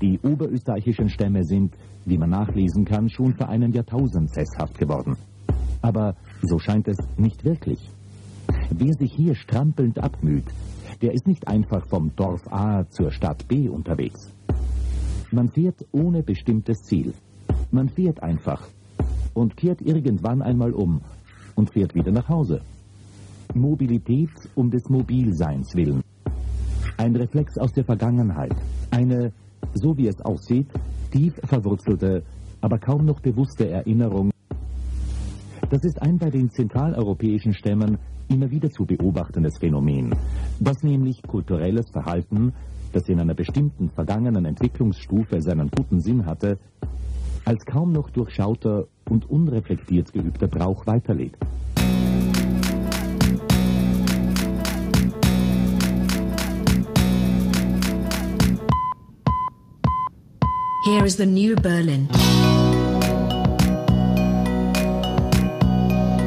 Die oberösterreichischen Stämme sind, wie man nachlesen kann, schon vor einem Jahrtausend sesshaft geworden. Aber so scheint es nicht wirklich. Wer sich hier strampelnd abmüht, der ist nicht einfach vom Dorf A zur Stadt B unterwegs. Man fährt ohne bestimmtes Ziel. Man fährt einfach und kehrt irgendwann einmal um und fährt wieder nach Hause. Mobilität um des Mobilseins willen. Ein Reflex aus der Vergangenheit. Eine, so wie es aussieht, tief verwurzelte, aber kaum noch bewusste Erinnerung. Das ist ein bei den zentraleuropäischen Stämmen immer wieder zu beobachtendes Phänomen, dass nämlich kulturelles Verhalten, das in einer bestimmten vergangenen Entwicklungsstufe seinen guten Sinn hatte, als kaum noch durchschauter und unreflektiert geübter Brauch weiterlebt. Here is the new Berlin.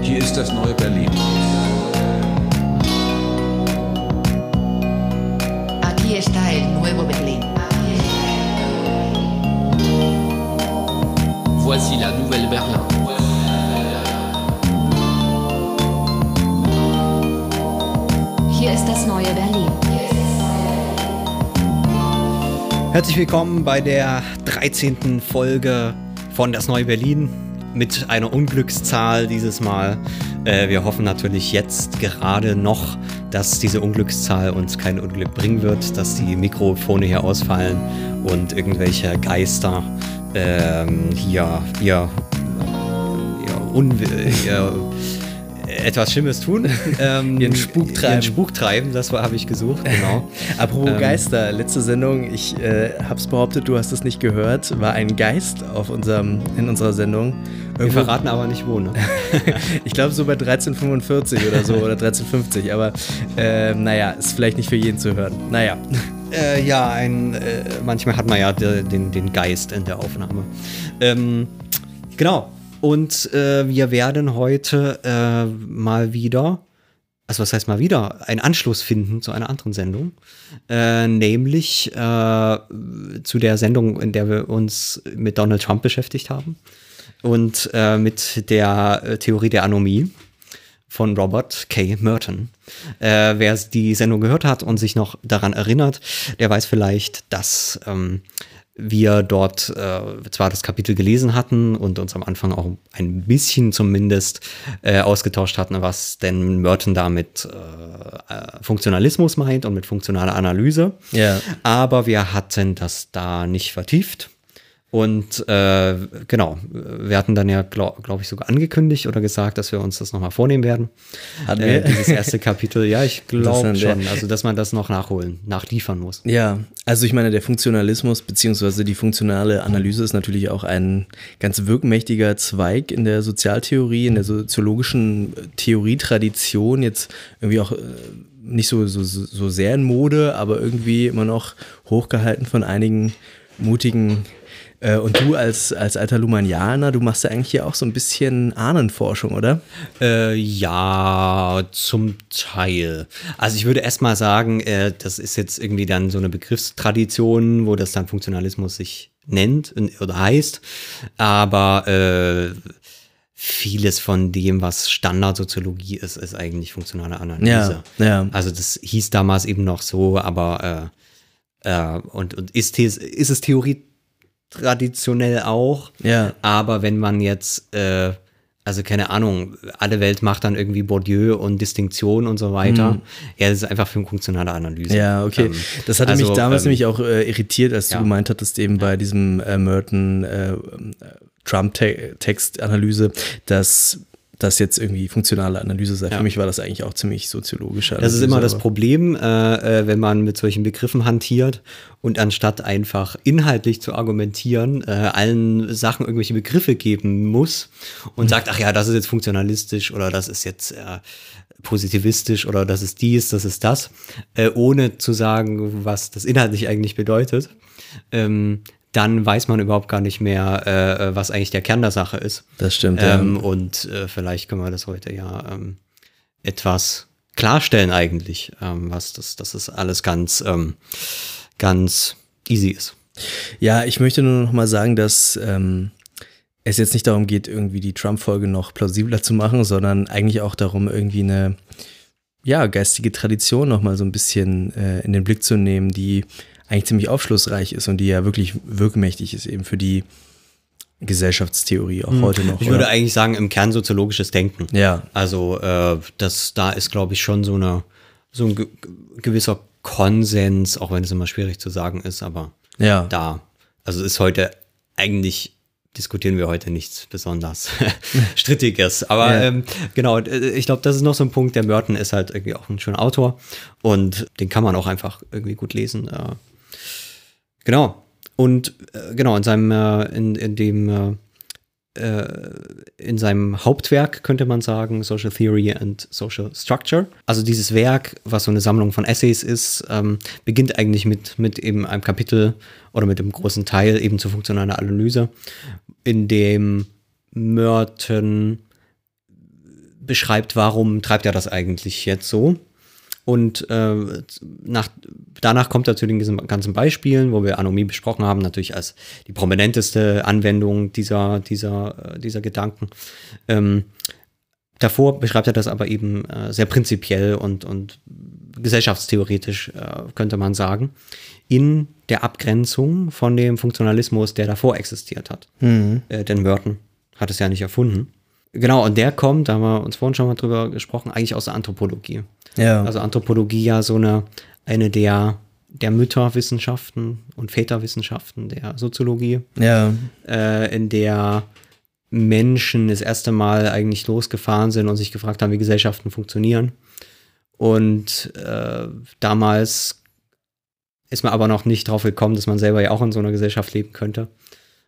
Hier ist das neue Berlin. Aquí está el nuevo Berlín. Voici la nouvelle Berlin. Hier ist das neue Berlin. Herzlich willkommen bei der 13. Folge von Das Neue Berlin mit einer Unglückszahl dieses Mal. Äh, wir hoffen natürlich jetzt gerade noch, dass diese Unglückszahl uns kein Unglück bringen wird, dass die Mikrofone hier ausfallen und irgendwelche Geister ähm, hier ihr, ihr, Un ihr etwas Schlimmes tun. Ähm, Ihren Spuk treiben. Ihren Spuk treiben, das habe ich gesucht, genau. Apropos Ähm, Geister, letzte Sendung, ich äh, hab's behauptet, du hast es nicht gehört, war ein Geist auf unserem, in unserer Sendung. Wir Irgendwo- verraten aber nicht wo, ne? ich glaube so bei 1345 oder so oder 1350, aber äh, naja, ist vielleicht nicht für jeden zu hören. Naja. Äh, ja, ein, äh, manchmal hat man ja de, den, den Geist in der Aufnahme. Ähm, genau. Und äh, wir werden heute äh, mal wieder, also was heißt mal wieder, einen Anschluss finden zu einer anderen Sendung. Äh, nämlich äh, zu der Sendung, in der wir uns mit Donald Trump beschäftigt haben. Und äh, mit der äh, Theorie der Anomie von Robert K. Merton. Äh, wer die Sendung gehört hat und sich noch daran erinnert, der weiß vielleicht, dass ähm, wir dort äh, zwar das Kapitel gelesen hatten und uns am Anfang auch ein bisschen zumindest äh, ausgetauscht hatten, was denn Merton damit äh, äh, Funktionalismus meint und mit funktionaler Analyse. Ja. Aber wir hatten das da nicht vertieft. Und äh, genau, wir hatten dann ja, glaube glaub ich, sogar angekündigt oder gesagt, dass wir uns das nochmal vornehmen werden. Hatten Äh, wir? dieses erste Kapitel, ja, ich glaube ja. schon. Also, dass man das noch nachholen, nachliefern muss. Ja, also ich meine, der Funktionalismus beziehungsweise die funktionale Analyse ist natürlich auch ein ganz wirkmächtiger Zweig in der Sozialtheorie, in der soziologischen äh, Theorietradition, jetzt irgendwie auch äh, nicht so, so, so sehr in Mode, aber irgendwie immer noch hochgehalten von einigen mutigen und du als, als alter Lumanianer, du machst ja eigentlich hier auch so ein bisschen Ahnenforschung, oder? Äh, ja, zum Teil. Also ich würde erstmal sagen, äh, das ist jetzt irgendwie dann so eine Begriffstradition, wo das dann Funktionalismus sich nennt oder heißt. Aber äh, vieles von dem, was Standardsoziologie ist, ist eigentlich funktionale Analyse. Ja, ja. Also das hieß damals eben noch so, aber äh, äh, und, und ist, ist es Theorie traditionell auch. Ja. Aber wenn man jetzt, äh, also keine Ahnung, alle Welt macht dann irgendwie Bourdieu und Distinktion und so weiter. Ja, das ist einfach für eine funktionale Analyse. Mhm. Ja, okay. Ähm, das hatte also, mich damals ähm, nämlich auch äh, irritiert, als ja. du gemeint hattest, eben bei diesem äh, Merton äh, Trump-Textanalyse, dass das jetzt irgendwie funktionale Analyse sei. Ja. Für mich war das eigentlich auch ziemlich soziologische Das ist immer das Problem, äh, äh, wenn man mit solchen Begriffen hantiert und anstatt einfach inhaltlich zu argumentieren, äh, allen Sachen irgendwelche Begriffe geben muss und sagt, ach ja, das ist jetzt funktionalistisch oder das ist jetzt äh, positivistisch oder das ist dies, das ist das, äh, ohne zu sagen, was das inhaltlich eigentlich bedeutet. Ähm, dann weiß man überhaupt gar nicht mehr, äh, was eigentlich der Kern der Sache ist. Das stimmt, Ähm, ja. Und äh, vielleicht können wir das heute ja ähm, etwas klarstellen eigentlich, ähm, was das, dass das alles ganz, ähm, ganz easy ist. Ja, ich möchte nur noch mal sagen, dass ähm, es jetzt nicht darum geht, irgendwie die Trump-Folge noch plausibler zu machen, sondern eigentlich auch darum, irgendwie eine ja, geistige Tradition noch mal so ein bisschen äh, in den Blick zu nehmen, die eigentlich ziemlich aufschlussreich ist und die ja wirklich wirkmächtig ist eben für die Gesellschaftstheorie auch heute noch. Ich würde oder? eigentlich sagen, im Kern soziologisches Denken. Ja. Also äh, das, da ist, glaube ich, schon so eine so ein ge gewisser Konsens, auch wenn es immer schwierig zu sagen ist, aber ja. da. Also ist heute eigentlich diskutieren wir heute nichts besonders Strittiges. Aber Ja. ähm, genau, ich glaube, das ist noch so ein Punkt. Der Merton ist halt irgendwie auch ein schöner Autor und den kann man auch einfach irgendwie gut lesen. Äh, genau. Und äh, genau, in seinem, äh, in, in dem äh, äh, in seinem Hauptwerk könnte man sagen, Social Theory and Social Structure. Also dieses Werk, was so eine Sammlung von Essays ist, ähm, beginnt eigentlich mit, mit eben einem Kapitel oder mit dem großen Teil eben zur funktionalen Analyse, in dem Merton beschreibt, warum treibt er das eigentlich jetzt so. Und äh, nach, danach kommt er zu den ganzen Beispielen, wo wir Anomie besprochen haben, natürlich als die prominenteste Anwendung dieser, dieser, äh, dieser Gedanken. Ähm, davor beschreibt er das aber eben äh, sehr prinzipiell und, und gesellschaftstheoretisch, äh, könnte man sagen, in der Abgrenzung von dem Funktionalismus, der davor existiert hat. Äh, denn Merton hat es ja nicht erfunden. Genau, und der kommt, da haben wir uns vorhin schon mal drüber gesprochen, eigentlich aus der Anthropologie. Ja. Also Anthropologie ja so eine, eine der, der Mütterwissenschaften und Väterwissenschaften der Soziologie, ja. äh, in der Menschen das erste Mal eigentlich losgefahren sind und sich gefragt haben, wie Gesellschaften funktionieren. Und äh, damals ist man aber noch nicht drauf gekommen, dass man selber ja auch in so einer Gesellschaft leben könnte,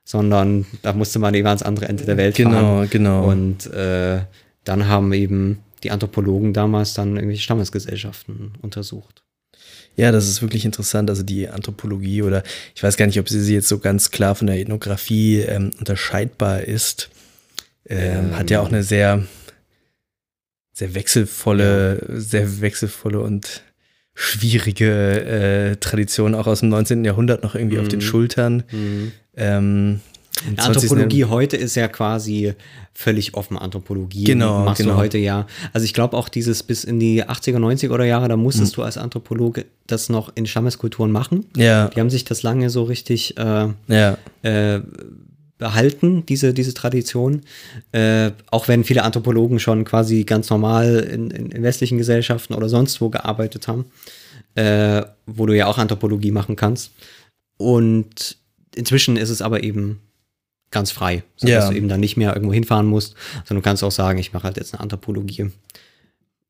sondern da musste man eben ans andere Ende der Welt Genau, fahren. genau. Und äh, dann haben eben die Anthropologen damals dann irgendwelche Stammesgesellschaften untersucht. Ja, das ist wirklich interessant. Also die Anthropologie oder ich weiß gar nicht, ob sie sie jetzt so ganz klar von der Ethnographie ähm, unterscheidbar ist. Ähm, hat ja auch eine sehr, sehr wechselvolle, sehr wechselvolle und schwierige äh, Tradition auch aus dem 19. Jahrhundert noch irgendwie auf den Schultern. Ähm, im Ja, 20. Anthropologie heute ist ja quasi völlig offen Anthropologie. Genau, Machst genau. du heute ja. Also ich glaube auch dieses bis in die 80er, 90er oder Jahre, da musstest Hm. du als Anthropologe das noch in Stammeskulturen machen. Ja, Die haben sich das lange so richtig äh, ja, äh, behalten, diese, diese Tradition. Äh, auch wenn viele Anthropologen schon quasi ganz normal in, in, westlichen Gesellschaften oder sonst wo gearbeitet haben, äh, wo du ja auch Anthropologie machen kannst. Und inzwischen ist es aber eben ganz frei, sodass Ja. du eben dann nicht mehr irgendwo hinfahren musst, sondern du kannst auch sagen, ich mache halt jetzt eine Anthropologie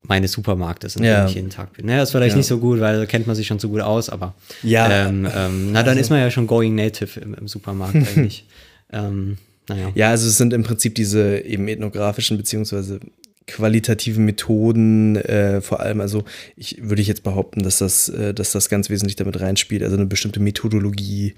meines Supermarktes, in dem Ja. ich jeden Tag bin. Naja, ist vielleicht Ja. nicht so gut, weil da kennt man sich schon so gut aus, aber Ja. ähm, ähm, na, dann ist man ja schon going native im, im Supermarkt eigentlich. Ähm, naja. Ja, also es sind im Prinzip diese eben ethnografischen beziehungsweise qualitativen Methoden, äh, vor allem, also ich würde ich jetzt behaupten, dass das, äh, dass das ganz wesentlich damit reinspielt, also eine bestimmte Methodologie,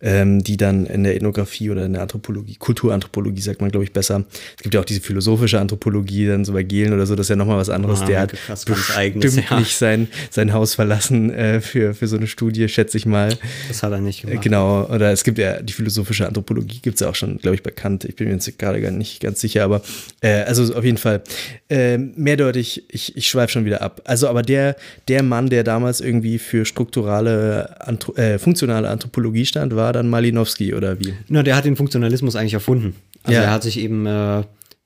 ähm, die dann in der Ethnographie oder in der Anthropologie, Kulturanthropologie sagt man, glaube ich, besser. Es gibt ja auch diese philosophische Anthropologie, dann so bei Gehlen oder so, das ist ja nochmal was anderes. Ah, der hat bestimmt Eigenes, ja. nicht sein, sein Haus verlassen äh, für, für so eine Studie, schätze ich mal. Das hat er nicht Äh, gemacht. Genau, oder es gibt ja die philosophische Anthropologie, gibt es ja auch schon, glaube ich, bekannt. Ich bin mir jetzt gerade gar nicht ganz sicher, aber äh, also auf jeden Fall äh, mehrdeutig, ich, ich schweife schon wieder ab. Also, aber der, der Mann, der damals irgendwie für strukturale, Anthro äh, funktionale Anthropologie stand, war dann Malinowski oder wie? Na, der hat den Funktionalismus eigentlich erfunden. Also Ja. er hat sich eben, äh,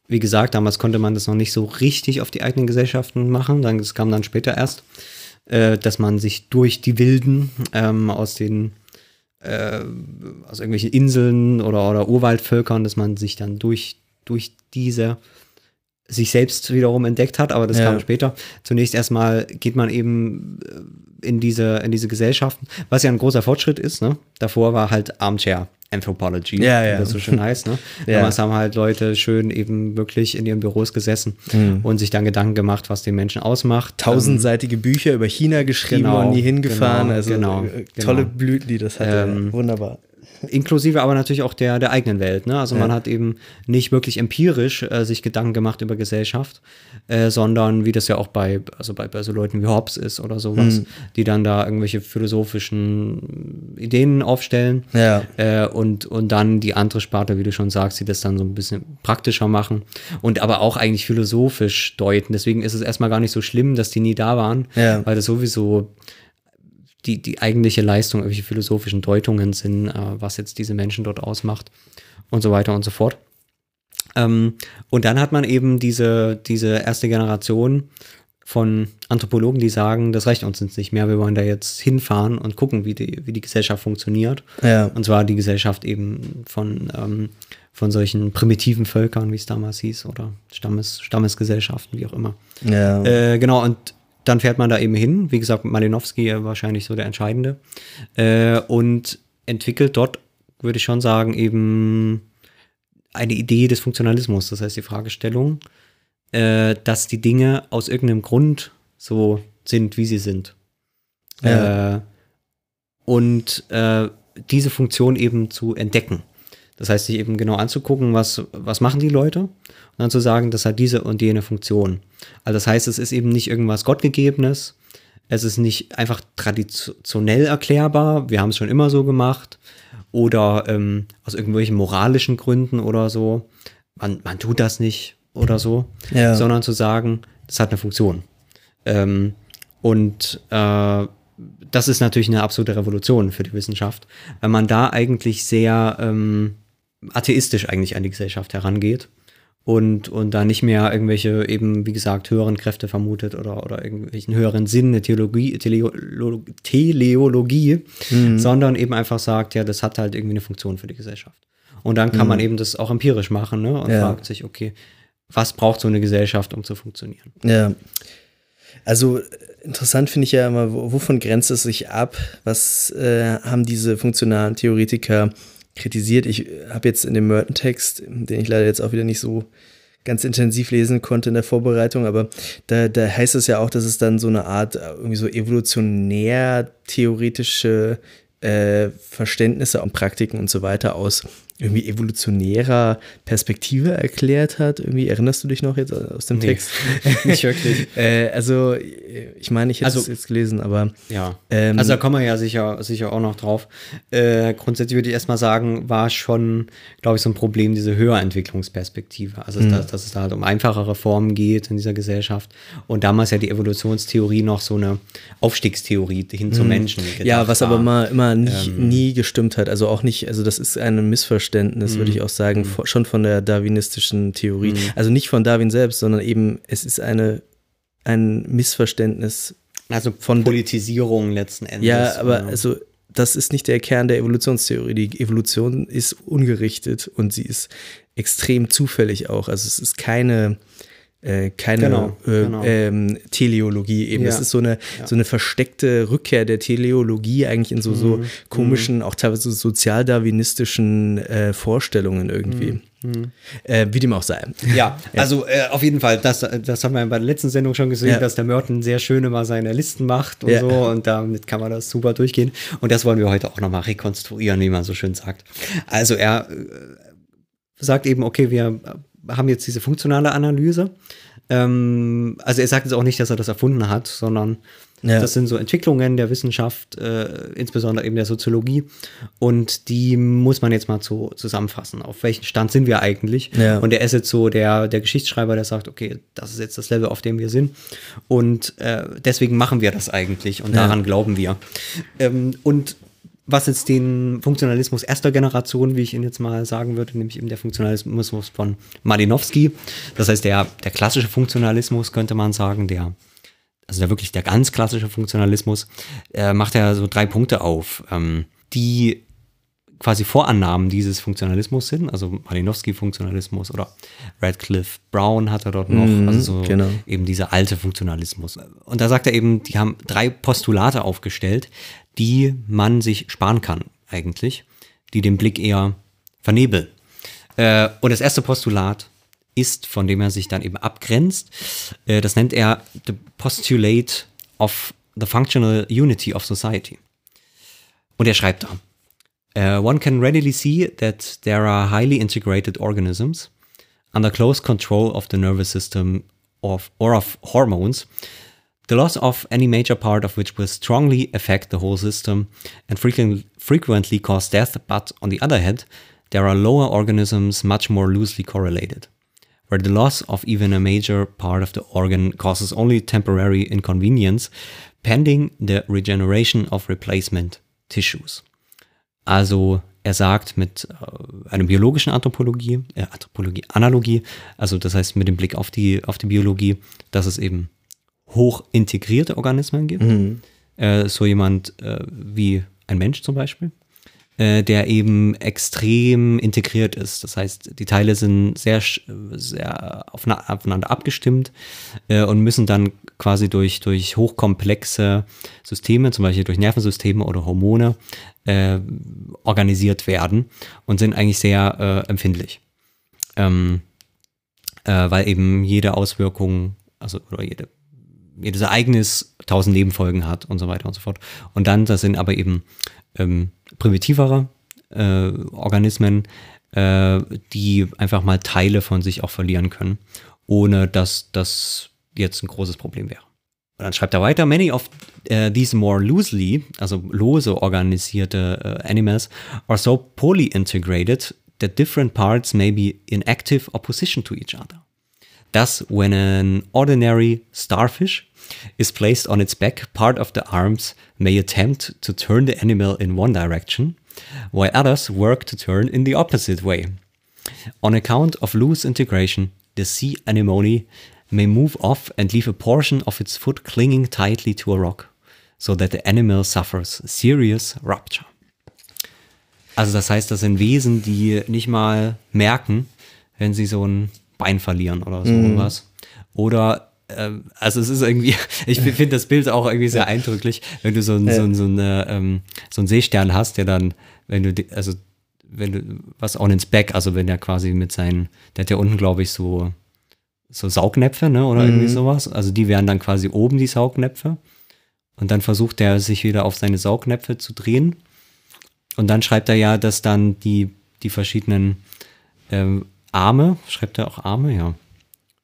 wie gesagt, damals konnte man das noch nicht so richtig auf die eigenen Gesellschaften machen. Dann, das kam dann später erst, äh, dass man sich durch die Wilden ähm, aus den äh, aus irgendwelchen Inseln oder, oder Urwaldvölkern, dass man sich dann durch, durch diese sich selbst wiederum entdeckt hat, aber das Ja. kam später. Zunächst erstmal geht man eben äh, in diese, in diese Gesellschaften, was ja ein großer Fortschritt ist. Ne? Davor war halt Armchair Anthropology, Ja, wie ja. das so schön heißt. Ne? Ja. Damals haben halt Leute schön eben wirklich in ihren Büros gesessen und sich dann Gedanken gemacht, was den Menschen ausmacht. Tausendseitige Bücher über China geschrieben genau, und nie hingefahren. genau, also genau, äh, genau. tolle Blüten, die das hatte. Ähm, Wunderbar. Inklusive aber natürlich auch der, der eigenen Welt. Ne? Also man hat eben nicht wirklich empirisch äh, sich Gedanken gemacht über Gesellschaft, äh, sondern wie das ja auch bei, also bei, bei so Leuten wie Hobbes ist oder sowas, Mhm. die dann da irgendwelche philosophischen Ideen aufstellen Ja. äh, und, und dann die andere Sparte, wie du schon sagst, die das dann so ein bisschen praktischer machen und aber auch eigentlich philosophisch deuten. Deswegen ist es erstmal gar nicht so schlimm, dass die nie da waren, Ja. weil das sowieso die, die eigentliche Leistung, irgendwelche philosophischen Deutungen sind, äh, was jetzt diese Menschen dort ausmacht und so weiter und so fort. Ähm, und dann hat man eben diese, diese erste Generation von Anthropologen, die sagen, das reicht uns jetzt nicht mehr, wir wollen da jetzt hinfahren und gucken, wie die, wie die Gesellschaft funktioniert. Ja. Und zwar die Gesellschaft eben von, ähm, von solchen primitiven Völkern, wie es damals hieß, oder Stammes, Stammesgesellschaften, wie auch immer. Ja. Äh, genau, und dann fährt man da eben hin. Wie gesagt, Malinowski äh, wahrscheinlich so der Entscheidende. Äh, und entwickelt dort, würde ich schon sagen, eben eine Idee des Funktionalismus. Das heißt, die Fragestellung, äh, dass die Dinge aus irgendeinem Grund so sind, wie sie sind. Ja. Äh, und äh, diese Funktion eben zu entdecken. Das heißt, sich eben genau anzugucken, was, was machen die Leute und dann zu sagen, das hat diese und jene Funktion. Also das heißt, es ist eben nicht irgendwas Gottgegebenes, es ist nicht einfach traditionell erklärbar, wir haben es schon immer so gemacht oder ähm, aus irgendwelchen moralischen Gründen oder so, man, man tut das nicht oder so, Ja. sondern zu sagen, das hat eine Funktion. Ähm, und äh, das ist natürlich eine absolute Revolution für die Wissenschaft, weil man da eigentlich sehr ähm, atheistisch eigentlich an die Gesellschaft herangeht und, und da nicht mehr irgendwelche eben, wie gesagt, höheren Kräfte vermutet oder, oder irgendwelchen höheren Sinn, eine Theologie, Teleo, Teleologie, sondern eben einfach sagt, ja, das hat halt irgendwie eine Funktion für die Gesellschaft. Und dann kann man eben das auch empirisch machen ne? und Ja. fragt sich, okay, was braucht so eine Gesellschaft, um zu funktionieren? Ja. Also äh, interessant finde ich ja immer, wo- wovon grenzt es sich ab? Was äh, haben diese funktionalen Theoretiker kritisiert? Ich habe jetzt in dem Merton-Text, den ich leider jetzt auch wieder nicht so ganz intensiv lesen konnte in der Vorbereitung, aber da, da heißt es ja auch, dass es dann so eine Art äh, irgendwie so evolutionär-theoretische äh, Verständnisse und Praktiken und so weiter aus irgendwie evolutionärer Perspektive erklärt hat. Irgendwie erinnerst du dich noch jetzt aus dem Nee, Text? nicht wirklich. äh, also, ich meine, ich hätte Also- es jetzt gelesen, aber Ja, Ähm, also da kommen wir ja sicher, sicher auch noch drauf. Äh, grundsätzlich würde ich erstmal sagen, war schon, glaube ich, so ein Problem, diese Höherentwicklungsperspektive. Also, Mhm. dass, dass es da halt um einfachere Formen geht in dieser Gesellschaft. Und damals ja die Evolutionstheorie noch so eine Aufstiegstheorie hin zum Menschen. Mhm. ja, was war. aber mal immer nicht, Ähm. nie gestimmt hat. Also auch nicht, also das ist ein Missverständnis, Mhm. würde ich auch sagen, vo- schon von der darwinistischen Theorie. Also nicht von Darwin selbst, sondern eben, es ist eine, ein Missverständnis Also von- von Politisierung letzten Endes. Ja, aber ja. also das ist nicht der Kern der Evolutionstheorie. Die Evolution ist ungerichtet und sie ist extrem zufällig auch. Also es ist keine äh, keine Genau, äh, genau. Ähm, Teleologie eben. Ja. Das ist so eine, so eine versteckte Rückkehr der Teleologie eigentlich in so, Mhm. so komischen, auch teilweise sozialdarwinistischen äh, Vorstellungen irgendwie. Mhm. Äh, wie dem auch sei. Ja, also äh, auf jeden Fall, das, das haben wir bei der letzten Sendung schon gesehen, Ja. dass der Merton sehr schön immer seine Listen macht und Ja. so und damit kann man das super durchgehen. Und das wollen wir heute auch nochmal rekonstruieren, wie man so schön sagt. Also er äh, sagt eben, okay, wir haben jetzt diese funktionale Analyse. Ähm, also er sagt jetzt auch nicht, dass er das erfunden hat, sondern Ja. das sind so Entwicklungen der Wissenschaft, äh, insbesondere eben der Soziologie. Und die muss man jetzt mal zu, zusammenfassen. Auf welchen Stand sind wir eigentlich? Ja. Und er ist jetzt so der, der Geschichtsschreiber, der sagt, okay, das ist jetzt das Level, auf dem wir sind. Und äh, deswegen machen wir das eigentlich und Ja. daran glauben wir. Ähm, und was jetzt den Funktionalismus erster Generation, wie ich ihn jetzt mal sagen würde, nämlich eben der Funktionalismus von Malinowski. Das heißt, der, der klassische Funktionalismus könnte man sagen, der, also der wirklich der ganz klassische Funktionalismus, äh, macht ja so drei Punkte auf, ähm, die quasi Vorannahmen dieses Funktionalismus sind, also Malinowski-Funktionalismus oder Radcliffe Brown hat er dort noch, Mhm, also so genau. eben dieser alte Funktionalismus. Und da sagt er eben, die haben drei Postulate aufgestellt, die man sich sparen kann eigentlich, die den Blick eher vernebeln. Äh, und das erste Postulat ist, von dem er sich dann eben abgrenzt, äh, das nennt er the postulate of the functional unity of society. Und er schreibt da, Uh, one can readily see that there are highly integrated organisms under close control of the nervous system of, or of hormones, the loss of any major part of which will strongly affect the whole system and frequently cause death. But on the other hand, there are lower organisms much more loosely correlated, where the loss of even a major part of the organ causes only temporary inconvenience pending the regeneration of replacement tissues. Also er sagt mit äh, einer biologischen Anthropologie, äh, Anthropologie, Analogie, also das heißt mit dem Blick auf die, auf die Biologie, dass es eben hoch integrierte Organismen gibt. Äh, so jemand äh, wie ein Mensch zum Beispiel, äh, der eben extrem integriert ist. Das heißt, die Teile sind sehr, sehr aufeinander abgestimmt und müssen dann quasi durch, durch hochkomplexe Systeme, zum Beispiel durch Nervensysteme oder Hormone, organisiert werden und sind eigentlich sehr empfindlich. Ähm, äh, weil eben jede Auswirkung, also oder jede, jedes Ereignis tausend Nebenfolgen hat und so weiter und so fort. Und dann, das sind aber eben ähm, primitivere äh, Organismen, äh, die einfach mal Teile von sich auch verlieren können, ohne dass das jetzt ein großes Problem wäre. Und dann schreibt er weiter, many of uh, these more loosely, also lose organisierte uh, animals, are so poorly integrated that different parts may be in active opposition to each other. Thus, when an ordinary starfish is placed on its back, part of the arms may attempt to turn the animal in one direction, while others work to turn in the opposite way. On account of loose integration, the sea anemone may move off and leave a portion of its foot clinging tightly to a rock, so that the animal suffers serious rupture. Also das heißt, das sind Wesen, die nicht mal merken, wenn sie so ein Bein verlieren oder so irgendwas. Oder ähm, also es ist irgendwie, ich finde das Bild auch irgendwie sehr eindrücklich, wenn du so ein, so ein, so eine, ähm, so ein Seestern hast, der dann, wenn du, die- also wenn du was on ins Back, also wenn der quasi mit seinen, der hat ja unten, glaube ich, so, so Saugnäpfe, ne, oder irgendwie sowas. Also die wären dann quasi oben die Saugnäpfe. Und dann versucht er sich wieder auf seine Saugnäpfe zu drehen. Und dann schreibt er ja, dass dann die, die verschiedenen ähm, Arme, schreibt er auch Arme, ja.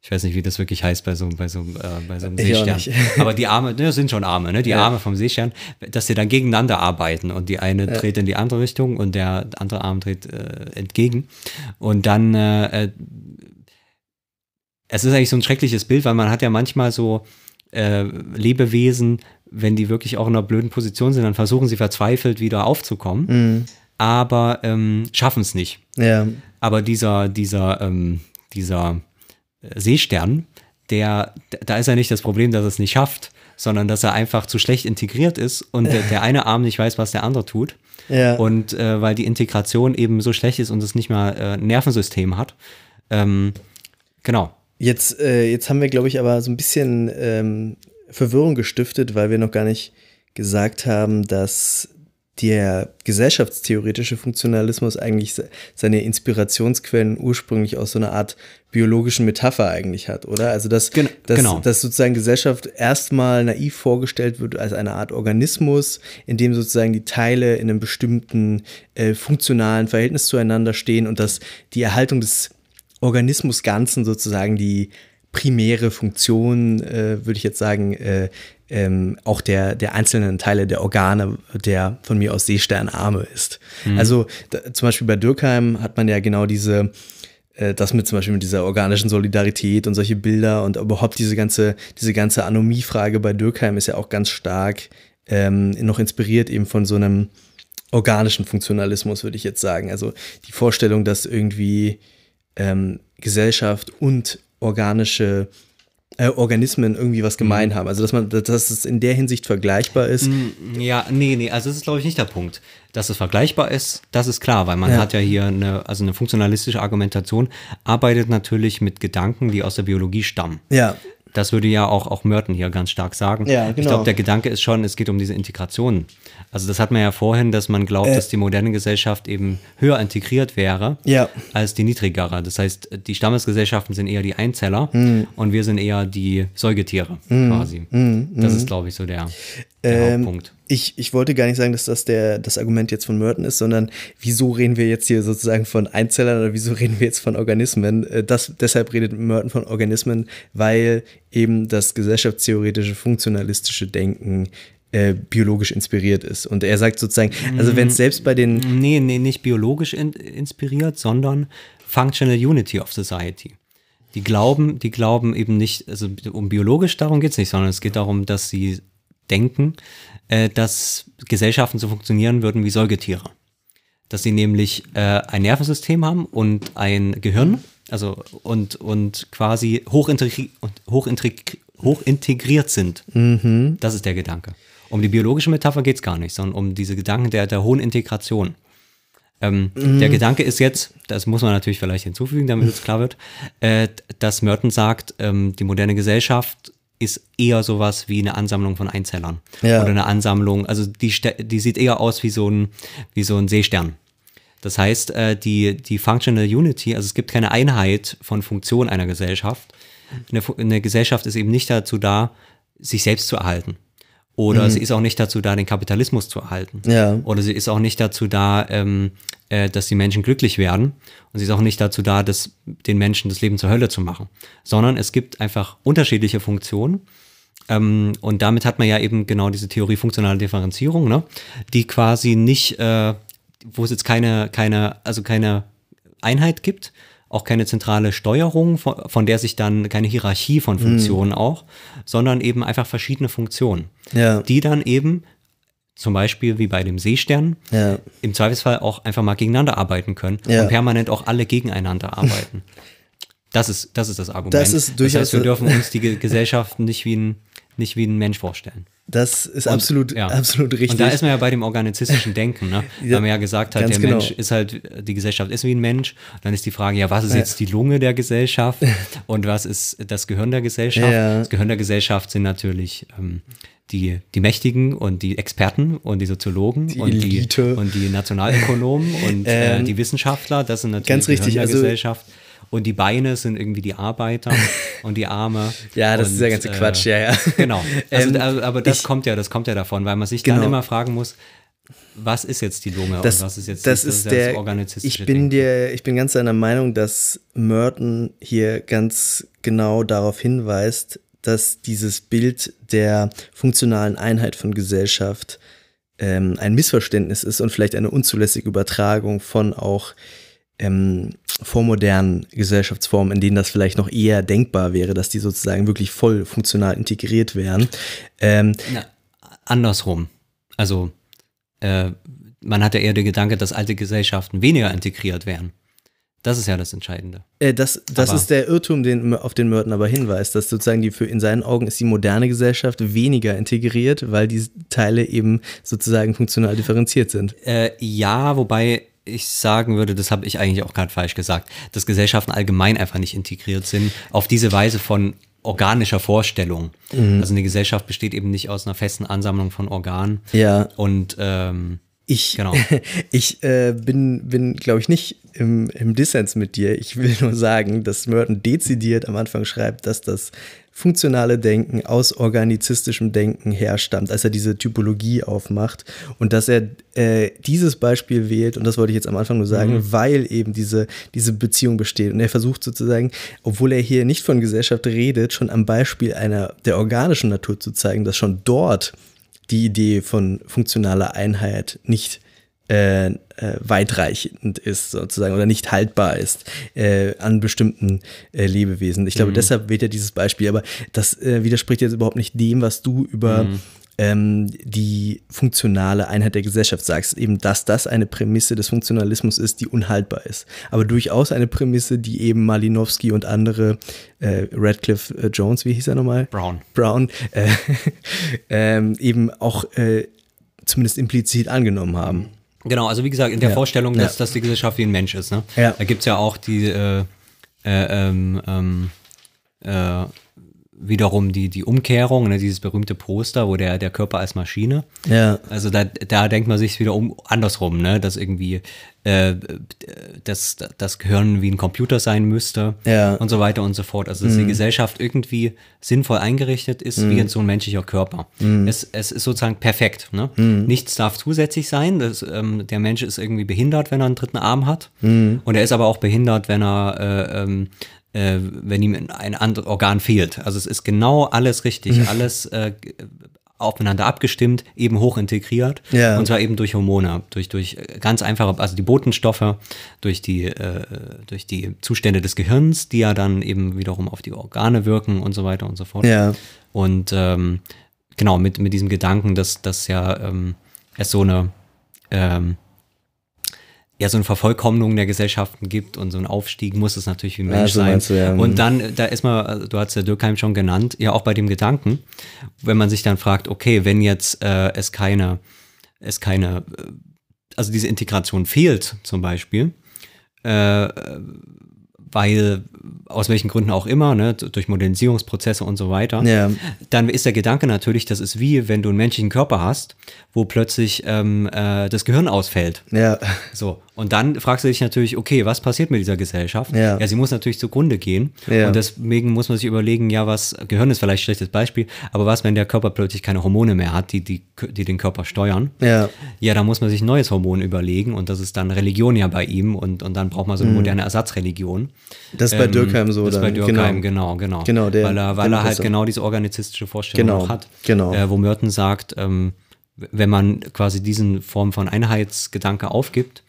Ich weiß nicht, wie das wirklich heißt bei so, bei so, äh, bei so einem Seestern. Aber die Arme, ne, das sind schon Arme, ne? Die Ja. Arme vom Seestern, dass sie dann gegeneinander arbeiten und die eine dreht in die andere Richtung und der andere Arm dreht äh, entgegen. Und dann, äh, äh, es ist eigentlich so ein schreckliches Bild, weil man hat ja manchmal so äh, Lebewesen, wenn die wirklich auch in einer blöden Position sind, dann versuchen sie verzweifelt wieder aufzukommen, aber ähm, schaffen es nicht. Ja. Aber dieser, dieser, ähm, dieser äh, Seestern, der, da ist ja nicht das Problem, dass er es nicht schafft, sondern dass er einfach zu schlecht integriert ist und der, der eine Arm nicht weiß, was der andere tut. Ja. Und äh, weil die Integration eben so schlecht ist und es nicht mal äh, Nervensystem hat. Ähm, genau. Jetzt, äh, jetzt haben wir, glaube ich, aber so ein bisschen ähm, Verwirrung gestiftet, weil wir noch gar nicht gesagt haben, dass der gesellschaftstheoretische Funktionalismus eigentlich se- seine Inspirationsquellen ursprünglich aus so einer Art biologischen Metapher eigentlich hat, oder? Also dass, Gen- dass, genau. dass sozusagen Gesellschaft erstmal naiv vorgestellt wird als eine Art Organismus, in dem sozusagen die Teile in einem bestimmten äh, funktionalen Verhältnis zueinander stehen und dass die Erhaltung des Organismus Ganzen sozusagen die primäre Funktion, äh, würde ich jetzt sagen, äh, ähm, auch der, der einzelnen Teile der Organe der von mir aus Seesternarme ist. Also da, zum Beispiel bei Dürkheim hat man ja genau diese, äh, das mit zum Beispiel mit dieser organischen Solidarität und solche Bilder und überhaupt diese ganze, diese ganze Anomie-Frage bei Dürkheim ist ja auch ganz stark ähm, noch inspiriert eben von so einem organischen Funktionalismus, würde ich jetzt sagen. Also die Vorstellung, dass irgendwie ähm, Gesellschaft und organische äh, Organismen irgendwie was gemein haben. Also dass man, dass es in der Hinsicht vergleichbar ist. Ja, nee, nee, also das ist, glaube ich, nicht der Punkt. Dass es vergleichbar ist, das ist klar, weil man Ja. hat ja hier eine, also eine funktionalistische Argumentation, arbeitet natürlich mit Gedanken, die aus der Biologie stammen. Ja, Das würde ja auch, auch Merton hier ganz stark sagen. Ja, Ich genau. glaube, der Gedanke ist schon, es geht um diese Integration. Also das hat man ja vorhin, dass man glaubt, Äh. dass die moderne Gesellschaft eben höher integriert wäre Ja. als die niedrigere. Das heißt, die Stammesgesellschaften sind eher die Einzeller Hm. und wir sind eher die Säugetiere quasi. Das ist, glaube ich, so der, der Ähm, Hauptpunkt. ich, ich wollte gar nicht sagen, dass das der, das Argument jetzt von Merton ist, sondern wieso reden wir jetzt hier sozusagen von Einzellern oder wieso reden wir jetzt von Organismen? Äh, Das, deshalb redet Merton von Organismen, weil eben das gesellschaftstheoretische, funktionalistische Denken äh, biologisch inspiriert ist. Und er sagt sozusagen, also wenn es selbst bei den Nee, nee, nicht biologisch in, inspiriert, sondern Functional Unity of Society. Die glauben, die glauben eben nicht, also um biologisch darum geht es nicht, sondern es geht darum, dass sie denken, äh, dass Gesellschaften so funktionieren würden wie Säugetiere. Dass sie nämlich äh, ein Nervensystem haben und ein Gehirn, also und, und quasi hochintegri und hochintegri hochintegriert sind. Das ist der Gedanke. Um die biologische Metapher geht es gar nicht, sondern um diese Gedanken der, der hohen Integration. Ähm, Der Gedanke ist jetzt, das muss man natürlich vielleicht hinzufügen, damit es klar wird, äh, dass Merton sagt, ähm, die moderne Gesellschaft ist eher sowas wie eine Ansammlung von Einzellern. Ja. Oder eine Ansammlung, also die, die sieht eher aus wie so ein, wie so ein Seestern. Das heißt, äh, die, die Functional Unity, also es gibt keine Einheit von Funktion einer Gesellschaft. Eine, eine Gesellschaft ist eben nicht dazu da, sich selbst zu erhalten. Oder sie ist auch nicht dazu da, den Kapitalismus zu erhalten. Ja. Oder sie ist auch nicht dazu da, ähm, äh, dass die Menschen glücklich werden. Und sie ist auch nicht dazu da, das, den Menschen das Leben zur Hölle zu machen. Sondern es gibt einfach unterschiedliche Funktionen. Ähm, und damit hat man ja eben genau diese Theorie funktionaler Differenzierung, ne? die quasi nicht, äh, wo es jetzt keine, keine, also keine Einheit gibt, auch keine zentrale Steuerung, von, von der sich dann keine Hierarchie von Funktionen auch, sondern eben einfach verschiedene Funktionen, Ja. die dann eben zum Beispiel wie bei dem Seestern Ja. im Zweifelsfall auch einfach mal gegeneinander arbeiten können Ja. und permanent auch alle gegeneinander arbeiten. Das ist, das ist das Argument. Das ist durchaus heißt, wir dürfen uns die Ge- Gesellschaften nicht wie ein, nicht wie ein Mensch vorstellen. Das ist Und- absolut, ja. absolut richtig. Und da ist man ja bei dem organizistischen Denken, ne? Ja, Weil man ja gesagt hat, der genau. Mensch ist halt, die Gesellschaft ist wie ein Mensch. Dann ist die Frage, ja, was ist jetzt die Lunge der Gesellschaft und was ist das Gehirn der Gesellschaft? Das Gehirn der Gesellschaft sind natürlich ähm, die, die Mächtigen und die Experten und die Soziologen Die und, die, und die Nationalökonomen und äh, Ähm, die Wissenschaftler. Das sind natürlich ganz die richtig, Gehirn der also- Gesellschaft. Und die Beine sind irgendwie die Arbeiter und die Arme. Ja, das und, ist der ganze Quatsch, ja, ja. Genau. Also, Ähm, aber das ich- kommt ja, das kommt ja davon, weil man sich Genau. dann immer fragen muss, was ist jetzt die Lunge das, und was ist jetzt das das, ist das der, ich bin Denken. dir, ich bin ganz deiner Meinung, dass Merton hier ganz genau darauf hinweist, dass dieses Bild der funktionalen Einheit von Gesellschaft ähm, ein Missverständnis ist und vielleicht eine unzulässige Übertragung von auch ähm, vormodernen Gesellschaftsformen, in denen das vielleicht noch eher denkbar wäre, dass die sozusagen wirklich voll funktional integriert wären. Ähm, Na, andersrum. Also äh, man hat ja eher den Gedanke, dass alte Gesellschaften weniger integriert wären. Das ist ja das Entscheidende. Äh, das das Aber- ist der Irrtum, den, auf den Merton aber hinweist, dass sozusagen die für in seinen Augen ist die moderne Gesellschaft weniger integriert, weil die Teile eben sozusagen funktional differenziert sind. Äh, ja, wobei ich sagen würde, das habe ich eigentlich auch gerade falsch gesagt, dass Gesellschaften allgemein einfach nicht integriert sind, auf diese Weise von organischer Vorstellung. Mhm. Also eine Gesellschaft besteht eben nicht aus einer festen Ansammlung von Organen. Ja. Und ähm, Ich, Genau. ich äh, bin, bin glaube ich, nicht im, im Dissens mit dir. Ich will nur sagen, dass Merton dezidiert am Anfang schreibt, dass das funktionale Denken aus organizistischem Denken herstammt, als er diese Typologie aufmacht und dass er äh, dieses Beispiel wählt, und das wollte ich jetzt am Anfang nur sagen, weil eben diese, diese Beziehung besteht. Und er versucht sozusagen, obwohl er hier nicht von Gesellschaft redet, schon am Beispiel einer der organischen Natur zu zeigen, dass schon dort die Idee von funktionaler Einheit nicht äh, äh, weitreichend ist sozusagen oder nicht haltbar ist äh, an bestimmten äh, Lebewesen. Ich glaube, deshalb wählt er dieses Beispiel, aber das äh, widerspricht jetzt überhaupt nicht dem, was du über ähm, die funktionale Einheit der Gesellschaft sagst, eben dass das eine Prämisse des Funktionalismus ist, die unhaltbar ist. Aber durchaus eine Prämisse, die eben Malinowski und andere, äh, Radcliffe Jones, wie hieß er nochmal? Brown. Brown, äh, ähm, eben auch zumindest implizit angenommen haben. Genau, also wie gesagt, in der Ja. Vorstellung, Ja. dass, dass die Gesellschaft wie ein Mensch ist. Ne? Ja. Da gibt es ja auch die, äh, äh, ähm, ähm, äh, wiederum die, die Umkehrung, ne, dieses berühmte Poster, wo der, der Körper als Maschine. Ja. Also da, da denkt man sich wieder um andersrum, ne, dass irgendwie äh, das, das Gehirn wie ein Computer sein müsste Ja. und so weiter und so fort. Also dass die Gesellschaft irgendwie sinnvoll eingerichtet ist, wie so ein menschlicher Körper. Es, es ist sozusagen perfekt. Ne? Nichts darf zusätzlich sein. Das, ähm, der Mensch ist irgendwie behindert, wenn er einen dritten Arm hat. Und er ist aber auch behindert, wenn er äh, ähm, äh, wenn ihm ein anderes Organ fehlt. Also es ist genau alles richtig, alles äh, aufeinander abgestimmt, eben hoch integriert. Ja. Und zwar eben durch Hormone, durch, durch ganz einfache, also die Botenstoffe, durch die, äh, durch die Zustände des Gehirns, die ja dann eben wiederum auf die Organe wirken und so weiter und so fort. Ja. Und ähm, genau, mit, mit diesem Gedanken, dass, dass ja ähm, es so eine ähm, ja so eine Vervollkommnung der Gesellschaften gibt und so ein Aufstieg muss es natürlich wie ein Mensch so sein. du, ja. Und dann, äh, da ist man, also du hast ja Dürkheim schon genannt, ja auch bei dem Gedanken, wenn man sich dann fragt, okay, wenn jetzt äh, es keine, es keine, äh, also diese Integration fehlt zum Beispiel, äh, weil aus welchen Gründen auch immer, ne, durch Modernisierungsprozesse und so weiter, Ja. dann ist der Gedanke natürlich, das ist wie, wenn du einen menschlichen Körper hast, wo plötzlich ähm, äh, das Gehirn ausfällt. Ja. So, und dann fragst du dich natürlich, okay, was passiert mit dieser Gesellschaft? Ja. sie muss natürlich zugrunde gehen. Ja. Und deswegen muss man sich überlegen, ja, was, Gehirn ist vielleicht ein schlechtes Beispiel, aber was, wenn der Körper plötzlich keine Hormone mehr hat, die, die, die den Körper steuern? Ja. Ja, da muss man sich ein neues Hormon überlegen und das ist dann Religion ja bei ihm und, und dann braucht man so eine moderne Ersatzreligion. Das ist bei Dürkheim so Das ist bei Dürkheim, genau, genau. Genau, der- weil er, weil er halt genau diese organizistische Vorstellung Genau, hat. genau. Äh, wo Merton sagt, ähm, wenn man quasi diesen Form von Einheitsgedanke aufgibt,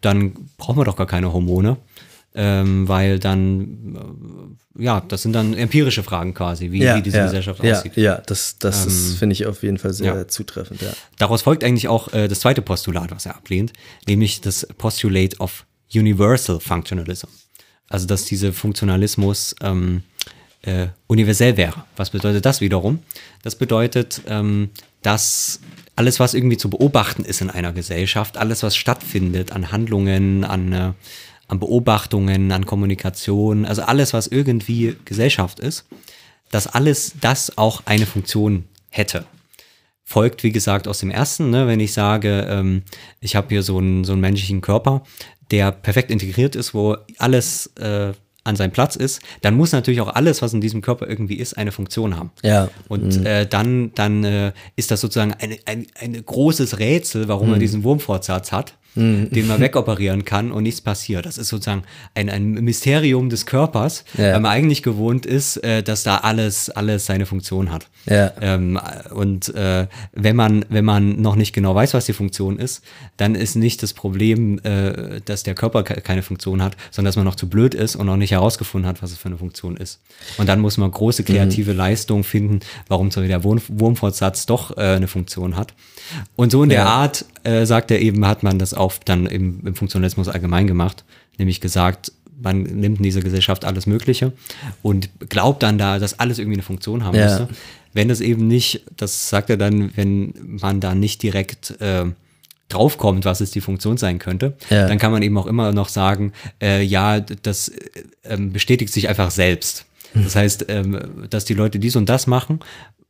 dann braucht man doch gar keine Hormone. Ähm, weil dann, äh, ja, das sind dann empirische Fragen quasi, wie, wie diese ja, Gesellschaft ja, aussieht. Ja, das, das ist, finde ich, auf jeden Fall sehr ja. zutreffend, ja. Daraus folgt eigentlich auch äh, das zweite Postulat, was er ablehnt, nämlich das Postulate of Universal Functionalism. Also, dass dieser Funktionalismus ähm, äh, universell wäre. Was bedeutet das wiederum? Das bedeutet, ähm, dass alles, was irgendwie zu beobachten ist in einer Gesellschaft, alles, was stattfindet an Handlungen, an, äh, an Beobachtungen, an Kommunikation, also alles, was irgendwie Gesellschaft ist, dass alles das auch eine Funktion hätte folgt, wie gesagt, aus dem ersten. Ne? Wenn ich sage, ähm, ich habe hier so einen, so einen menschlichen Körper, der perfekt integriert ist, wo alles äh, an seinem Platz ist, dann muss natürlich auch alles, was in diesem Körper irgendwie ist, eine Funktion haben. Ja. Und äh, dann, dann äh, ist das sozusagen ein, ein, ein großes Rätsel, warum er diesen Wurmfortsatz hat, den man wegoperieren kann und nichts passiert. Das ist sozusagen ein, ein Mysterium des Körpers, Ja. weil man eigentlich gewohnt ist, äh, dass da alles, alles seine Funktion hat. Ja. Ähm, und äh, wenn man, wenn man noch nicht genau weiß, was die Funktion ist, dann ist nicht das Problem, äh, dass der Körper ke keine Funktion hat, sondern dass man noch zu blöd ist und noch nicht herausgefunden hat, was es für eine Funktion ist. Und dann muss man große kreative Leistung finden, warum zum Beispiel der Wurm Wurmfortsatz doch äh, eine Funktion hat. Und so in der Ja. Art, äh, sagt er eben, hat man das auch dann im, im Funktionalismus allgemein gemacht, nämlich gesagt, man nimmt in dieser Gesellschaft alles Mögliche und glaubt dann da, dass alles irgendwie eine Funktion haben Ja. müsste. Wenn es eben nicht, das sagt er dann, wenn man da nicht direkt äh, draufkommt, was es die Funktion sein könnte, Ja. dann kann man eben auch immer noch sagen, äh, ja, das äh, bestätigt sich einfach selbst. Hm. Das heißt, ähm, dass die Leute dies und das machen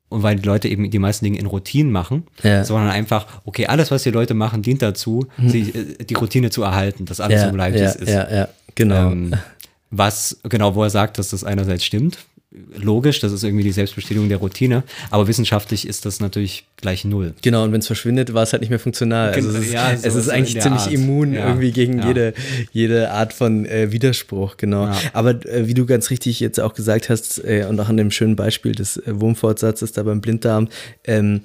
und weil die Leute eben die meisten Dinge in Routinen machen, Ja. sondern einfach, okay, alles, was die Leute machen, dient dazu, sie, äh, die Routine zu erhalten, dass alles ja, so bleibt, wie es ist. ja, ja, genau. Ähm, was, genau, wo er sagt, dass das einerseits stimmt, logisch, das ist irgendwie die Selbstbestätigung der Routine, aber wissenschaftlich ist das natürlich gleich null. Genau, und wenn es verschwindet, war es halt nicht mehr funktional. Also es ist, Ja, so es ist eigentlich ziemlich Art. immun Ja, irgendwie gegen ja. jede, jede Art von äh, Widerspruch, genau. Aber äh, wie du ganz richtig jetzt auch gesagt hast, äh, und auch an dem schönen Beispiel des äh, Wurmfortsatzes da beim Blinddarm, ähm,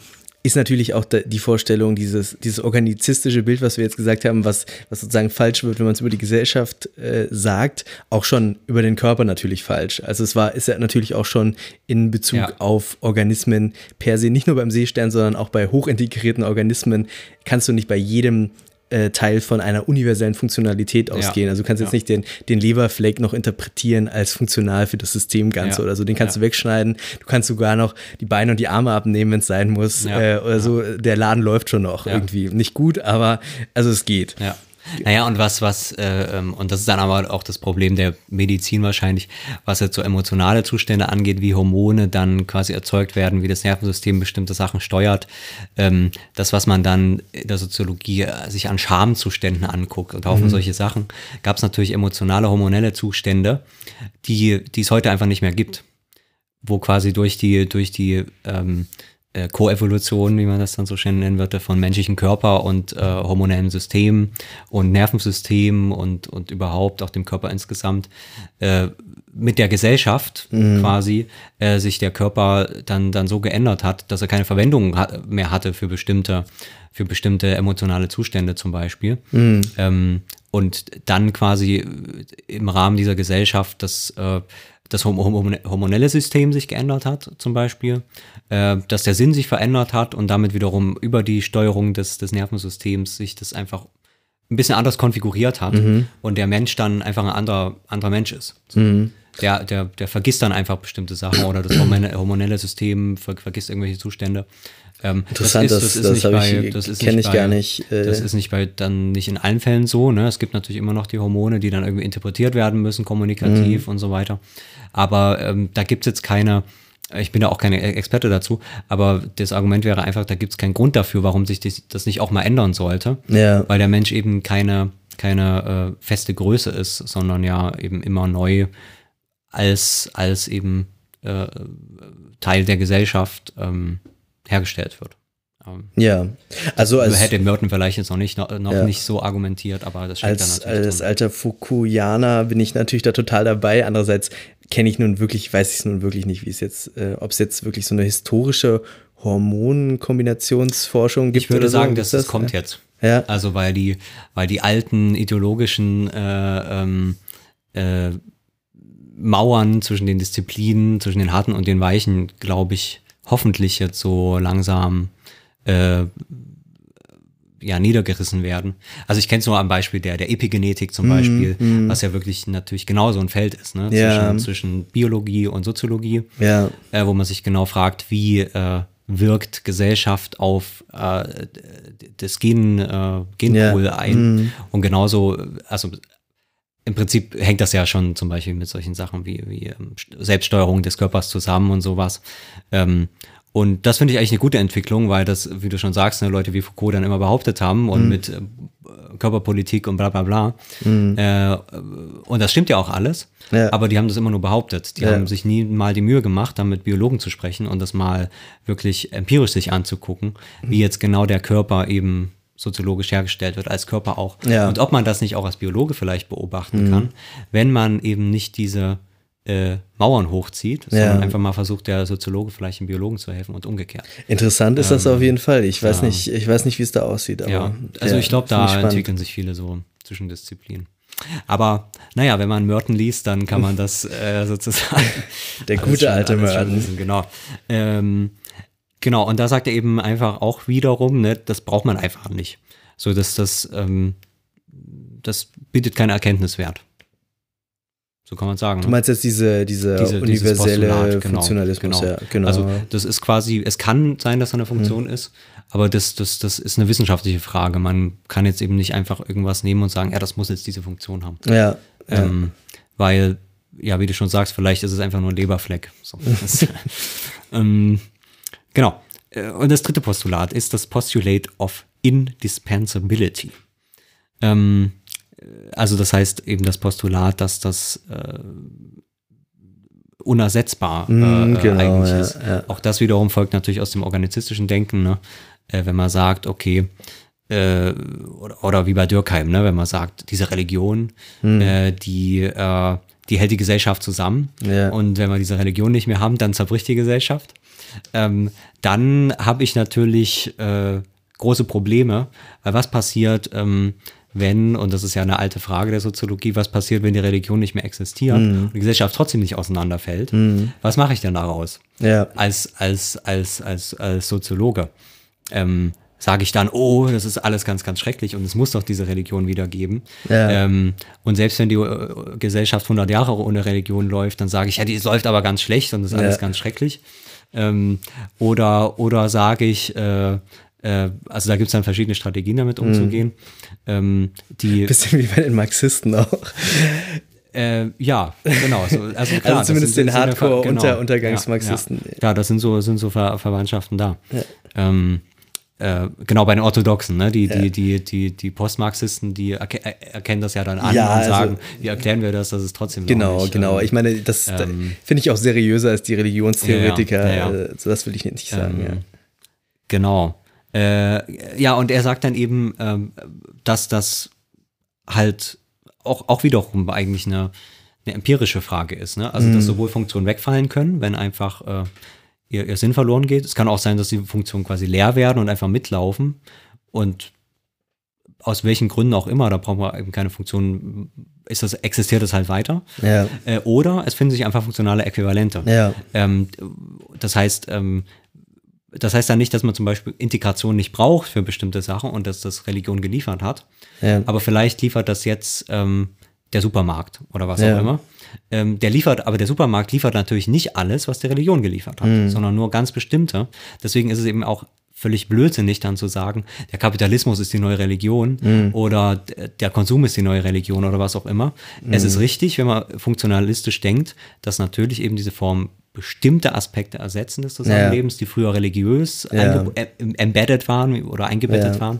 ist natürlich auch die Vorstellung, dieses, dieses organizistische Bild, was wir jetzt gesagt haben, was, was sozusagen falsch wird, wenn man es über die Gesellschaft äh, sagt, auch schon über den Körper natürlich falsch. Also es war, ist ja natürlich auch schon in Bezug Ja. auf Organismen per se, nicht nur beim Seestern, sondern auch bei hochintegrierten Organismen, kannst du nicht bei jedem äh, Teil von einer universellen Funktionalität ausgehen. Also du kannst jetzt Ja. nicht den, den Leberfleck noch interpretieren als funktional für das System Ganze Ja. oder so. Den kannst Ja. du wegschneiden. Du kannst sogar noch die Beine und die Arme abnehmen, wenn es sein muss. Ja. Äh, oder so. Der Laden läuft schon noch Ja. irgendwie. Nicht gut, aber also es geht. Ja. Naja, und was, was, äh, ähm, und das ist dann aber auch das Problem der Medizin wahrscheinlich, was jetzt so emotionale Zustände angeht, wie Hormone dann quasi erzeugt werden, wie das Nervensystem bestimmte Sachen steuert. Ähm, das, was man dann in der Soziologie äh, sich an Schamzuständen anguckt und Haufen solche Sachen, gab es natürlich emotionale, hormonelle Zustände, die, die es heute einfach nicht mehr gibt. Wo quasi durch die, durch die ähm, äh, Koevolution, wie man das dann so schön nennen würde, von menschlichen Körper und äh, hormonellem System und Nervensystem und, und überhaupt auch dem Körper insgesamt. Äh, mit der Gesellschaft quasi äh, sich der Körper dann, dann so geändert hat, dass er keine Verwendung ha mehr hatte für bestimmte, für bestimmte emotionale Zustände zum Beispiel. Ähm, und dann quasi im Rahmen dieser Gesellschaft das, äh, das hormonelle System sich geändert hat, zum Beispiel, äh, dass der Sinn sich verändert hat und damit wiederum über die Steuerung des, des Nervensystems sich das einfach ein bisschen anders konfiguriert hat und der Mensch dann einfach ein anderer, anderer Mensch ist. So. Der, der, der vergisst dann einfach bestimmte Sachen oder das hormone- hormonelle System ver, vergisst irgendwelche Zustände. Ähm, Interessant, das- das hab bei- ich- das ist kenn nicht ich bei- gar nicht, äh. Das ist nicht bei dann nicht in allen Fällen so. Ne? Es gibt natürlich immer noch die Hormone, die dann irgendwie interpretiert werden müssen, kommunikativ und so weiter. Aber ähm, da gibt es jetzt keine, ich bin da auch keine Experte dazu, aber das Argument wäre einfach, da gibt es keinen Grund dafür, warum sich das, das nicht auch mal ändern sollte. Ja. Weil der Mensch eben keine, keine äh, feste Größe ist, sondern ja eben immer neu als, als eben äh, Teil der Gesellschaft ähm, hergestellt wird. Ähm, Ja. Also also als, hätte Merton vielleicht jetzt noch nicht, noch, noch Ja. nicht so argumentiert, aber das steckt als, da natürlich als drin. alter Fukuyaner bin ich natürlich da total dabei. Andererseits kenne ich nun wirklich, weiß ich es nun wirklich nicht, wie es jetzt, äh, ob es jetzt wirklich so eine historische Hormonkombinationsforschung gibt. Ich würde oder so. sagen, Gibt's dass das kommt Ja. jetzt. Ja. Also weil die, weil die alten ideologischen äh, ähm, äh, Mauern zwischen den Disziplinen, zwischen den harten und den weichen, glaube ich, hoffentlich jetzt so langsam äh, ja, niedergerissen werden. Also ich kenne es nur am Beispiel der, der Epigenetik zum Beispiel, was ja wirklich natürlich genauso ein Feld ist, ne? Ja. Zwischen, zwischen Biologie und Soziologie Ja. äh, wo man sich genau fragt, wie äh, wirkt Gesellschaft auf äh, das Gen, äh, Genpool Ja. ein. Und genauso, also im Prinzip hängt das ja schon zum Beispiel mit solchen Sachen wie, wie ähm, Selbststeuerung des Körpers zusammen und sowas. Ähm, und das finde ich eigentlich eine gute Entwicklung, weil das, wie du schon sagst, ne, Leute wie Foucault dann immer behauptet haben und mit äh, Körperpolitik und bla bla bla. Äh, und das stimmt ja auch alles, Ja. aber die haben das immer nur behauptet. Die Ja. haben sich nie mal die Mühe gemacht, dann mit Biologen zu sprechen und das mal wirklich empirisch sich anzugucken, wie jetzt genau der Körper eben soziologisch hergestellt wird, als Körper auch. Ja. Und ob man das nicht auch als Biologe vielleicht beobachten kann, wenn man eben nicht diese äh, Mauern hochzieht, sondern Ja. einfach mal versucht, der Soziologe vielleicht dem Biologen zu helfen und umgekehrt. Interessant ist das auf jeden Fall. Ich weiß Ähm, ja. nicht, ich weiß nicht, wie es da aussieht. Aber, Ja, also ich glaube, da entwickeln sich viele so Zwischendisziplinen. Aber naja, wenn man Merton liest, dann kann man das äh, sozusagen. Der gute alte Merton. Genau. Ähm, genau, und da sagt er eben einfach auch wiederum, ne, das braucht man einfach nicht. So dass das, ähm, das bietet keinen Erkenntniswert. So kann man sagen. Du ne? meinst jetzt diese, diese, Diese- universelle Postulat, genau, Funktionalismus, genau. ja, genau. Also das ist quasi, es kann sein, dass da eine Funktion ist, aber das, das, das ist eine wissenschaftliche Frage. Man kann jetzt eben nicht einfach irgendwas nehmen und sagen, ja, das muss jetzt diese Funktion haben. ja, ja. Ähm, weil, ja, wie du schon sagst, vielleicht ist es einfach nur ein Leberfleck. So, das, ähm, genau. Äh, Und das dritte Postulat ist das Postulate of Indispensability. Ähm, äh, also das heißt eben das Postulat, dass das äh, unersetzbar äh, Mm, genau, eigentlich ja, ist. ja. Auch das wiederum folgt natürlich aus dem organistischen Denken, ne? äh, wenn man sagt, okay, äh, oder, oder wie bei Dürkheim, ne? wenn man sagt, diese Religion, äh, die, die hält die Gesellschaft zusammen. Ja. Und wenn wir diese Religion nicht mehr haben, dann zerbricht die Gesellschaft. Ähm, dann habe ich natürlich äh, große Probleme, weil was passiert, ähm, wenn, und das ist ja eine alte Frage der Soziologie, was passiert, wenn die Religion nicht mehr existiert Hm. und die Gesellschaft trotzdem nicht auseinanderfällt? Was mache ich denn daraus? Ja. als, als, als, als, als Soziologe. Ähm, sage ich dann, oh, das ist alles ganz, ganz schrecklich und es muss doch diese Religion wieder geben. Ja. Ähm, und selbst wenn die äh, Gesellschaft 100 Jahre ohne Religion läuft, dann sage ich, ja, die läuft aber ganz schlecht und das ist alles Ja. ganz schrecklich. Ähm, oder oder sage ich, äh, äh, also da gibt es dann verschiedene Strategien damit umzugehen. Ähm, die, Bisschen wie bei den Marxisten auch. äh, ja, genau. So, also, klar, das zumindest sind- den sind ja ver- Hardcore- genau. Unter-. Ja, ja. ja, das sind so, sind so Ver Verwandtschaften da. Ähm, äh, genau, bei den Orthodoxen, ne? die, die, die, die, die Postmarxisten, die äh, erkennen das ja dann an Ja, und also- sagen, wie erklären wir das, dass es trotzdem Genau, nicht, genau. ähm, Ich meine, das da ähm, finde ich auch seriöser als die Religionstheoretiker. Ja, ja, ja, ja. äh, So, das will ich nicht sagen. Ähm, ja. Genau. Äh, ja, und er sagt dann eben, ähm, dass das halt auch, auch wiederum eigentlich eine, eine empirische Frage ist. Ne? Also, Mhm. dass sowohl Funktionen wegfallen können, wenn einfach äh, ihr, ihr Sinn verloren geht. Es kann auch sein, dass die Funktionen quasi leer werden und einfach mitlaufen. Und aus welchen Gründen auch immer, da brauchen wir eben keine Funktion, ist das, existiert das halt weiter. Ja. Äh, oder es finden sich einfach funktionale Äquivalente. Ja. Ähm, das heißt, ähm, das heißt dann nicht, dass man zum Beispiel Integration nicht braucht für bestimmte Sachen und dass das Religion geliefert hat. Ja. Aber vielleicht liefert das jetzt ähm, der Supermarkt oder was auch immer. Ähm, der liefert, aber der Supermarkt liefert natürlich nicht alles, was die Religion geliefert hat, Mhm. sondern nur ganz bestimmte. Deswegen ist es eben auch völlig blödsinnig dann zu sagen, der Kapitalismus ist die neue Religion Mhm. oder der Konsum ist die neue Religion oder was auch immer. Es Mhm. ist richtig, wenn man funktionalistisch denkt, dass natürlich eben diese Form bestimmte Aspekte ersetzen des Zusammenlebens, die früher religiös Ja. äh, embedded waren oder eingebettet Ja. waren,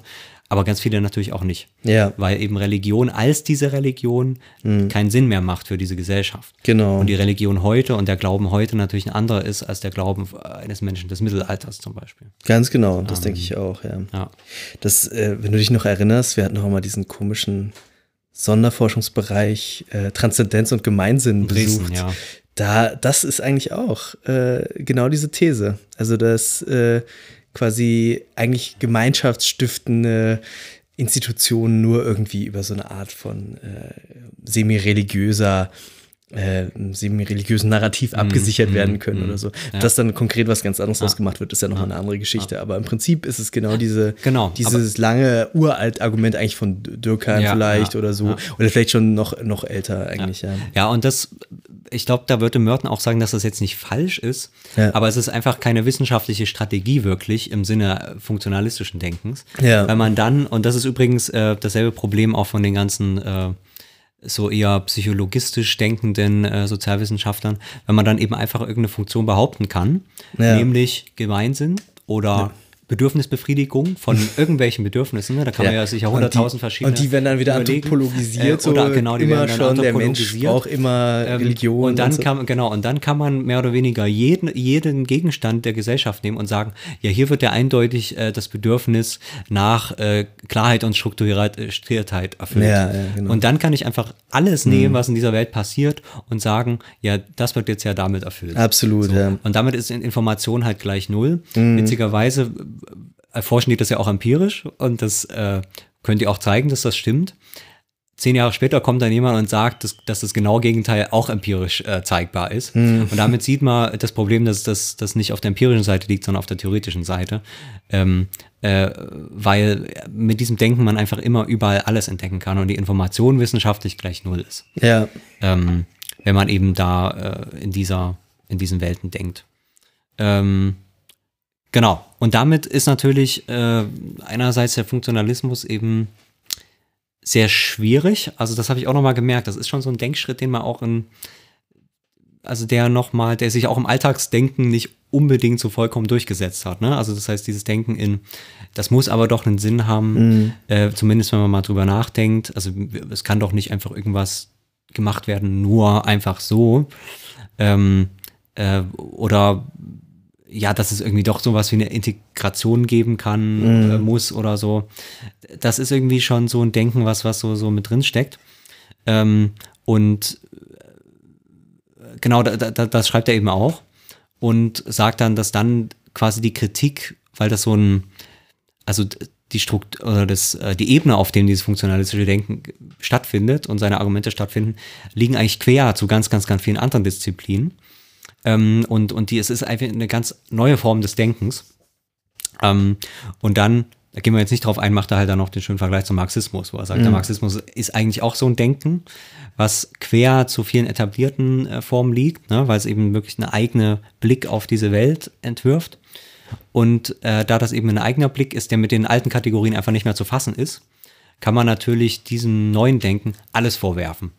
aber ganz viele natürlich auch nicht. Ja. Weil eben Religion als diese Religion keinen Sinn mehr macht für diese Gesellschaft. Genau. Und die Religion heute und der Glauben heute natürlich ein anderer ist als der Glauben eines Menschen des Mittelalters zum Beispiel. Ganz genau, das denke ich auch, ja. Ja. Das, äh, wenn du dich noch erinnerst, wir hatten noch mal diesen komischen Sonderforschungsbereich äh, Transzendenz und Gemeinsinn Dresden, besucht. ja. Da, das ist eigentlich auch äh, genau diese These. Also, dass äh, quasi eigentlich gemeinschaftsstiftende Institutionen nur irgendwie über so eine Art von äh, semi-religiöser äh, semi-religiösen Narrativ abgesichert werden können oder so. Dass dann konkret was ganz anderes draus gemacht wird, ist ja nochmal eine andere Geschichte. Aber im Prinzip ist es genau diese, Genau, dieses lange uralt Argument eigentlich von Dürkheim Ja, vielleicht ja, oder so. ja. Oder vielleicht schon noch, noch älter eigentlich, ja. Ja, und das, ich glaube, da würde Merton auch sagen, dass das jetzt nicht falsch ist, Ja. aber es ist einfach keine wissenschaftliche Strategie wirklich im Sinne funktionalistischen Denkens. Ja. Weil man dann, und das ist übrigens äh, dasselbe Problem auch von den ganzen äh, so eher psychologistisch denkenden äh, Sozialwissenschaftlern, wenn man dann eben einfach irgendeine Funktion behaupten kann, Ja. nämlich Gemeinsinn oder Bedürfnisbefriedigung von irgendwelchen Bedürfnissen. Ne? Da kann man ja sicher Und die- hunderttausend verschiedene. Und die werden dann wieder überlegen. anthropologisiert, Äh, oder so genau, die immer werden dann schon, der Mensch anthropologisiert. braucht immer Ähm, Religion. Und dann so. kann genau und dann kann man mehr oder weniger jeden jeden Gegenstand der Gesellschaft nehmen und sagen, ja hier wird ja eindeutig äh, das Bedürfnis nach äh, Klarheit und Strukturiertheit erfüllt. Ja, ja, genau. Mhm. Und dann kann ich einfach alles nehmen, was in dieser Welt passiert und sagen, ja das wird jetzt ja damit erfüllt. Absolut, ja. Mhm. Und damit ist in- Information halt gleich null. Witzigerweise äh, erforschen die das ja auch empirisch und das äh, könnt ihr auch zeigen, dass das stimmt. Zehn Jahre später kommt dann jemand und sagt, dass, dass das genaue Gegenteil auch empirisch äh, zeigbar ist. Mhm. Und damit sieht man das Problem, dass das, das nicht auf der empirischen Seite liegt, sondern auf der theoretischen Seite. Ähm, äh, weil mit diesem Denken man einfach immer überall alles entdecken kann und die Information wissenschaftlich gleich null ist Ja, ähm, wenn man eben da äh, in dieser, in diesen Welten denkt. Ähm, genau. Und damit ist natürlich äh, einerseits der Funktionalismus eben sehr schwierig. Also das habe ich auch nochmal gemerkt. Das ist schon so ein Denkschritt, den man auch in, also der nochmal, der sich auch im Alltagsdenken nicht unbedingt so vollkommen durchgesetzt hat. Ne? Also das heißt, dieses Denken in, das muss aber doch einen Sinn haben, äh, zumindest wenn man mal drüber nachdenkt. Also es kann doch nicht einfach irgendwas gemacht werden, nur einfach so. Ähm, äh, oder ja, dass es irgendwie doch sowas wie eine Integration geben kann, äh, muss oder so. Das ist irgendwie schon so ein Denken, was, was so, so mit drin steckt. Ähm, und äh, genau, da, da, das schreibt er eben auch und sagt dann, dass dann quasi die Kritik, weil das so ein, also die Struktur oder das, äh, die Ebene, auf dem dieses funktionalistische Denken stattfindet und seine Argumente stattfinden, liegen eigentlich quer zu ganz, ganz, ganz vielen anderen Disziplinen. Ähm, und, und die, es ist einfach eine ganz neue Form des Denkens. Ähm, und dann, da gehen wir jetzt nicht drauf ein, macht er halt dann noch den schönen Vergleich zum Marxismus, wo er sagt, der Marxismus ist eigentlich auch so ein Denken, was quer zu vielen etablierten äh, Formen liegt, ne, weil es eben wirklich eine eigene Blick auf diese Welt entwirft. Und äh, da das eben ein eigener Blick ist, der mit den alten Kategorien einfach nicht mehr zu fassen ist, kann man natürlich diesem neuen Denken alles vorwerfen.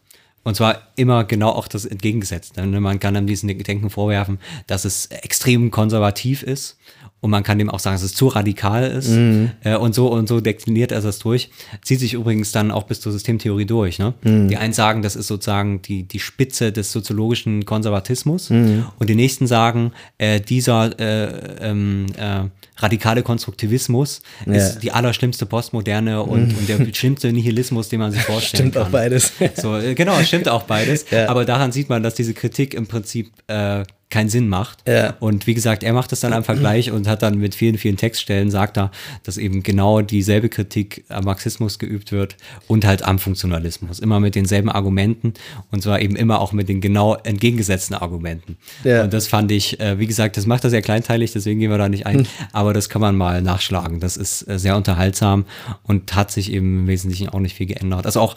Und zwar immer genau auch das Entgegengesetzte. Man kann einem diesem Denken vorwerfen, dass es extrem konservativ ist und man kann dem auch sagen, dass es zu radikal ist Mhm. äh, und so und so dekliniert er das durch. Zieht sich übrigens dann auch bis zur Systemtheorie durch. Ne? Mhm. Die einen sagen, das ist sozusagen die, die Spitze des soziologischen Konservatismus Mhm. und die nächsten sagen, äh, dieser äh, ähm, äh, radikale Konstruktivismus Ja. ist die allerschlimmste Postmoderne und, und der schlimmste Nihilismus, den man sich vorstellen Stimmt kann. auch beides. So, äh, genau, stimmt auch beides. Ja. Aber daran sieht man, dass diese Kritik im Prinzip äh, keinen Sinn macht. Ja. Und wie gesagt, er macht es dann am Vergleich und hat dann mit vielen, vielen Textstellen sagt er, dass eben genau dieselbe Kritik am Marxismus geübt wird und halt am Funktionalismus. Immer mit denselben Argumenten und zwar eben immer auch mit den genau entgegengesetzten Argumenten. Ja. Und das fand ich, äh, wie gesagt, das macht er sehr kleinteilig, deswegen gehen wir da nicht ein. Aber das kann man mal nachschlagen. Das ist äh, sehr unterhaltsam und hat sich eben im Wesentlichen auch nicht viel geändert. Also auch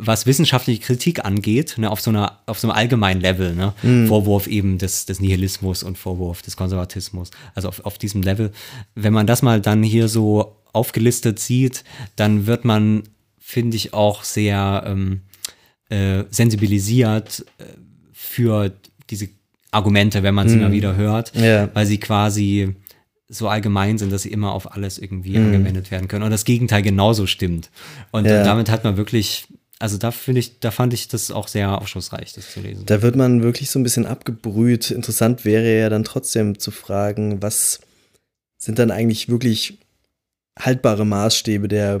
was wissenschaftliche Kritik angeht, ne, auf so einer, auf so einem allgemeinen Level, ne, Vorwurf eben des, des Nihilismus und Vorwurf des Konservatismus, also auf, auf diesem Level. Wenn man das mal dann hier so aufgelistet sieht, dann wird man, finde ich, auch sehr ähm, äh, sensibilisiert äh, für diese Argumente, wenn man sie mal wieder hört, Ja. weil sie quasi so allgemein sind, dass sie immer auf alles irgendwie angewendet werden können. Und das Gegenteil genauso stimmt. Und Ja. damit hat man wirklich, also da finde ich, da fand ich das auch sehr aufschlussreich, das zu lesen. Da wird man wirklich so ein bisschen abgebrüht. Interessant wäre ja dann trotzdem zu fragen, was sind dann eigentlich wirklich haltbare Maßstäbe der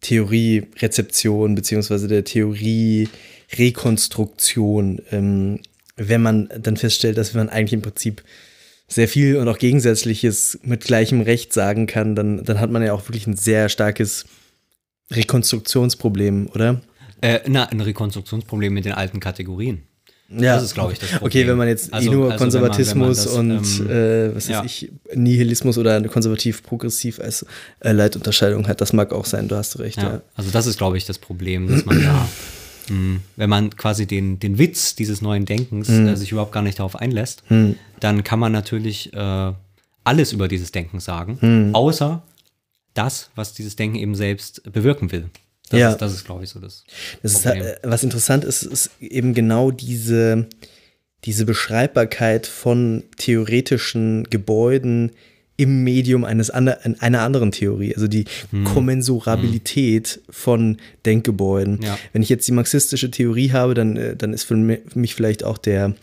Theorie-Rezeption beziehungsweise der Theorie-Rekonstruktion, ähm, wenn man dann feststellt, dass man eigentlich im Prinzip sehr viel und auch Gegensätzliches mit gleichem Recht sagen kann, dann, dann hat man ja auch wirklich ein sehr starkes Rekonstruktionsproblem, oder? Äh, na, ein Rekonstruktionsproblem mit den alten Kategorien. Ja, Das ist, glaub ich, das Okay, Problem. wenn man jetzt Also- eh nur also wenn man- Konservatismus wenn man das, und ähm, äh, was weiß ja. ich, Nihilismus oder konservativ-progressiv als äh, Leitunterscheidung hat, das mag auch sein, du hast recht, ja. Ja, also das ist, glaube ich, das Problem, dass man da, mh, wenn man quasi den, den Witz dieses neuen Denkens Hm. äh, sich überhaupt gar nicht darauf einlässt, dann kann man natürlich äh, alles über dieses Denken sagen, Hm. außer das, was dieses Denken eben selbst bewirken will. Das Ja. ist, das ist glaube ich, so das. Das ist, äh, was interessant ist, ist eben genau diese, diese Beschreibbarkeit von theoretischen Gebäuden im Medium eines ander, einer anderen Theorie, also die Hm. Kommensurabilität von Denkgebäuden. Ja. Wenn ich jetzt die marxistische Theorie habe, dann, äh, dann ist für mich vielleicht auch der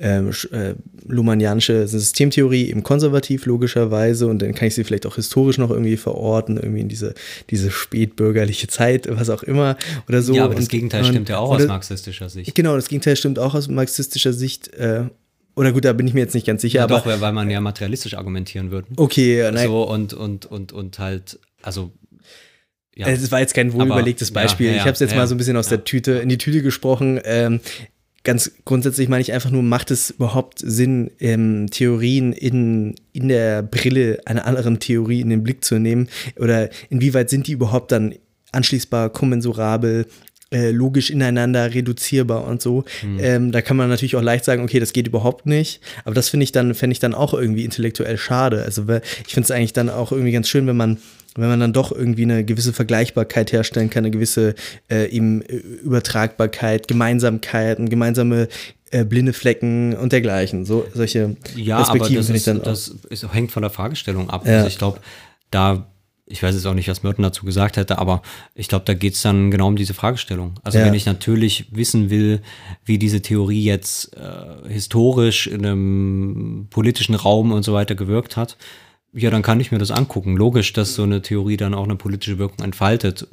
ähm, äh, Luhmannianische Systemtheorie eben konservativ logischerweise und dann kann ich sie vielleicht auch historisch noch irgendwie verorten, irgendwie in diese, diese spätbürgerliche Zeit, was auch immer oder so. ja, aber das Und- Gegenteil und- stimmt ja auch aus oder- marxistischer Sicht. Genau, das Gegenteil stimmt auch aus marxistischer Sicht. Äh, oder gut, da bin ich mir jetzt nicht ganz sicher, Ja, aber doch, weil man ja materialistisch argumentieren würde. okay, ja, nein, So und, und, und, und halt, also. Ja. Es war jetzt kein wohlüberlegtes Aber- Beispiel. ja, ja, ich habe es jetzt mal so ein bisschen aus der Tüte, in die Tüte gesprochen. Ähm, ganz grundsätzlich meine ich einfach nur, macht es überhaupt Sinn, ähm, Theorien in, in der Brille einer anderen Theorie in den Blick zu nehmen? Oder inwieweit sind die überhaupt dann anschließbar, kommensurabel, äh, logisch ineinander reduzierbar und so. Hm. Ähm, da kann man natürlich auch leicht sagen, okay, das geht überhaupt nicht. Aber das finde ich dann, fände ich dann auch irgendwie intellektuell schade. Also ich finde es eigentlich dann auch irgendwie ganz schön, wenn man wenn man dann doch irgendwie eine gewisse Vergleichbarkeit herstellen kann, eine gewisse äh, eben äh, Übertragbarkeit, Gemeinsamkeiten, gemeinsame äh, blinde Flecken und dergleichen. So solche Ja, Perspektiven das, finde ich dann auch. das hängt von der Fragestellung ab. Ja. Also ich glaube, da, ich weiß jetzt auch nicht, was Merton dazu gesagt hätte, aber ich glaube, da geht es dann genau um diese Fragestellung. Also Ja. wenn ich natürlich wissen will, wie diese Theorie jetzt äh, historisch in einem politischen Raum und so weiter gewirkt hat, ja, dann kann ich mir das angucken. Logisch, dass so eine Theorie dann auch eine politische Wirkung entfaltet.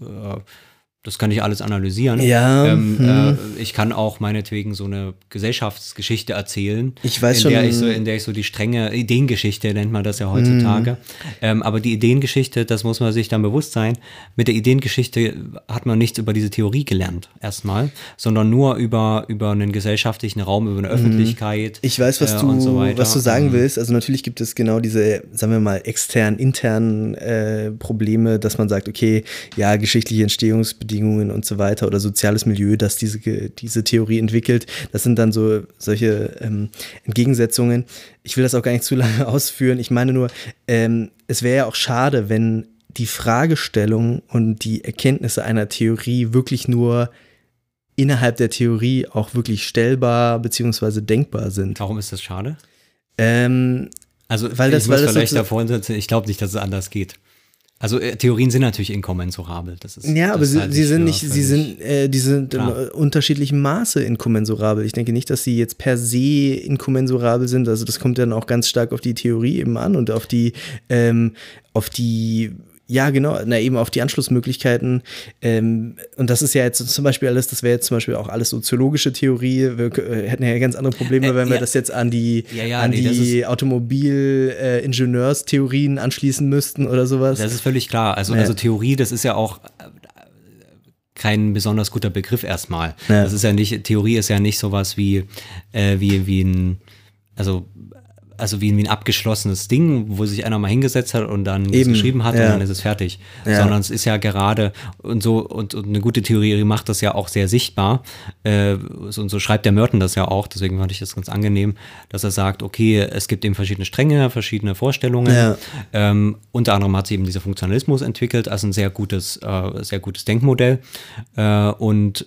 Das kann ich alles analysieren. Ja, Ähm, hm. äh, ich kann auch meinetwegen so eine Gesellschaftsgeschichte erzählen. Ich weiß in schon- Der ich so, in der ich so die strenge Ideengeschichte nennt man das ja heutzutage. Mhm. Ähm, aber die Ideengeschichte, das muss man sich dann bewusst sein. Mit der Ideengeschichte hat man nichts über diese Theorie gelernt, erstmal, sondern nur über, über einen gesellschaftlichen Raum, über eine Öffentlichkeit. Mhm. Ich weiß, was äh, du, und so weiter. was du sagen Ähm, willst. Also natürlich gibt es genau diese, sagen wir mal, externen, internen äh, Probleme, dass man sagt, okay, ja, geschichtliche Entstehungsbedingungen Rahmenbedingungen und so weiter oder soziales Milieu, das diese, diese Theorie entwickelt. Das sind dann so solche ähm, Entgegensetzungen. Ich will das auch gar nicht zu lange ausführen. Ich meine nur, ähm, es wäre ja auch schade, wenn die Fragestellung und die Erkenntnisse einer Theorie wirklich nur innerhalb der Theorie auch wirklich stellbar bzw. denkbar sind. Warum ist das schade? Ähm, Also, Weil das- ich muss weil das vielleicht davor setzen, ich glaube nicht, dass es anders geht. Also äh, Theorien sind natürlich inkommensurabel. Das ist, Ja, das aber sie, sie sind nicht, sie sind, äh, die sind in Klar. äh, unterschiedlichem Maße inkommensurabel. Ich denke nicht, dass sie jetzt per se inkommensurabel sind. Also das kommt dann auch ganz stark auf die Theorie eben an und auf die, ähm, auf die, ja genau, na eben auf die Anschlussmöglichkeiten. Ähm, und das ist ja jetzt zum Beispiel alles, das wäre jetzt zum Beispiel auch alles soziologische Theorie. Wir äh, hätten ja ganz andere Probleme, Äh, wenn wir ja. das jetzt an die, Ja, ja, an nee, die Automobil-Ingenieurstheorien anschließen müssten oder sowas. Das ist völlig klar. Also, also Theorie, das ist ja auch äh, kein besonders guter Begriff erstmal. Das ist ja nicht, Theorie ist ja nicht sowas wie, äh, wie, wie ein, also, also wie, wie ein abgeschlossenes Ding, wo sich einer mal hingesetzt hat und dann Eben, geschrieben hat ja. und dann ist es fertig. Ja. Sondern es ist ja gerade und so, und, und eine gute Theorie macht das ja auch sehr sichtbar. Äh, so- und so schreibt der Merton das ja auch, deswegen fand ich das ganz angenehm, dass er sagt, okay, es gibt eben verschiedene Stränge, verschiedene Vorstellungen. Ja. Ähm, unter anderem hat sie eben dieser Funktionalismus entwickelt, als ein sehr gutes, äh, sehr gutes Denkmodell. Äh, und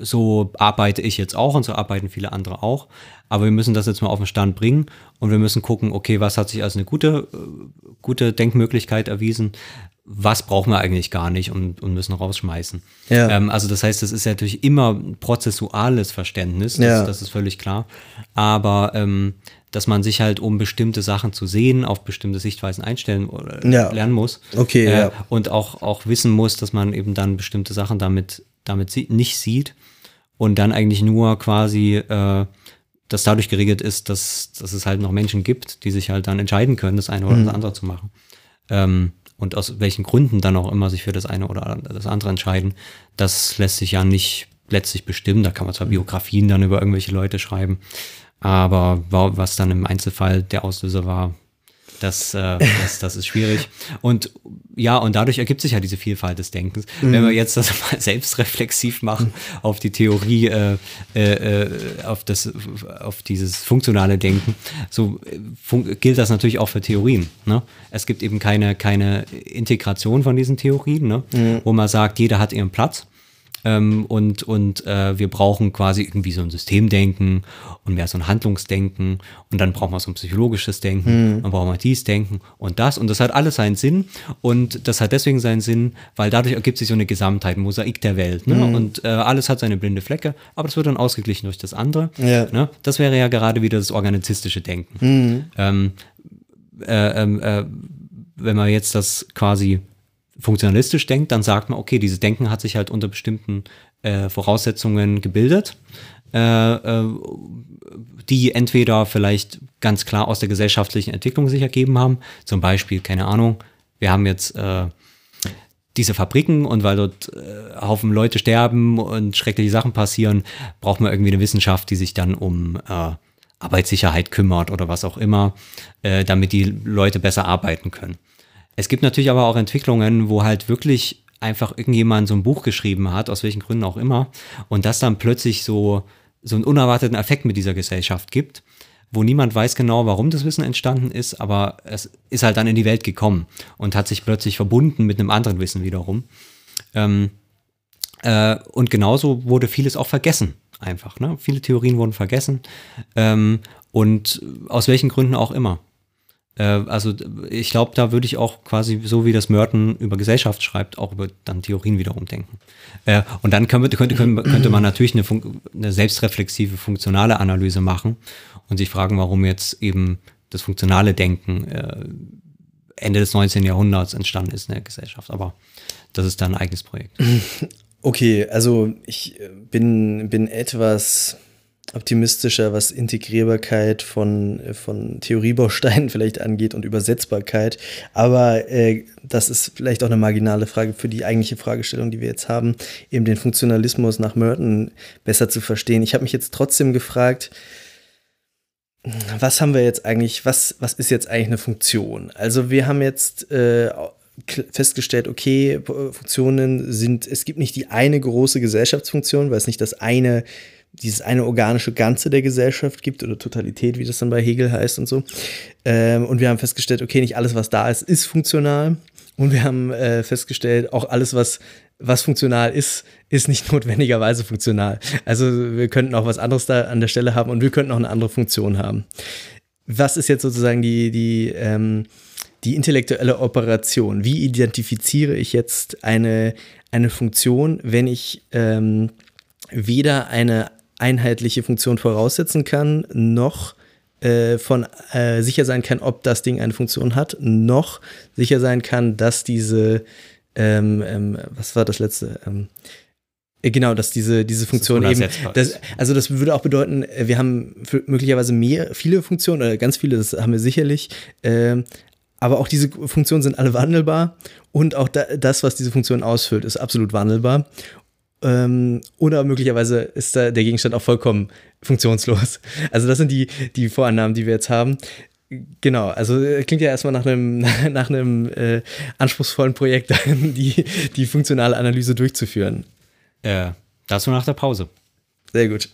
so arbeite ich jetzt auch und so arbeiten viele andere auch. Aber wir müssen das jetzt mal auf den Stand bringen und wir müssen gucken, okay, was hat sich als eine gute, äh, gute Denkmöglichkeit erwiesen? Was brauchen wir eigentlich gar nicht und, und müssen rausschmeißen? Ja. Ähm, also das heißt, das ist ja natürlich immer ein prozessuales Verständnis, das, Ja. das ist völlig klar. Aber ähm, dass man sich halt, um bestimmte Sachen zu sehen, auf bestimmte Sichtweisen einstellen oder Ja. lernen muss. Okay, äh, ja. Und auch, auch wissen muss, dass man eben dann bestimmte Sachen damit, damit sie nicht sieht und dann eigentlich nur quasi äh, das dadurch geregelt ist, dass, dass es halt noch Menschen gibt, die sich halt dann entscheiden können, das eine oder Mhm. das andere zu machen. Ähm, und aus welchen Gründen dann auch immer sich für das eine oder das andere entscheiden, das lässt sich ja nicht letztlich bestimmen. Da kann man zwar Biografien dann über irgendwelche Leute schreiben, aber wa- was dann im Einzelfall der Auslöser war, das, äh, das, das ist schwierig. Und ja, und dadurch ergibt sich ja diese Vielfalt des Denkens. Wenn wir jetzt das mal selbstreflexiv machen auf die Theorie, äh, äh, äh, auf, das, auf dieses funktionale Denken, so äh, fun gilt das natürlich auch für Theorien. Ne? Es gibt eben keine, keine Integration von diesen Theorien, ne? wo man sagt, jeder hat ihren Platz. Ähm, und und äh, wir brauchen quasi irgendwie so ein Systemdenken und mehr so ein Handlungsdenken und dann brauchen wir so ein psychologisches Denken, dann brauchen wir dies Denken und das und das hat alles seinen Sinn und das hat deswegen seinen Sinn, weil dadurch ergibt sich so eine Gesamtheit, ein Mosaik der Welt ne? und äh, alles hat seine blinde Flecke, aber das wird dann ausgeglichen durch das andere. Ja. Ne? Das wäre ja gerade wieder das organizistische Denken. Ähm, äh, ähm, äh, wenn man jetzt das quasi funktionalistisch denkt, dann sagt man, okay, dieses Denken hat sich halt unter bestimmten äh, Voraussetzungen gebildet, äh, äh, die entweder vielleicht ganz klar aus der gesellschaftlichen Entwicklung sich ergeben haben, zum Beispiel, keine Ahnung, wir haben jetzt äh, diese Fabriken und weil dort äh, Haufen Leute sterben und schreckliche Sachen passieren, braucht man irgendwie eine Wissenschaft, die sich dann um äh, Arbeitssicherheit kümmert oder was auch immer, äh, damit die Leute besser arbeiten können. Es gibt natürlich aber auch Entwicklungen, wo halt wirklich einfach irgendjemand so ein Buch geschrieben hat, aus welchen Gründen auch immer, und das dann plötzlich so, so einen unerwarteten Effekt mit dieser Gesellschaft gibt, wo niemand weiß genau, warum das Wissen entstanden ist, aber es ist halt dann in die Welt gekommen und hat sich plötzlich verbunden mit einem anderen Wissen wiederum. Ähm, äh, und genauso wurde vieles auch vergessen, einfach. Ne? Viele Theorien wurden vergessen ähm, und aus welchen Gründen auch immer. Äh, also ich glaube, da würde ich auch quasi, so wie das Merton über Gesellschaft schreibt, auch über dann Theorien wiederum denken. Äh, und dann könnte, könnte, könnte, man natürlich eine, eine selbstreflexive, funktionale Analyse machen und sich fragen, warum jetzt eben das funktionale Denken äh, Ende des 19. Jahrhunderts entstanden ist in der Gesellschaft. Aber das ist dann ein eigenes Projekt. Okay, also ich bin, bin etwas optimistischer, was Integrierbarkeit von, äh, von Theoriebausteinen vielleicht angeht und Übersetzbarkeit. Aber äh, das ist vielleicht auch eine marginale Frage für die eigentliche Fragestellung, die wir jetzt haben, eben den Funktionalismus nach Merton besser zu verstehen. Ich habe mich jetzt trotzdem gefragt, was haben wir jetzt eigentlich, was, was ist jetzt eigentlich eine Funktion? Also wir haben jetzt äh, festgestellt, okay, Funktionen sind, es gibt nicht die eine große Gesellschaftsfunktion, weil es nicht das eine, dieses eine organische Ganze der Gesellschaft gibt oder Totalität, wie das dann bei Hegel heißt und so. Ähm, und wir haben festgestellt, okay, nicht alles, was da ist, ist funktional. Und wir haben äh, festgestellt, auch alles, was, was funktional ist, ist nicht notwendigerweise funktional. Also wir könnten auch was anderes da an der Stelle haben und wir könnten auch eine andere Funktion haben. Was ist jetzt sozusagen die, die, ähm, die intellektuelle Operation? Wie identifiziere ich jetzt eine, eine Funktion, wenn ich ähm, weder eine einheitliche Funktion voraussetzen kann, noch äh, von äh, sicher sein kann, ob das Ding eine Funktion hat, noch sicher sein kann, dass diese, ähm, ähm, was war das letzte? Ähm, äh, genau, dass diese, diese Funktion das eben, das, also das würde auch bedeuten, äh, wir haben möglicherweise mehr, viele Funktionen, oder ganz viele, das haben wir sicherlich, ähm, aber auch diese Funktionen sind alle wandelbar und auch da, das, was diese Funktion ausfüllt, ist absolut wandelbar. Ähm, oder möglicherweise ist da der Gegenstand auch vollkommen funktionslos. Also das sind die, die Vorannahmen, die wir jetzt haben. Genau, also äh, klingt ja erstmal nach einem, nach einem äh, anspruchsvollen Projekt, die, die funktionale Analyse durchzuführen. Äh, dazu nach der Pause. Sehr gut.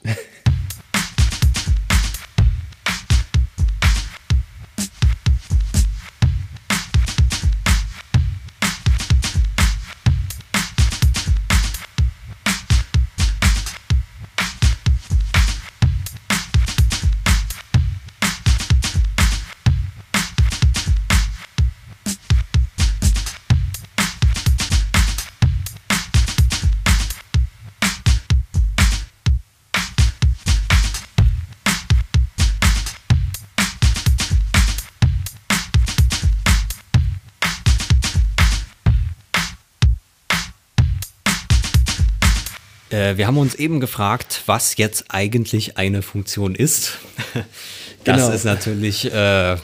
Wir haben uns eben gefragt, was jetzt eigentlich eine Funktion ist. Das genau. ist natürlich äh,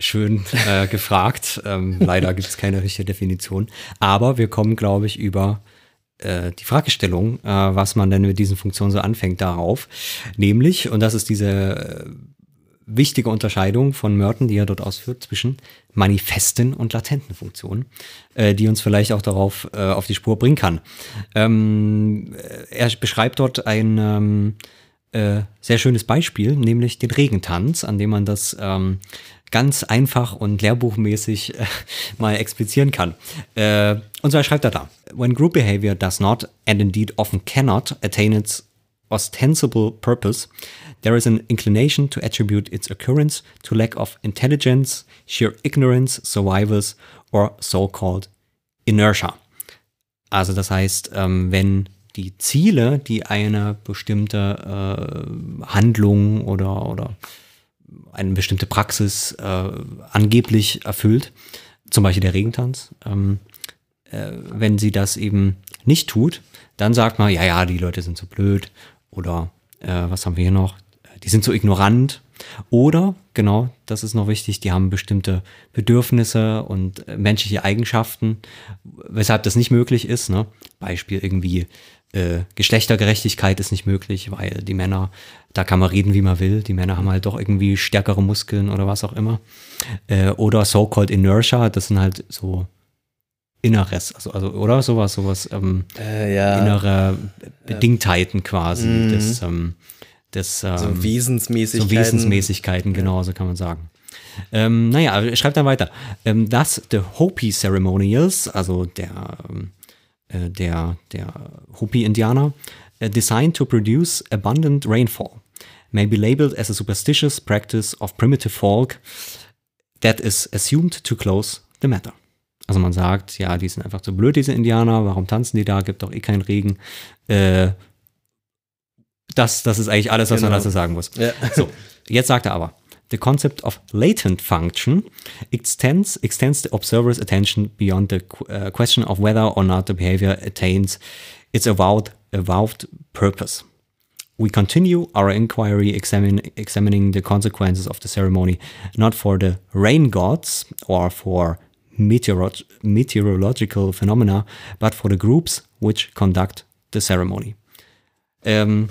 schön äh, gefragt. Ähm, leider gibt es keine richtige Definition. Aber wir kommen, glaube ich, über äh, die Fragestellung, äh, was man denn mit diesen Funktionen so anfängt, darauf. Nämlich, und das ist diese äh, wichtige Unterscheidung von Merton, die er dort ausführt, zwischen manifesten und latenten Funktionen, äh, die uns vielleicht auch darauf äh, auf die Spur bringen kann. Ähm, äh, er beschreibt dort ein ähm, äh, sehr schönes Beispiel, nämlich den Regentanz, an dem man das ähm, ganz einfach und lehrbuchmäßig äh, mal explizieren kann. Äh, und zwar schreibt er da, when group behavior does not and indeed often cannot attain its ostensible purpose, there is an inclination to attribute its occurrence to lack of intelligence, sheer ignorance, survivals or so-called inertia. Also das heißt, ähm, wenn die Ziele, die eine bestimmte äh, Handlung oder, oder eine bestimmte Praxis äh, angeblich erfüllt, zum Beispiel der Regentanz, ähm, äh, wenn sie das eben nicht tut, dann sagt man, ja, ja, die Leute sind so blöd oder äh, was haben wir hier noch? Die sind so ignorant. Oder, genau, das ist noch wichtig, die haben bestimmte Bedürfnisse und äh, menschliche Eigenschaften, weshalb das nicht möglich ist. Ne? Beispiel irgendwie äh, Geschlechtergerechtigkeit ist nicht möglich, weil die Männer, da kann man reden, wie man will, die Männer haben halt doch irgendwie stärkere Muskeln oder was auch immer. Äh, oder so-called Inertia, das sind halt so Inneres, also, also oder sowas, sowas, ähm, äh, ja. innere Bedingtheiten quasi. Mhm. Das, ähm, des ähm, so Wesensmäßigkeiten. So Wesensmäßigkeiten, genau, so kann man sagen. Ähm, naja, er schreibt dann weiter. Ähm, dass the Hopi Ceremonials, also der, ähm, äh, der, der Hopi-Indianer, uh, designed to produce abundant rainfall, may be labeled as a superstitious practice of primitive folk that is assumed to close the matter. Also man sagt, ja, die sind einfach zu blöd, diese Indianer, warum tanzen die da, gibt doch eh keinen Regen. Äh, das, das ist eigentlich alles, was genau. man dazu sagen muss. Ja. So, jetzt sagt er aber, the concept of latent function extends, extends the observer's attention beyond the uh, question of whether or not the behavior attains its avowed, avowed purpose. We continue our inquiry examine, examining the consequences of the ceremony, not for the rain gods or for meteorolo meteorological phenomena, but for the groups which conduct the ceremony. Ähm,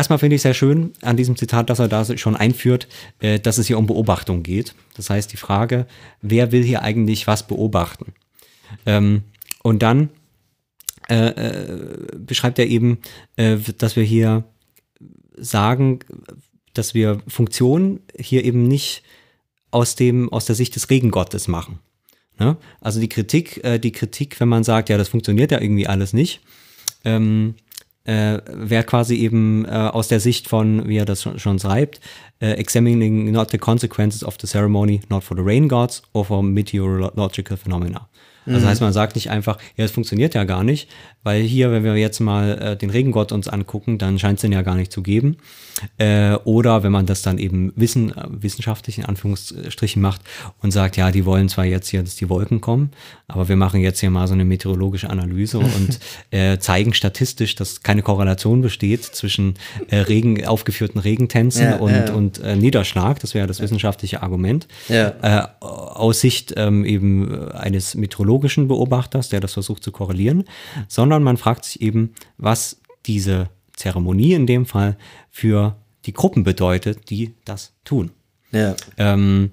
Erstmal finde ich sehr schön an diesem Zitat, dass er da schon einführt, äh, dass es hier um Beobachtung geht. Das heißt, die Frage, wer will hier eigentlich was beobachten? Ähm, und dann äh, äh, beschreibt er eben, dass wir hier sagen, dass wir Funktionen hier eben nicht aus dem aus der Sicht des Regengottes machen. Ne? Also die Kritik, die Kritik, wenn man sagt, ja, das funktioniert ja irgendwie alles nicht, ähm, äh, wäre quasi eben äh, aus der Sicht von, wie er das schon, schon schreibt, äh, examining not the consequences of the ceremony, not for the rain gods or for meteorological phenomena. Also heißt, man sagt nicht einfach, ja, es funktioniert ja gar nicht, weil hier, wenn wir jetzt mal äh, den Regengott uns angucken, dann scheint es den ja gar nicht zu geben. Äh, oder wenn man das dann eben wissen, äh, wissenschaftlich in Anführungsstrichen macht und sagt, ja, die wollen zwar jetzt hier, dass die Wolken kommen, aber wir machen jetzt hier mal so eine meteorologische Analyse und äh, zeigen statistisch, dass keine Korrelation besteht zwischen äh, Regen, aufgeführten Regentänzen Ja, und, ja. und äh, Niederschlag. Das wäre das wissenschaftliche Argument. Ja. Äh, aus Sicht ähm, eben äh, eines meteorologischen Beobachters, der das versucht zu korrelieren, sondern man fragt sich eben, was diese Zeremonie in dem Fall für die Gruppen bedeutet, die das tun. Ja. Ähm,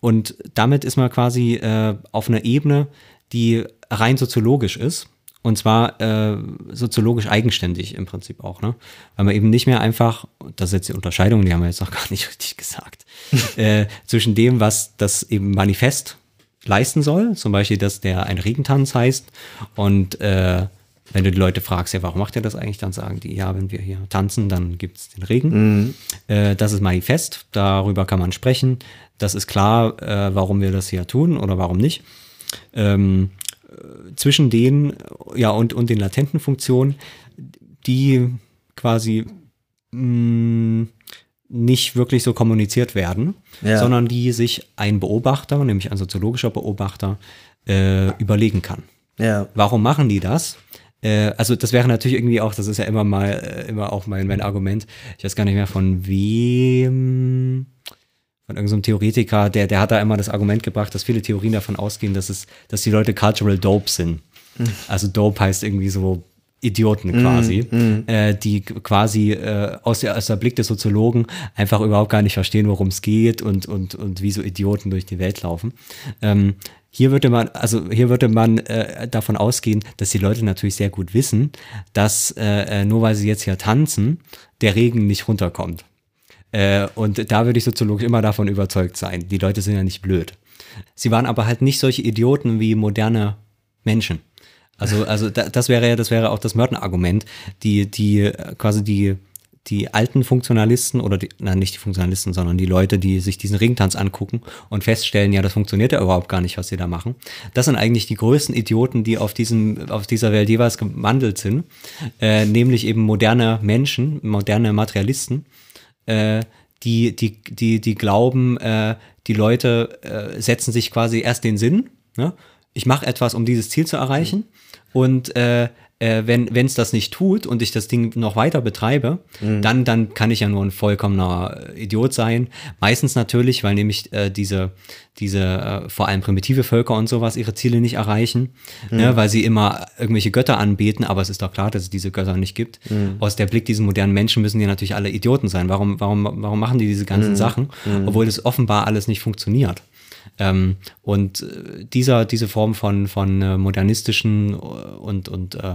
und damit ist man quasi äh, auf einer Ebene, die rein soziologisch ist. Und zwar äh, soziologisch eigenständig im Prinzip auch, ne? Weil man eben nicht mehr einfach, das ist jetzt die Unterscheidung, die haben wir jetzt noch gar nicht richtig gesagt, äh, zwischen dem, was das eben Manifest leisten soll, zum Beispiel, dass der ein Regentanz heißt und äh, wenn du die Leute fragst, ja, warum macht ihr das eigentlich, dann sagen die, ja, wenn wir hier tanzen, dann gibt es den Regen. Äh, das ist manifest, darüber kann man sprechen. Das ist klar, äh, warum wir das hier tun oder warum nicht. Ähm, äh, zwischen den, ja, und, und den latenten Funktionen, die quasi mh, nicht wirklich so kommuniziert werden, Ja. sondern die sich ein Beobachter, nämlich ein soziologischer Beobachter, äh, überlegen kann. Ja. Warum machen die das? Äh, also das wäre natürlich irgendwie auch, das ist ja immer mal, äh, immer auch mein, mein Argument. Ich weiß gar nicht mehr von wem, von irgendeinem Theoretiker, der, der hat da immer das Argument gebracht, dass viele Theorien davon ausgehen, dass es, dass die Leute cultural dope sind. Also dope heißt irgendwie so Idioten quasi, äh, die quasi äh, aus, der, aus der Blick des Soziologen einfach überhaupt gar nicht verstehen, worum es geht und, und, und wie so Idioten durch die Welt laufen. Ähm, hier würde man, also hier würde man äh, davon ausgehen, dass die Leute natürlich sehr gut wissen, dass äh, äh, nur weil sie jetzt hier tanzen, der Regen nicht runterkommt. Äh, und da würde ich soziologisch immer davon überzeugt sein. Die Leute sind ja nicht blöd. Sie waren aber halt nicht solche Idioten wie moderne Menschen. Also, also da, das wäre ja, das wäre auch das Merton-Argument, die, die äh, quasi die, die alten Funktionalisten oder die, nein, nicht die Funktionalisten, sondern die Leute, die sich diesen Ringtanz angucken und feststellen, ja, das funktioniert ja überhaupt gar nicht, was sie da machen. Das sind eigentlich die größten Idioten, die auf diesem, auf dieser Welt jeweils gewandelt sind, äh, nämlich eben moderne Menschen, moderne Materialisten, äh, die, die, die, die glauben, äh, die Leute äh, setzen sich quasi erst den Sinn, ne? ich mache etwas, um dieses Ziel zu erreichen und äh, äh, wenn es das nicht tut und ich das Ding noch weiter betreibe, dann, dann kann ich ja nur ein vollkommener äh, Idiot sein. Meistens natürlich, weil nämlich äh, diese, diese äh, vor allem primitive Völker und sowas ihre Ziele nicht erreichen, ne, weil sie immer irgendwelche Götter anbeten, aber es ist doch klar, dass es diese Götter nicht gibt. Aus der Blick dieser modernen Menschen müssen die natürlich alle Idioten sein. Warum, warum, warum machen die diese ganzen Sachen, obwohl das offenbar alles nicht funktioniert? Ähm, und äh, dieser, diese Form von, von äh, modernistischen und, und äh,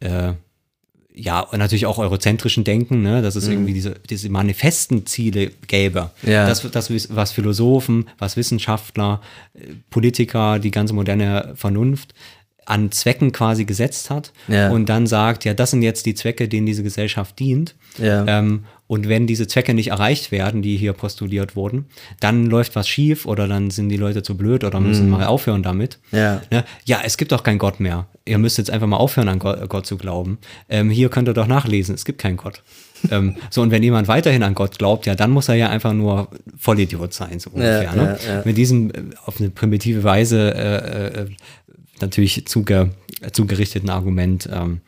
äh, ja, und natürlich auch eurozentrischen Denken, ne, dass es irgendwie diese, diese manifesten Ziele gäbe. Ja. Das, das, was Philosophen, was Wissenschaftler, äh, Politiker, die ganze moderne Vernunft an Zwecken quasi gesetzt hat Ja. und dann sagt, ja, das sind jetzt die Zwecke, denen diese Gesellschaft dient. Ja. Ähm, und wenn diese Zwecke nicht erreicht werden, die hier postuliert wurden, dann läuft was schief oder dann sind die Leute zu blöd oder müssen mal aufhören damit. Ja. Ne? Ja, es gibt doch keinen Gott mehr. Ihr müsst jetzt einfach mal aufhören, an Gott, Gott zu glauben. Ähm, hier könnt ihr doch nachlesen, es gibt keinen Gott. ähm, so, und wenn jemand weiterhin an Gott glaubt, ja, dann muss er ja einfach nur Vollidiot sein, so ungefähr. ne? ja, ja. Mit diesem äh, auf eine primitive Weise äh, äh, natürlich zuge, zugerichteten Argument, ähm,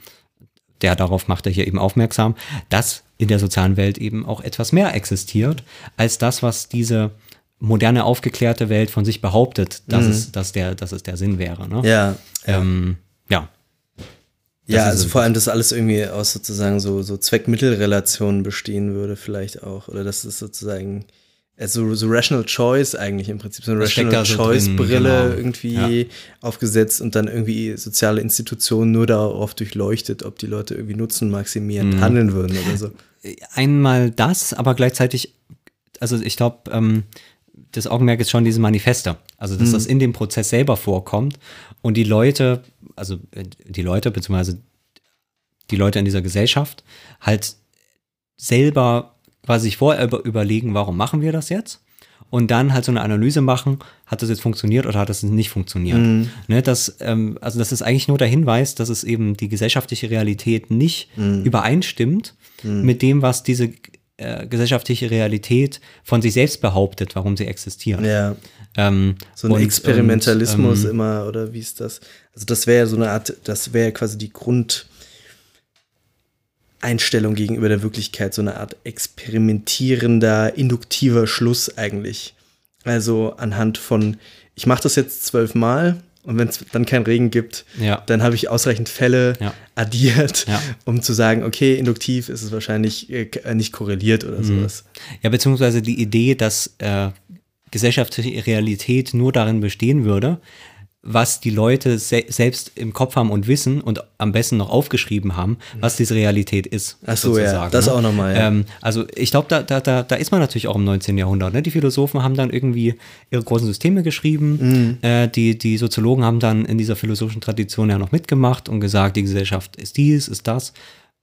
der darauf macht er hier eben aufmerksam, dass in der sozialen Welt eben auch etwas mehr existiert, als das, was diese moderne, aufgeklärte Welt von sich behauptet, dass, es, dass, der, dass es der Sinn wäre. Ne? Mhm. Ja. Ähm, ja. Ja, ist also vor allem, dass alles irgendwie aus sozusagen so, so Zweck-Mittel-Relationen bestehen würde, vielleicht auch. Oder dass es sozusagen also so Rational Choice eigentlich im Prinzip, so eine Rational so Choice drin, Brille genau. irgendwie Ja. aufgesetzt und dann irgendwie soziale Institutionen nur darauf durchleuchtet, ob die Leute irgendwie Nutzen maximierend Mhm. handeln würden oder so. einmal das, aber gleichzeitig, also ich glaube, ähm, das Augenmerk ist schon diese Manifeste. Also, dass das in dem Prozess selber vorkommt und die Leute, also äh, die Leute, beziehungsweise die Leute in dieser Gesellschaft halt selber quasi sich vorher über, überlegen, warum machen wir das jetzt? Und dann halt so eine Analyse machen, hat das jetzt funktioniert oder hat das nicht funktioniert? Ne, das, ähm, also das ist eigentlich nur der Hinweis, dass es eben die gesellschaftliche Realität nicht übereinstimmt mit dem, was diese äh, gesellschaftliche Realität von sich selbst behauptet, warum sie existiert. Ja. Ähm, So ein und- Experimentalismus und, ähm, immer, oder wie ist das? Also das wäre ja so eine Art, das wäre quasi die Grundeinstellung gegenüber der Wirklichkeit, so eine Art experimentierender, induktiver Schluss eigentlich. Also anhand von, ich mache das jetzt zwölfmal und wenn es dann keinen Regen gibt, Ja. dann habe ich ausreichend Fälle Ja. addiert, Ja. um zu sagen, okay, induktiv ist es wahrscheinlich äh, k- nicht korreliert oder Mhm. sowas. Ja, beziehungsweise die Idee, dass äh, gesellschaftliche Realität nur darin bestehen würde, was die Leute se selbst im Kopf haben und wissen und am besten noch aufgeschrieben haben, was diese Realität ist. Ach so, ja, das ne? auch noch mal, ja. Ähm, also ich glaube, da, da, da, da ist man natürlich auch im 19. Jahrhundert. Ne? Die Philosophen haben dann irgendwie ihre großen Systeme geschrieben. Mhm. Äh, die, die Soziologen haben dann in dieser philosophischen Tradition ja noch mitgemacht und gesagt, die Gesellschaft ist dies, ist das.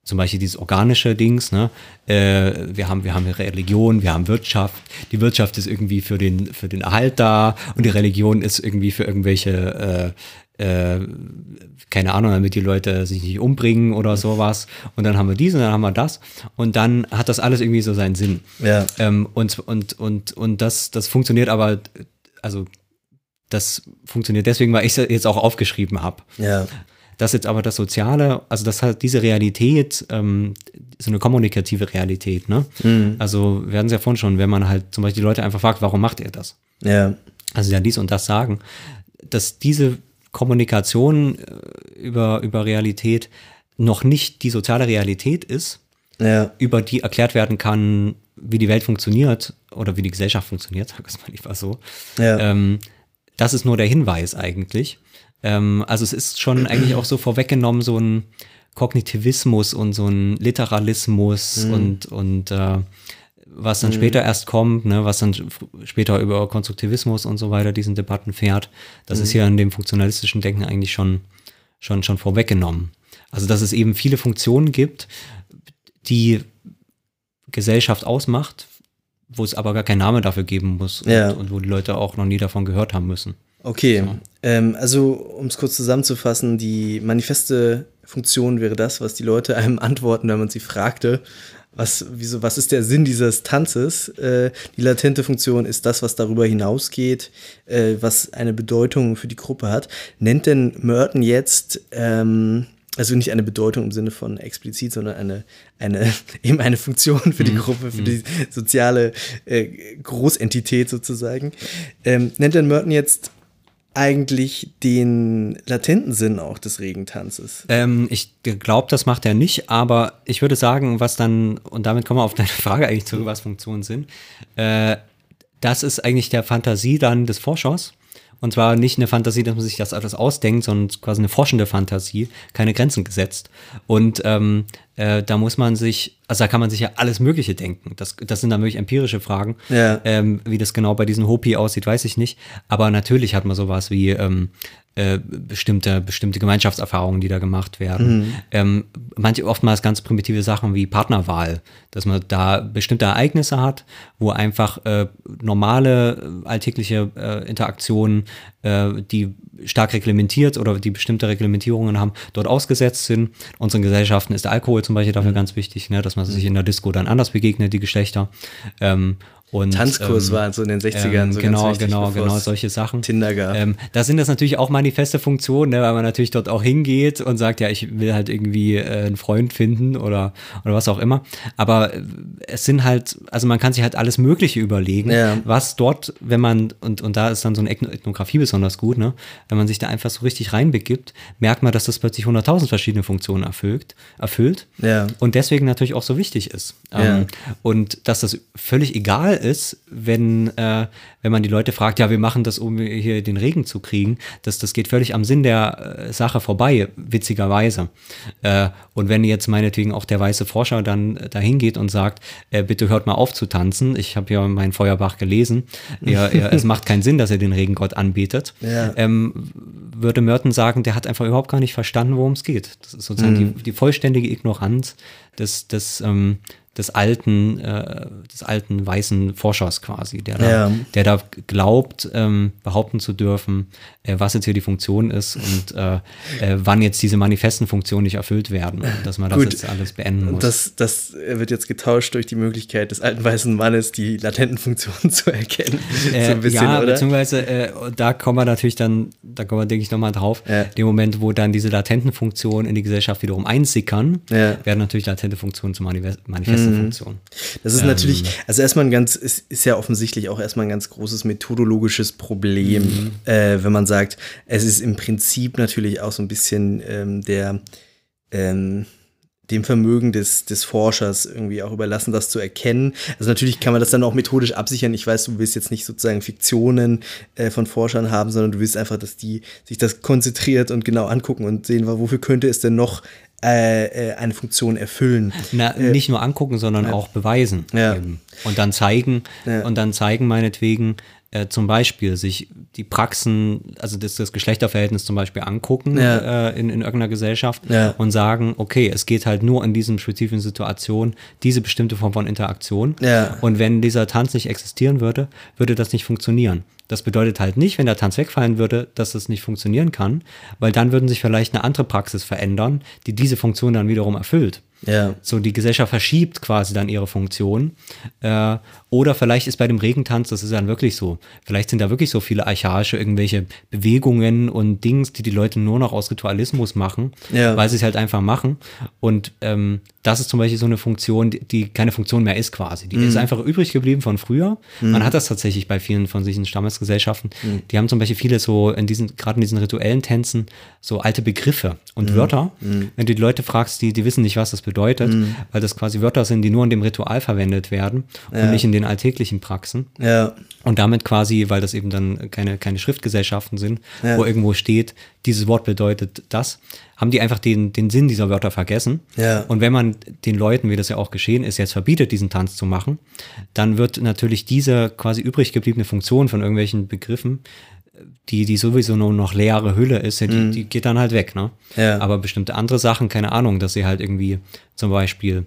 Zum Beispiel dieses organische Dings, ne? Äh, wir, haben, wir haben Religion, wir haben Wirtschaft. Die Wirtschaft ist irgendwie für den, für den Erhalt da und die Religion ist irgendwie für irgendwelche äh, äh, keine Ahnung, damit die Leute sich nicht umbringen oder sowas. Und dann haben wir dies und dann haben wir das. Und dann hat das alles irgendwie so seinen Sinn. Ja. Ähm, und und, und, und das, das funktioniert aber, also das funktioniert deswegen, weil ich es jetzt auch aufgeschrieben habe. Ja. Das jetzt aber das Soziale, also das hat diese Realität, ähm, so eine kommunikative Realität, ne? Also wir hatten es ja vorhin schon, wenn man halt zum Beispiel die Leute einfach fragt, warum macht ihr das? Ja. also ja dies und das sagen, dass diese Kommunikation äh, über, über Realität noch nicht die soziale Realität ist, Ja. über die erklärt werden kann, wie die Welt funktioniert oder wie die Gesellschaft funktioniert, sag es mal lieber so. Ja. Ähm, das ist nur der Hinweis eigentlich. Ähm, also es ist schon eigentlich auch so vorweggenommen, so ein Kognitivismus und so ein Literalismus und, und äh, was dann später erst kommt, ne, was dann später über Konstruktivismus und so weiter diesen Debatten fährt, das ist ja in dem funktionalistischen Denken eigentlich schon, schon, schon vorweggenommen. Also dass es eben viele Funktionen gibt, die Gesellschaft ausmacht, wo es aber gar keinen Namen dafür geben muss Ja. und, und wo die Leute auch noch nie davon gehört haben müssen. Okay, ähm, also um es kurz zusammenzufassen, die manifeste Funktion wäre das, was die Leute einem antworten, wenn man sie fragte, was, wieso, was ist der Sinn dieses Tanzes? Äh, die latente Funktion ist das, was darüber hinausgeht, äh, was eine Bedeutung für die Gruppe hat. Nennt denn Merton jetzt, ähm, also nicht eine Bedeutung im Sinne von explizit, sondern eine, eine eben eine Funktion für die Gruppe, für die soziale äh, Großentität sozusagen. Ähm, nennt denn Merton jetzt eigentlich den latenten Sinn auch des Regentanzes? Ähm, ich glaube, das macht er nicht, aber ich würde sagen, was dann, und damit kommen wir auf deine Frage eigentlich zurück, was Funktionen sind, äh, das ist eigentlich der Fantasie dann des Forschers. Und zwar nicht eine Fantasie, dass man sich das alles ausdenkt, sondern quasi eine forschende Fantasie, keine Grenzen gesetzt. Und ähm, äh, da muss man sich, also da kann man sich ja alles Mögliche denken. Das, das sind dann wirklich empirische Fragen. Ja. Ähm, wie das genau bei diesen Hopi aussieht, weiß ich nicht. Aber natürlich hat man sowas wie ähm, äh, bestimmte, bestimmte Gemeinschaftserfahrungen, die da gemacht werden. Ähm, manche oftmals ganz primitive Sachen wie Partnerwahl, dass man da bestimmte Ereignisse hat, wo einfach äh, normale äh, alltägliche äh, Interaktionen, äh, die stark reglementiert oder die bestimmte Reglementierungen haben, dort ausgesetzt sind. In unseren Gesellschaften ist der Alkohol zum Beispiel dafür ganz wichtig, ne, dass man sich in der Disco dann anders begegnet, die Geschlechter. Ähm, und, Tanzkurs ähm, war so in den 60ern ähm, so genau, wichtig, genau, genau, solche Sachen. Tinder gab. Ähm, da sind das natürlich auch manifeste Funktionen, ne, weil man natürlich dort auch hingeht und sagt, ja, ich will halt irgendwie äh, einen Freund finden oder, oder was auch immer. Aber äh, es sind halt, also man kann sich halt alles Mögliche überlegen, Ja. was dort, wenn man, und, und da ist dann so eine Ethno- Ethnografie besonders gut, ne, wenn man sich da einfach so richtig reinbegibt, merkt man, dass das plötzlich 100.000 verschiedene Funktionen erfüllt, erfüllt Ja. und deswegen natürlich auch so wichtig ist. Ja. Ähm, und dass das völlig egal ist, wenn, äh, wenn man die Leute fragt, ja, wir machen das, um hier den Regen zu kriegen, das, das geht völlig am Sinn der äh, Sache vorbei, witzigerweise. Äh, und wenn jetzt meinetwegen auch der weiße Forscher dann dahin geht und sagt, äh, bitte hört mal auf zu tanzen, ich habe ja meinen Feuerbach gelesen, er, er, es macht keinen Sinn, dass er den Regengott anbetet, Ja. ähm, würde Merton sagen, der hat einfach überhaupt gar nicht verstanden, worum es geht. Das ist sozusagen Mhm. die, die vollständige Ignoranz des, des, ähm, des alten, äh, des alten weißen Forschers quasi, der da, Ja. der da glaubt, ähm, behaupten zu dürfen, äh, was jetzt hier die Funktion ist und äh, äh, wann jetzt diese manifesten Funktionen nicht erfüllt werden, und dass man das Gut. jetzt alles beenden muss. Und das, das wird jetzt getauscht durch die Möglichkeit des alten weißen Mannes, die latenten Funktionen zu erkennen. so Äh, ein bisschen, ja, oder? beziehungsweise äh, da kommen wir natürlich dann, da kommen wir, denke ich, nochmal drauf. Ja. Dem Moment, wo dann diese latenten Funktionen in die Gesellschaft wiederum einsickern, Ja. werden natürlich latente Funktionen zu manifest manifesten Mhm. Funktionen. Das ist natürlich, also erstmal ein ganz, ist, ist ja offensichtlich auch erstmal ein ganz großes methodologisches Problem, äh, wenn man sagt, es ist im Prinzip natürlich auch so ein bisschen ähm, der, ähm, dem Vermögen des, des Forschers irgendwie auch überlassen, das zu erkennen. Also natürlich kann man das dann auch methodisch absichern. Ich weiß, du willst jetzt nicht sozusagen Fiktionen äh, von Forschern haben, sondern du willst einfach, dass die sich das konzentriert und genau angucken und sehen, wofür könnte es denn noch äh, äh, eine Funktion erfüllen. Na, nicht nur angucken, sondern auch beweisen. Äh, Ja. Und dann zeigen, und dann zeigen meinetwegen äh, zum Beispiel sich die Praxen, also das, das Geschlechterverhältnis zum Beispiel angucken Ja. äh, in, in irgendeiner Gesellschaft Ja. und sagen, okay, es geht halt nur in diesen spezifischen Situationen diese bestimmte Form von Interaktion. Ja. Und wenn dieser Tanz nicht existieren würde, würde das nicht funktionieren. Das bedeutet halt nicht, wenn der Tanz wegfallen würde, dass es nicht funktionieren kann, weil dann würden sich vielleicht eine andere Praxis verändern, die diese Funktion dann wiederum erfüllt. Ja. So, die Gesellschaft verschiebt quasi dann ihre Funktion. Äh, oder vielleicht ist bei dem Regentanz, das ist dann wirklich so. Vielleicht sind da wirklich so viele archaische irgendwelche Bewegungen und Dings, die die Leute nur noch aus Ritualismus machen, Ja. weil sie es halt einfach machen. Und ähm, das ist zum Beispiel so eine Funktion, die, die keine Funktion mehr ist quasi. Die ist einfach übrig geblieben von früher. Man hat das tatsächlich bei vielen von diesen Stammesgesellschaften. Die haben zum Beispiel viele so in diesen, gerade in diesen rituellen Tänzen, so alte Begriffe und Wörter. Wenn du die Leute fragst, die, die wissen nicht, was das bedeutet, weil das quasi Wörter sind, die nur in dem Ritual verwendet werden und nicht in den alltäglichen Praxen. Ja. Und damit quasi, weil das eben dann keine, keine Schriftgesellschaften sind, Ja. wo irgendwo steht, dieses Wort bedeutet das, haben die einfach den, den Sinn dieser Wörter vergessen. Ja. Und wenn man den Leuten, wie das ja auch geschehen ist, jetzt verbietet, diesen Tanz zu machen, dann wird natürlich diese quasi übrig gebliebene Funktion von irgendwelchen Begriffen, die, die sowieso nur noch leere Hülle ist, ja, die, die geht dann halt weg, ne? Ja. Aber bestimmte andere Sachen, keine Ahnung, dass sie halt irgendwie zum Beispiel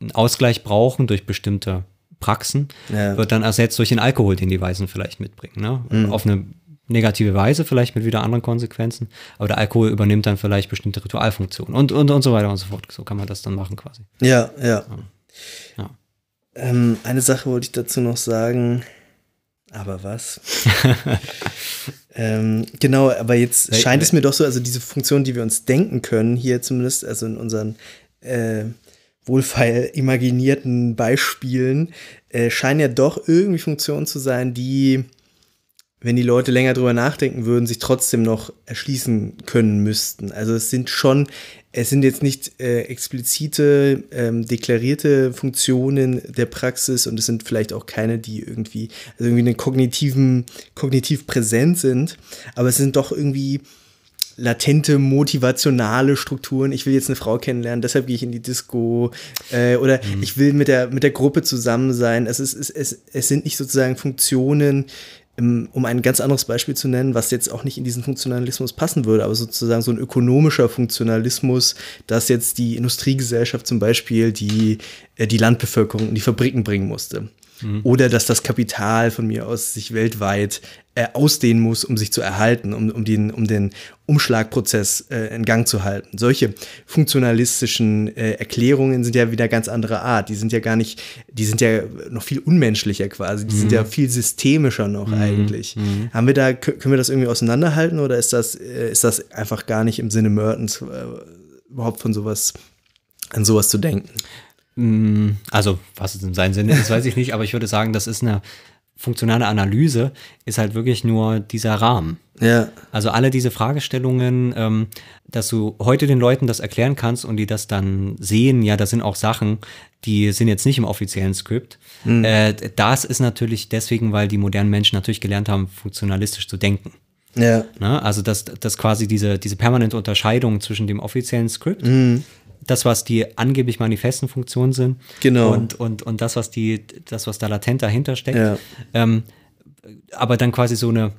einen Ausgleich brauchen durch bestimmte Praxen, Ja. wird dann ersetzt durch den Alkohol, den die Weißen vielleicht mitbringen. Ne? Auf eine negative Weise, vielleicht mit wieder anderen Konsequenzen, aber der Alkohol übernimmt dann vielleicht bestimmte Ritualfunktionen und, und, und so weiter und so fort. So kann man das dann machen quasi. Ja, ja. Ja. Ähm, eine Sache wollte ich dazu noch sagen. Aber was? ähm, genau, aber jetzt scheint es mir doch so, also diese Funktion, die wir uns denken können, hier zumindest, also in unseren äh, wohlfeil imaginierten Beispielen, äh, scheinen ja doch irgendwie Funktionen zu sein, die, wenn die Leute länger drüber nachdenken würden, sich trotzdem noch erschließen können müssten. Also es sind schon, es sind jetzt nicht äh, explizite, ähm, deklarierte Funktionen der Praxis und es sind vielleicht auch keine, die irgendwie, also irgendwie einen kognitiven, kognitiv präsent sind, aber es sind doch irgendwie latente motivationale Strukturen. Ich will jetzt eine Frau kennenlernen, deshalb gehe ich in die Disco äh, oder ich will mit der mit der Gruppe zusammen sein. Es ist es, es, es sind nicht sozusagen Funktionen, um ein ganz anderes Beispiel zu nennen, was jetzt auch nicht in diesen Funktionalismus passen würde, aber sozusagen so ein ökonomischer Funktionalismus, dass jetzt die Industriegesellschaft zum Beispiel die, äh, die Landbevölkerung in die Fabriken bringen musste. Oder dass das Kapital von mir aus sich weltweit äh, ausdehnen muss, um sich zu erhalten, um, um, den, um den Umschlagprozess äh, in Gang zu halten. Solche funktionalistischen äh, Erklärungen sind ja wieder ganz anderer Art. Die sind ja gar nicht, die sind ja noch viel unmenschlicher quasi. Die sind ja viel systemischer noch eigentlich. Haben wir da, kö- können wir das irgendwie auseinanderhalten oder ist das, äh, ist das einfach gar nicht im Sinne Mertens äh, überhaupt von sowas, an sowas zu denken? Mm, Also, was es in seinem Sinne ist, weiß ich nicht, aber ich würde sagen, das ist eine, funktionale Analyse ist halt wirklich nur dieser Rahmen. Ja. Also alle diese Fragestellungen, ähm, dass du heute den Leuten das erklären kannst und die das dann sehen, ja, das sind auch Sachen, die sind jetzt nicht im offiziellen Skript. Äh, das ist natürlich deswegen, weil die modernen Menschen natürlich gelernt haben, funktionalistisch zu denken. Ja. Ne? Also dass, dass quasi diese, diese permanente Unterscheidung zwischen dem offiziellen Skript, das, was die angeblich manifesten Funktionen sind, Genau. und, und, und das, was die, das, was da latent dahinter steckt, Ja. ähm, aber dann quasi so eine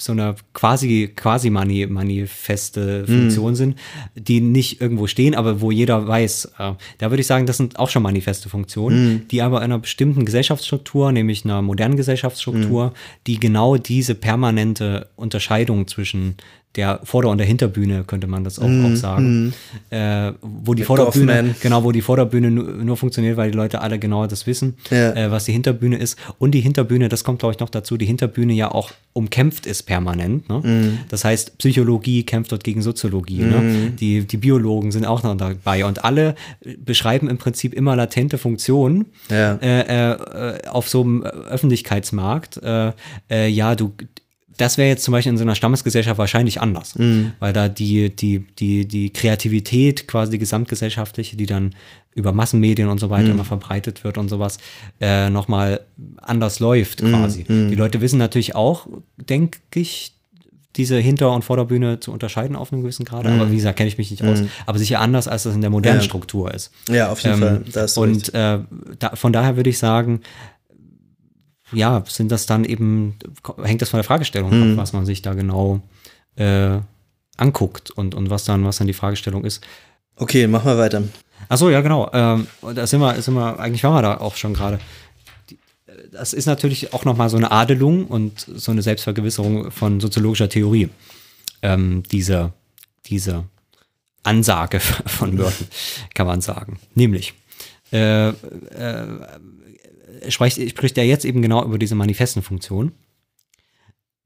so eine quasi quasi mani manifeste Funktion sind, die nicht irgendwo stehen, aber wo jeder weiß. Äh, da würde ich sagen, das sind auch schon manifeste Funktionen, die aber in einer bestimmten Gesellschaftsstruktur, nämlich einer modernen Gesellschaftsstruktur, die genau diese permanente Unterscheidung zwischen der Vorder- und der Hinterbühne, könnte man das auch, auch sagen, äh, wo die Vorderbühne, Dorfman. genau, wo die Vorderbühne nur, nur funktioniert, weil die Leute alle genau das wissen, Ja. äh, was die Hinterbühne ist. Und die Hinterbühne, das kommt, glaube ich, noch dazu, die Hinterbühne ja auch umkämpft ist permanent. Ne? Mhm. Das heißt, Psychologie kämpft dort gegen Soziologie. Ne? Die, die Biologen sind auch noch dabei. Und alle beschreiben im Prinzip immer latente Funktionen Ja. äh, äh, auf so einem Öffentlichkeitsmarkt. Äh, äh, ja, du. Das wäre jetzt zum Beispiel in so einer Stammesgesellschaft wahrscheinlich anders, weil da die, die, die, die Kreativität, quasi die gesamtgesellschaftliche, die dann über Massenmedien und so weiter immer verbreitet wird und sowas, äh, nochmal anders läuft quasi. Die Leute wissen natürlich auch, denke ich, diese Hinter- und Vorderbühne zu unterscheiden auf einem gewissen Grad, aber wie gesagt, kenne ich mich nicht aus, aber sicher anders, als das in der modernen Ja. Struktur ist. Ja, auf jeden Ähm, Fall. Und äh, da, von daher würde ich sagen, ja, sind das dann eben, hängt das von der Fragestellung Mhm. ab, was man sich da genau äh, anguckt und, und was dann, was dann die Fragestellung ist. Okay, machen wir weiter. Ach so, ja, genau. Ähm, da sind wir, sind wir, eigentlich waren wir da auch schon gerade. Äh, Das ist natürlich auch nochmal so eine Adelung und so eine Selbstvergewisserung von soziologischer Theorie. Ähm, diese, diese Ansage von Merton, kann man sagen. Nämlich, äh, äh, spricht, spricht er jetzt eben genau über diese manifesten Funktionen.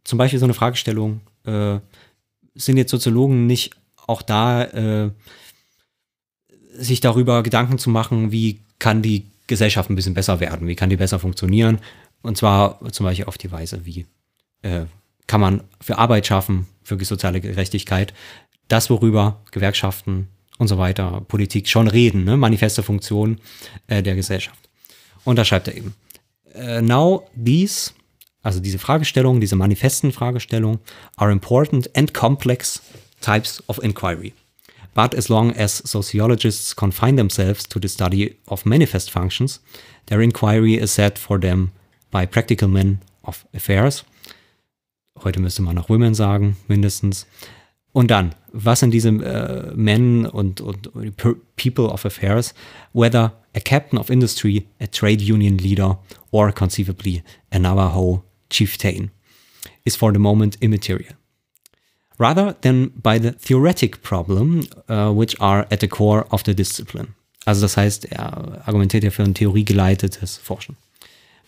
Zum Beispiel so eine Fragestellung, äh, sind jetzt Soziologen nicht auch da, äh, sich darüber Gedanken zu machen, wie kann die Gesellschaft ein bisschen besser werden, wie kann die besser funktionieren. Und zwar zum Beispiel auf die Weise, wie äh, kann man für Arbeit schaffen, für soziale Gerechtigkeit, das, worüber Gewerkschaften und so weiter, Politik schon reden, ne? manifeste Funktion äh, der Gesellschaft. Und da schreibt er eben, äh, now these, also diese Fragestellungen, diese manifesten Fragestellungen, are important and complex types of inquiry. But as long as sociologists confine themselves to the study of manifest functions, their inquiry is set for them by practical men of affairs. Heute müsste man noch Women sagen, mindestens. Und dann, was sind diese äh, Men und, und People of Affairs, whether a captain of industry, a trade union leader, or conceivably a Navajo chieftain, is for the moment immaterial rather than by the theoretic problem, uh, which are at the core of the discipline. Also das heißt, er argumentiert ja für ein theoriegeleitetes Forschen.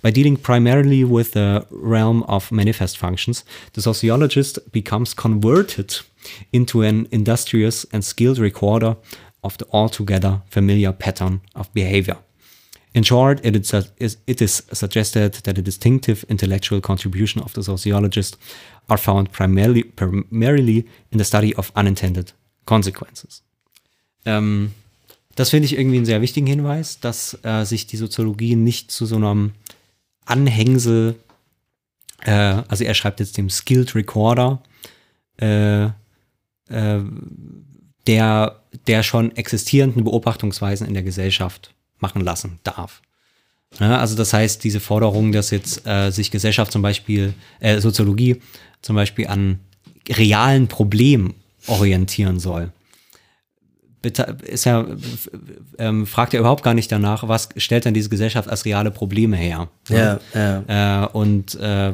By dealing primarily with the realm of manifest functions, the sociologist becomes converted into an industrious and skilled recorder of the altogether familiar pattern of behavior. In short, it is, it is suggested that the distinctive intellectual contribution of the sociologist are found primarily, primarily in the study of unintended consequences. Ähm, das finde ich irgendwie einen sehr wichtigen Hinweis, dass äh, sich die Soziologie nicht zu so einem Anhängsel, äh, also er schreibt jetzt dem Skilled Recorder, äh, äh, der, der schon existierenden Beobachtungsweisen in der Gesellschaft machen lassen darf. Ja, also das heißt, diese Forderung, dass jetzt äh, sich Gesellschaft zum Beispiel, äh, Soziologie zum Beispiel an realen Problemen orientieren soll, ist ja, ähm, fragt er überhaupt gar nicht danach, was stellt denn diese Gesellschaft als reale Probleme her? Ja, ja. Äh, und äh,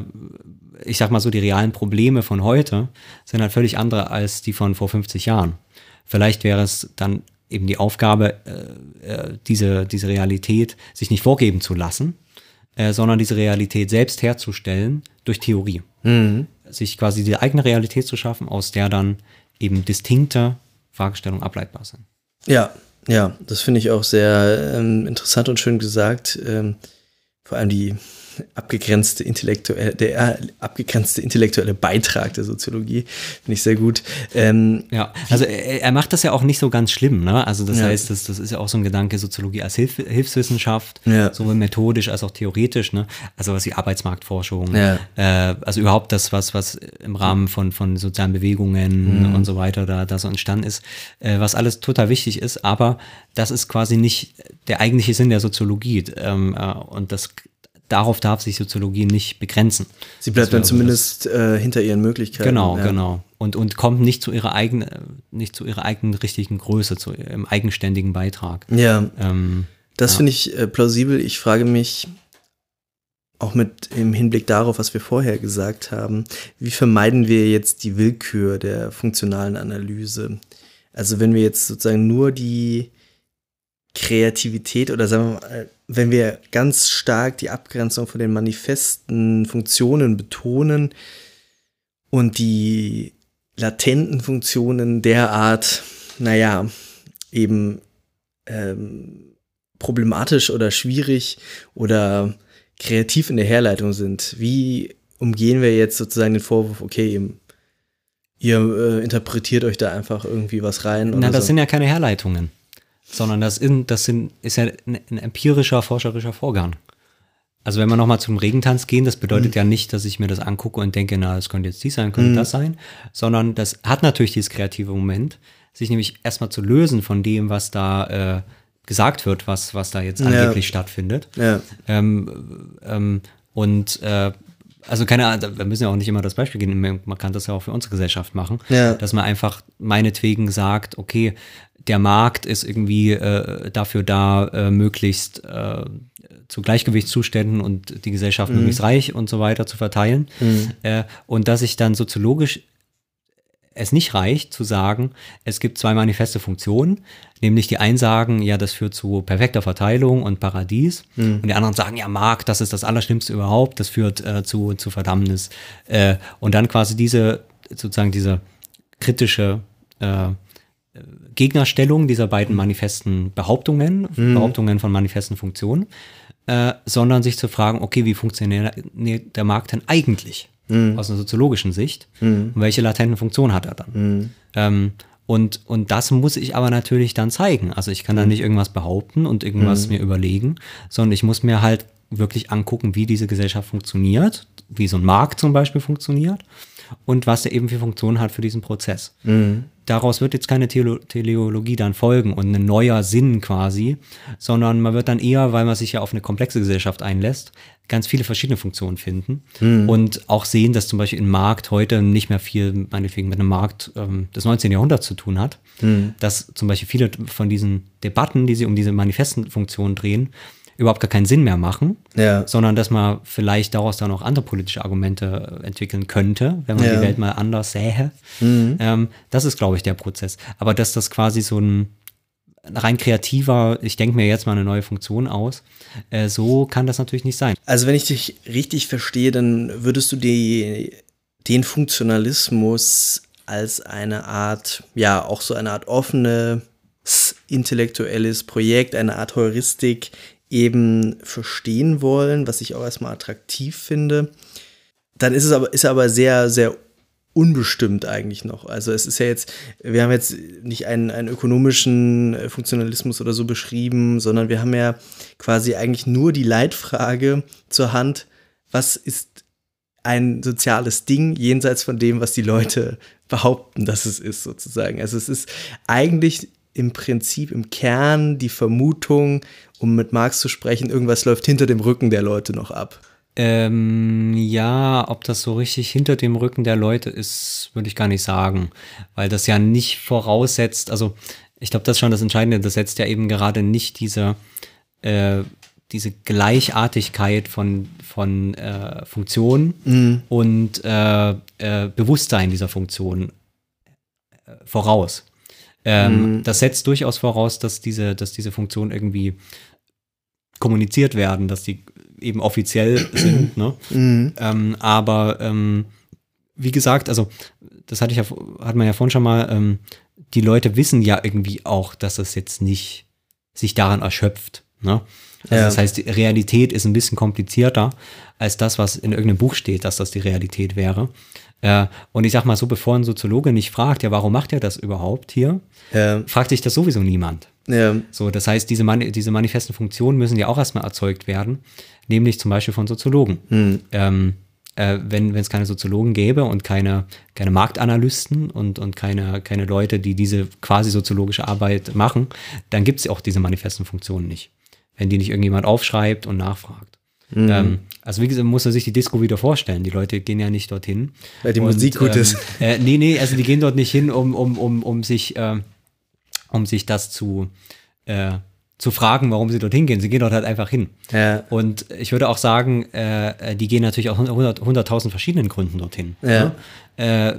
ich sag mal so, die realen Probleme von heute sind halt völlig andere als die von vor 50 Jahren. Vielleicht wäre es dann eben die Aufgabe, äh, äh, diese, diese Realität sich nicht vorgeben zu lassen, äh, sondern diese Realität selbst herzustellen durch Theorie. Sich quasi die eigene Realität zu schaffen, aus der dann eben distinkte Fragestellungen ableitbar sind. Ja, ja, das finde ich auch sehr ähm, interessant und schön gesagt. Ähm, vor allem die, abgegrenzte intellektuelle, der abgegrenzte intellektuelle Beitrag der Soziologie. Finde ich sehr gut. Ähm, ja, also er, er, macht das ja auch nicht so ganz schlimm, ne? Also das Ja. heißt, das, das ist ja auch so ein Gedanke, Soziologie als Hilf Hilfswissenschaft, Ja. sowohl methodisch als auch theoretisch, ne? Also was wie Arbeitsmarktforschung, Ja. äh, also überhaupt das, was, was im Rahmen von, von sozialen Bewegungen Mhm. und so weiter da, da so entstanden ist, äh, was alles total wichtig ist, aber das ist quasi nicht der eigentliche Sinn der Soziologie. Ähm, äh, und das darauf darf sich Soziologie nicht begrenzen. sie bleibt dann wäre so zumindest äh, hinter ihren Möglichkeiten. Genau, ja. genau. Und, und kommt nicht zu ihrer eigenen, äh, nicht zu ihrer eigenen richtigen Größe, zu ihrem eigenständigen Beitrag. Ja, Ähm, das Ja. finde ich äh, plausibel. Ich frage mich auch mit im Hinblick darauf, was wir vorher gesagt haben, wie vermeiden wir jetzt die Willkür der funktionalen Analyse? Also wenn wir jetzt sozusagen nur die Kreativität oder sagen wir mal, wenn wir ganz stark die Abgrenzung von den manifesten Funktionen betonen und die latenten Funktionen derart, naja, eben ähm, problematisch oder schwierig oder kreativ in der Herleitung sind. Wie umgehen wir jetzt sozusagen den Vorwurf, okay, ihr, ihr äh, interpretiert euch da einfach irgendwie was rein? na, das so? sind ja keine Herleitungen, sondern das, in, das sind, ist ja ein, ein empirischer, forscherischer Vorgang. Also wenn wir nochmal zum Regentanz gehen, das bedeutet ja nicht, dass ich mir das angucke und denke, na, das könnte jetzt dies sein, könnte das sein, sondern das hat natürlich dieses kreative Moment, sich nämlich erstmal zu lösen von dem, was da äh, gesagt wird, was, was da jetzt angeblich stattfindet. ja. Ähm, ähm, und äh, also keine Ahnung, wir müssen ja auch nicht immer das Beispiel geben, man kann das ja auch für unsere Gesellschaft machen, Ja. dass man einfach meinetwegen sagt, okay, der Markt ist irgendwie äh, dafür da, äh, möglichst äh, zu Gleichgewichtszuständen und die Gesellschaft möglichst reich und so weiter zu verteilen. Äh, und dass ich dann soziologisch es nicht reicht zu sagen, es gibt zwei manifeste Funktionen, nämlich die einen sagen, ja, das führt zu perfekter Verteilung und Paradies. Und die anderen sagen, ja, Markt, das ist das Allerschlimmste überhaupt, das führt äh, zu, zu Verdammnis. Äh, und dann quasi diese, sozusagen diese kritische äh, Gegnerstellung dieser beiden manifesten Behauptungen, Behauptungen von manifesten Funktionen, äh, sondern sich zu fragen, okay, wie funktioniert der Markt denn eigentlich aus einer soziologischen Sicht? Und welche latenten Funktionen hat er dann? Ähm, und, und das muss ich aber natürlich dann zeigen. Also ich kann da nicht irgendwas behaupten und irgendwas mir überlegen, sondern ich muss mir halt wirklich angucken, wie diese Gesellschaft funktioniert, wie so ein Markt zum Beispiel funktioniert und was der eben für Funktionen hat für diesen Prozess. Daraus wird jetzt keine Theolo Teleologie dann folgen und ein neuer Sinn quasi, sondern man wird dann eher, weil man sich ja auf eine komplexe Gesellschaft einlässt, ganz viele verschiedene Funktionen finden und auch sehen, dass zum Beispiel ein Markt heute nicht mehr viel, meinetwegen mit einem Markt ähm, des 19. Jahrhunderts zu tun hat, dass zum Beispiel viele von diesen Debatten, die sich um diese manifesten Funktionen drehen, überhaupt gar keinen Sinn mehr machen, Ja. sondern dass man vielleicht daraus dann auch andere politische Argumente äh, entwickeln könnte, wenn man Ja. die Welt mal anders sähe. Ähm, das ist, glaube ich, der Prozess. Aber dass das quasi so ein rein kreativer, ich denke mir jetzt mal eine neue Funktion aus, äh, so kann das natürlich nicht sein. Also wenn ich dich richtig verstehe, dann würdest du die, den Funktionalismus als eine Art, ja, auch so eine Art offenes intellektuelles Projekt, eine Art Heuristik eben verstehen wollen, was ich auch erstmal attraktiv finde. Dann ist es aber, ist er aber sehr, sehr unbestimmt eigentlich noch. Also es ist ja jetzt, wir haben jetzt nicht einen, einen ökonomischen äh, Funktionalismus oder so beschrieben, sondern wir haben ja quasi eigentlich nur die Leitfrage zur Hand, was ist ein soziales Ding jenseits von dem, was die Leute behaupten, dass es ist, sozusagen. Also es ist eigentlich im Prinzip im Kern die Vermutung, um mit Marx zu sprechen, irgendwas läuft hinter dem Rücken der Leute noch ab. Ähm, ja, ob das so richtig hinter dem Rücken der Leute ist, würde ich gar nicht sagen, weil das ja nicht voraussetzt, also ich glaube, das ist schon das Entscheidende, das setzt ja eben gerade nicht diese, äh, diese Gleichartigkeit von, von äh, Funktionen und äh, äh, Bewusstsein dieser Funktion äh, voraus. Ähm, Das setzt durchaus voraus, dass diese, dass diese Funktionen irgendwie kommuniziert werden, dass die eben offiziell sind. Ne? Ähm, aber ähm, wie gesagt, also das hatte ich ja, hat man ja vorhin schon mal, ähm, die Leute wissen ja irgendwie auch, dass es jetzt nicht sich daran erschöpft. Ne? Also Ja. Das heißt, die Realität ist ein bisschen komplizierter als das, was in irgendeinem Buch steht, dass das die Realität wäre. Äh, und ich sag mal so, bevor ein Soziologe nicht fragt, ja, warum macht er das überhaupt hier, Ja. fragt sich das sowieso niemand. Ja. So, das heißt, diese, Mani diese manifesten Funktionen müssen ja auch erstmal erzeugt werden, nämlich zum Beispiel von Soziologen. Ähm, äh, wenn es keine Soziologen gäbe und keine, keine Marktanalysten und, und keine, keine Leute, die diese quasi soziologische Arbeit machen, dann gibt es auch diese manifesten Funktionen nicht. Wenn die nicht irgendjemand aufschreibt und nachfragt. Ähm, also wie gesagt, muss er sich die Disco wieder vorstellen. Die Leute gehen ja nicht dorthin. Weil die Und, Musik gut ähm, ist. Äh, nee, nee, also die gehen dort nicht hin, um, um, um, um sich, äh, um sich das zu, äh, zu fragen, warum sie dorthin gehen. Sie gehen dort halt einfach hin. Ja. Und ich würde auch sagen, äh, die gehen natürlich auch 100 100.000 verschiedenen Gründen dorthin. Ja. Äh,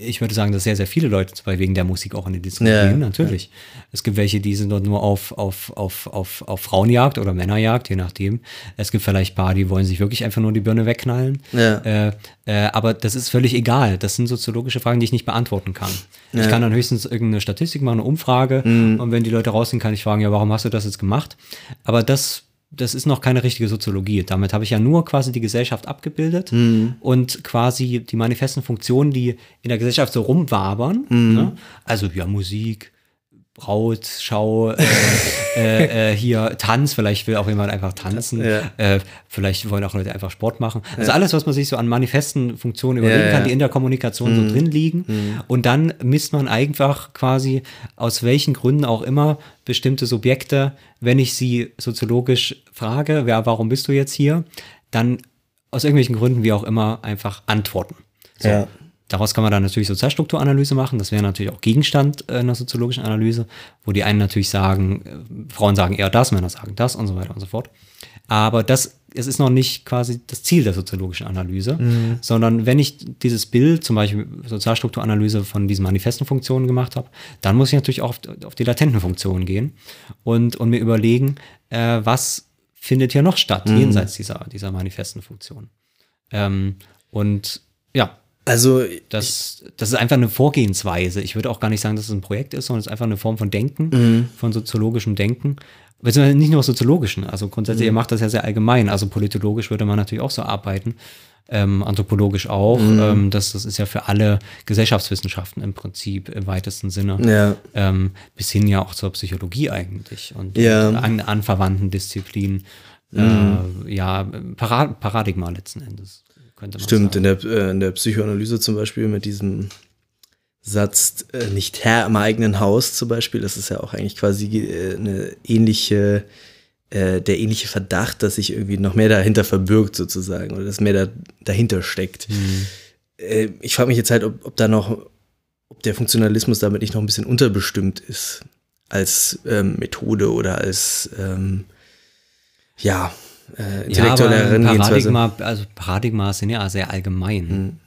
ich würde sagen, dass sehr, sehr viele Leute zum Beispiel wegen der Musik auch in die Disco Ja. gehen, natürlich. Es gibt welche, die sind dort nur auf, auf, auf, auf, auf Frauenjagd oder Männerjagd, je nachdem. Es gibt vielleicht paar, die wollen sich wirklich einfach nur die Birne wegknallen. Ja. Äh, äh, aber das ist völlig egal. Das sind soziologische Fragen, die ich nicht beantworten kann. Ich kann dann höchstens irgendeine Statistik machen, eine Umfrage. Mhm. Und wenn die Leute rausgehen, kann ich fragen, ja, warum hast du das jetzt gemacht? Aber das, das ist noch keine richtige Soziologie. Damit habe ich ja nur quasi die Gesellschaft abgebildet Mhm. und quasi die manifesten Funktionen, die in der Gesellschaft so rumwabern. Mhm. Ne? Also ja, Musik, Brautschau, äh, äh, äh, hier Tanz, vielleicht will auch jemand einfach tanzen, Ja. äh, vielleicht wollen auch Leute einfach Sport machen. Also alles, was man sich so an manifesten Funktionen überlegen Ja, Mhm. kann, ja. die in der Kommunikation so drin liegen. Und dann misst man einfach quasi, aus welchen Gründen auch immer, bestimmte Subjekte, wenn ich sie soziologisch frage, wer, warum bist du jetzt hier, dann aus irgendwelchen Gründen, wie auch immer, einfach antworten. So. Ja. Daraus kann man dann natürlich Sozialstrukturanalyse machen. Das wäre natürlich auch Gegenstand äh, einer soziologischen Analyse, wo die einen natürlich sagen, äh, Frauen sagen eher das, Männer sagen das und so weiter und so fort. Aber das, es ist noch nicht quasi das Ziel der soziologischen Analyse, sondern wenn ich dieses Bild, zum Beispiel Sozialstrukturanalyse von diesen manifesten Funktionen gemacht habe, dann muss ich natürlich auch auf, auf die latenten Funktionen gehen und, und mir überlegen, äh, was findet hier noch statt, jenseits dieser, dieser manifesten Funktion. Ähm, und ja, Also, das, das ist einfach eine Vorgehensweise. Ich würde auch gar nicht sagen, dass es ein Projekt ist, sondern es ist einfach eine Form von Denken, Mhm. von soziologischem Denken. Beziehungsweise nicht nur soziologischen. Also grundsätzlich, ihr Mhm. macht das ja sehr allgemein. Also politologisch würde man natürlich auch so arbeiten. Ähm, anthropologisch auch. Mhm. Ähm, das, das ist ja für alle Gesellschaftswissenschaften im Prinzip im weitesten Sinne. Ja. Ähm, bis hin ja auch zur Psychologie eigentlich und, Ja. und an anverwandten Disziplinen. Äh, ja, Para Paradigma letzten Endes. Könnte man Stimmt, sagen. in der, äh, in der Psychoanalyse zum Beispiel mit diesem Satz, äh, nicht Herr im eigenen Haus zum Beispiel, das ist ja auch eigentlich quasi äh, eine ähnliche, äh, der ähnliche Verdacht, dass sich irgendwie noch mehr dahinter verbirgt sozusagen oder dass mehr da, dahinter steckt. Äh, ich frage mich jetzt halt, ob, ob da noch, ob der Funktionalismus damit nicht noch ein bisschen unterbestimmt ist als ähm, Methode oder als ähm, ja, äh, intellektuelle ja, aber Herangehensweise. Paradigma, also Paradigma sind ja sehr allgemein.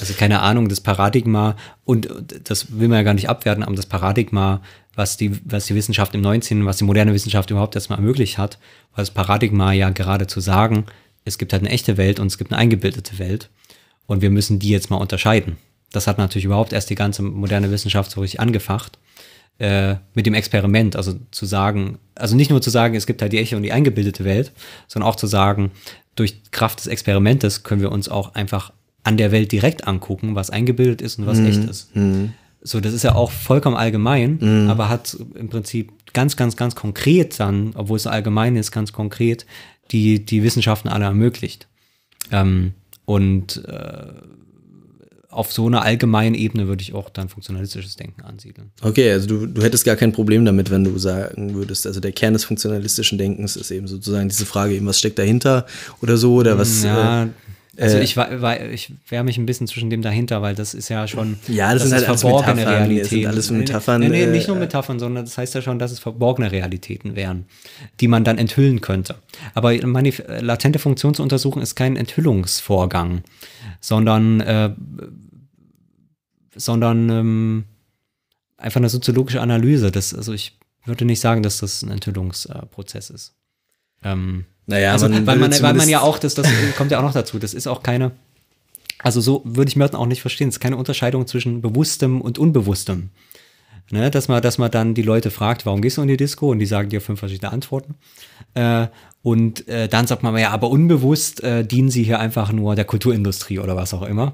Also keine Ahnung, das Paradigma, und und das will man ja gar nicht abwerten, aber das Paradigma, was die, was die Wissenschaft im 19., was die moderne Wissenschaft überhaupt erstmal ermöglicht hat, war das Paradigma ja gerade zu sagen, es gibt halt eine echte Welt und es gibt eine eingebildete Welt. Und wir müssen die jetzt mal unterscheiden. Das hat natürlich überhaupt erst die ganze moderne Wissenschaft so richtig angefacht äh, mit dem Experiment, also zu sagen, also nicht nur zu sagen, es gibt halt die echte und die eingebildete Welt, sondern auch zu sagen, durch Kraft des Experimentes können wir uns auch einfach an der Welt direkt angucken, was eingebildet ist und was echt ist. So, das ist ja auch vollkommen allgemein, aber hat im Prinzip ganz, ganz, ganz konkret dann, obwohl es so allgemein ist, ganz konkret die, die Wissenschaften alle ermöglicht. Ähm, und äh, auf so einer allgemeinen Ebene würde ich auch dann funktionalistisches Denken ansiedeln. Okay, also du, du hättest gar kein Problem damit, wenn du sagen würdest, also der Kern des funktionalistischen Denkens ist eben sozusagen diese Frage, eben, was steckt dahinter oder so, oder was. Ja, äh, also äh, ich, ich wehre mich ein bisschen zwischen dem dahinter, weil das ist ja schon Ja, das sind halt alles verborgene Metaphern, das sind alles Metaphern, Nee, nee, nee, nicht äh, nur Metaphern, sondern das heißt ja schon, dass es verborgene Realitäten wären, die man dann enthüllen könnte. Aber latente Funktion zu untersuchen ist kein Enthüllungsvorgang, sondern, äh, sondern ähm, einfach eine soziologische Analyse. Das, also ich würde nicht sagen, dass das ein Enthüllungsprozess ist. Ähm, naja, also, weil, man, weil man ja auch, das, das kommt ja auch noch dazu, das ist auch keine, also so würde ich Merton auch nicht verstehen, es ist keine Unterscheidung zwischen Bewusstem und Unbewusstem. Ne, dass man, dass man dann die Leute fragt, warum gehst du in die Disco? Und die sagen dir fünf verschiedene Antworten. Äh, und äh, dann sagt man ja, aber unbewusst äh, dienen sie hier einfach nur der Kulturindustrie oder was auch immer.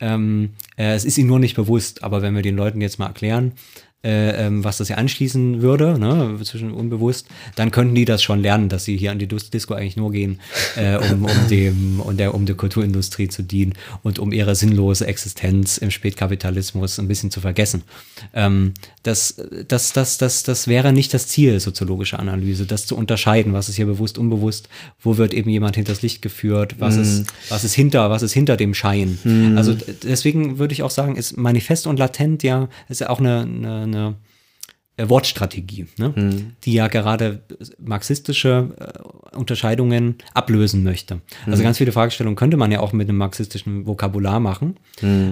Ähm, äh, es ist ihnen nur nicht bewusst, aber wenn wir den Leuten jetzt mal erklären, äh, ähm, was das ja anschließen würde, ne, zwischen unbewusst, dann könnten die das schon lernen, dass sie hier an die Dis- Disco eigentlich nur gehen, äh, um, um, dem, um, der, um der Kulturindustrie zu dienen und um ihre sinnlose Existenz im Spätkapitalismus ein bisschen zu vergessen. Ähm, das, das, das, das, das wäre nicht das Ziel soziologischer Analyse, das zu unterscheiden, was ist hier bewusst, unbewusst, wo wird eben jemand hinters Licht geführt, was, ist, was ist hinter, was ist hinter dem Schein. Also d- deswegen würde ich auch sagen, ist manifest und latent ja, ist ja auch eine, eine, eine äh, Wortstrategie, ne? die ja gerade marxistische äh, Unterscheidungen ablösen möchte. Also ganz viele Fragestellungen könnte man ja auch mit einem marxistischen Vokabular machen,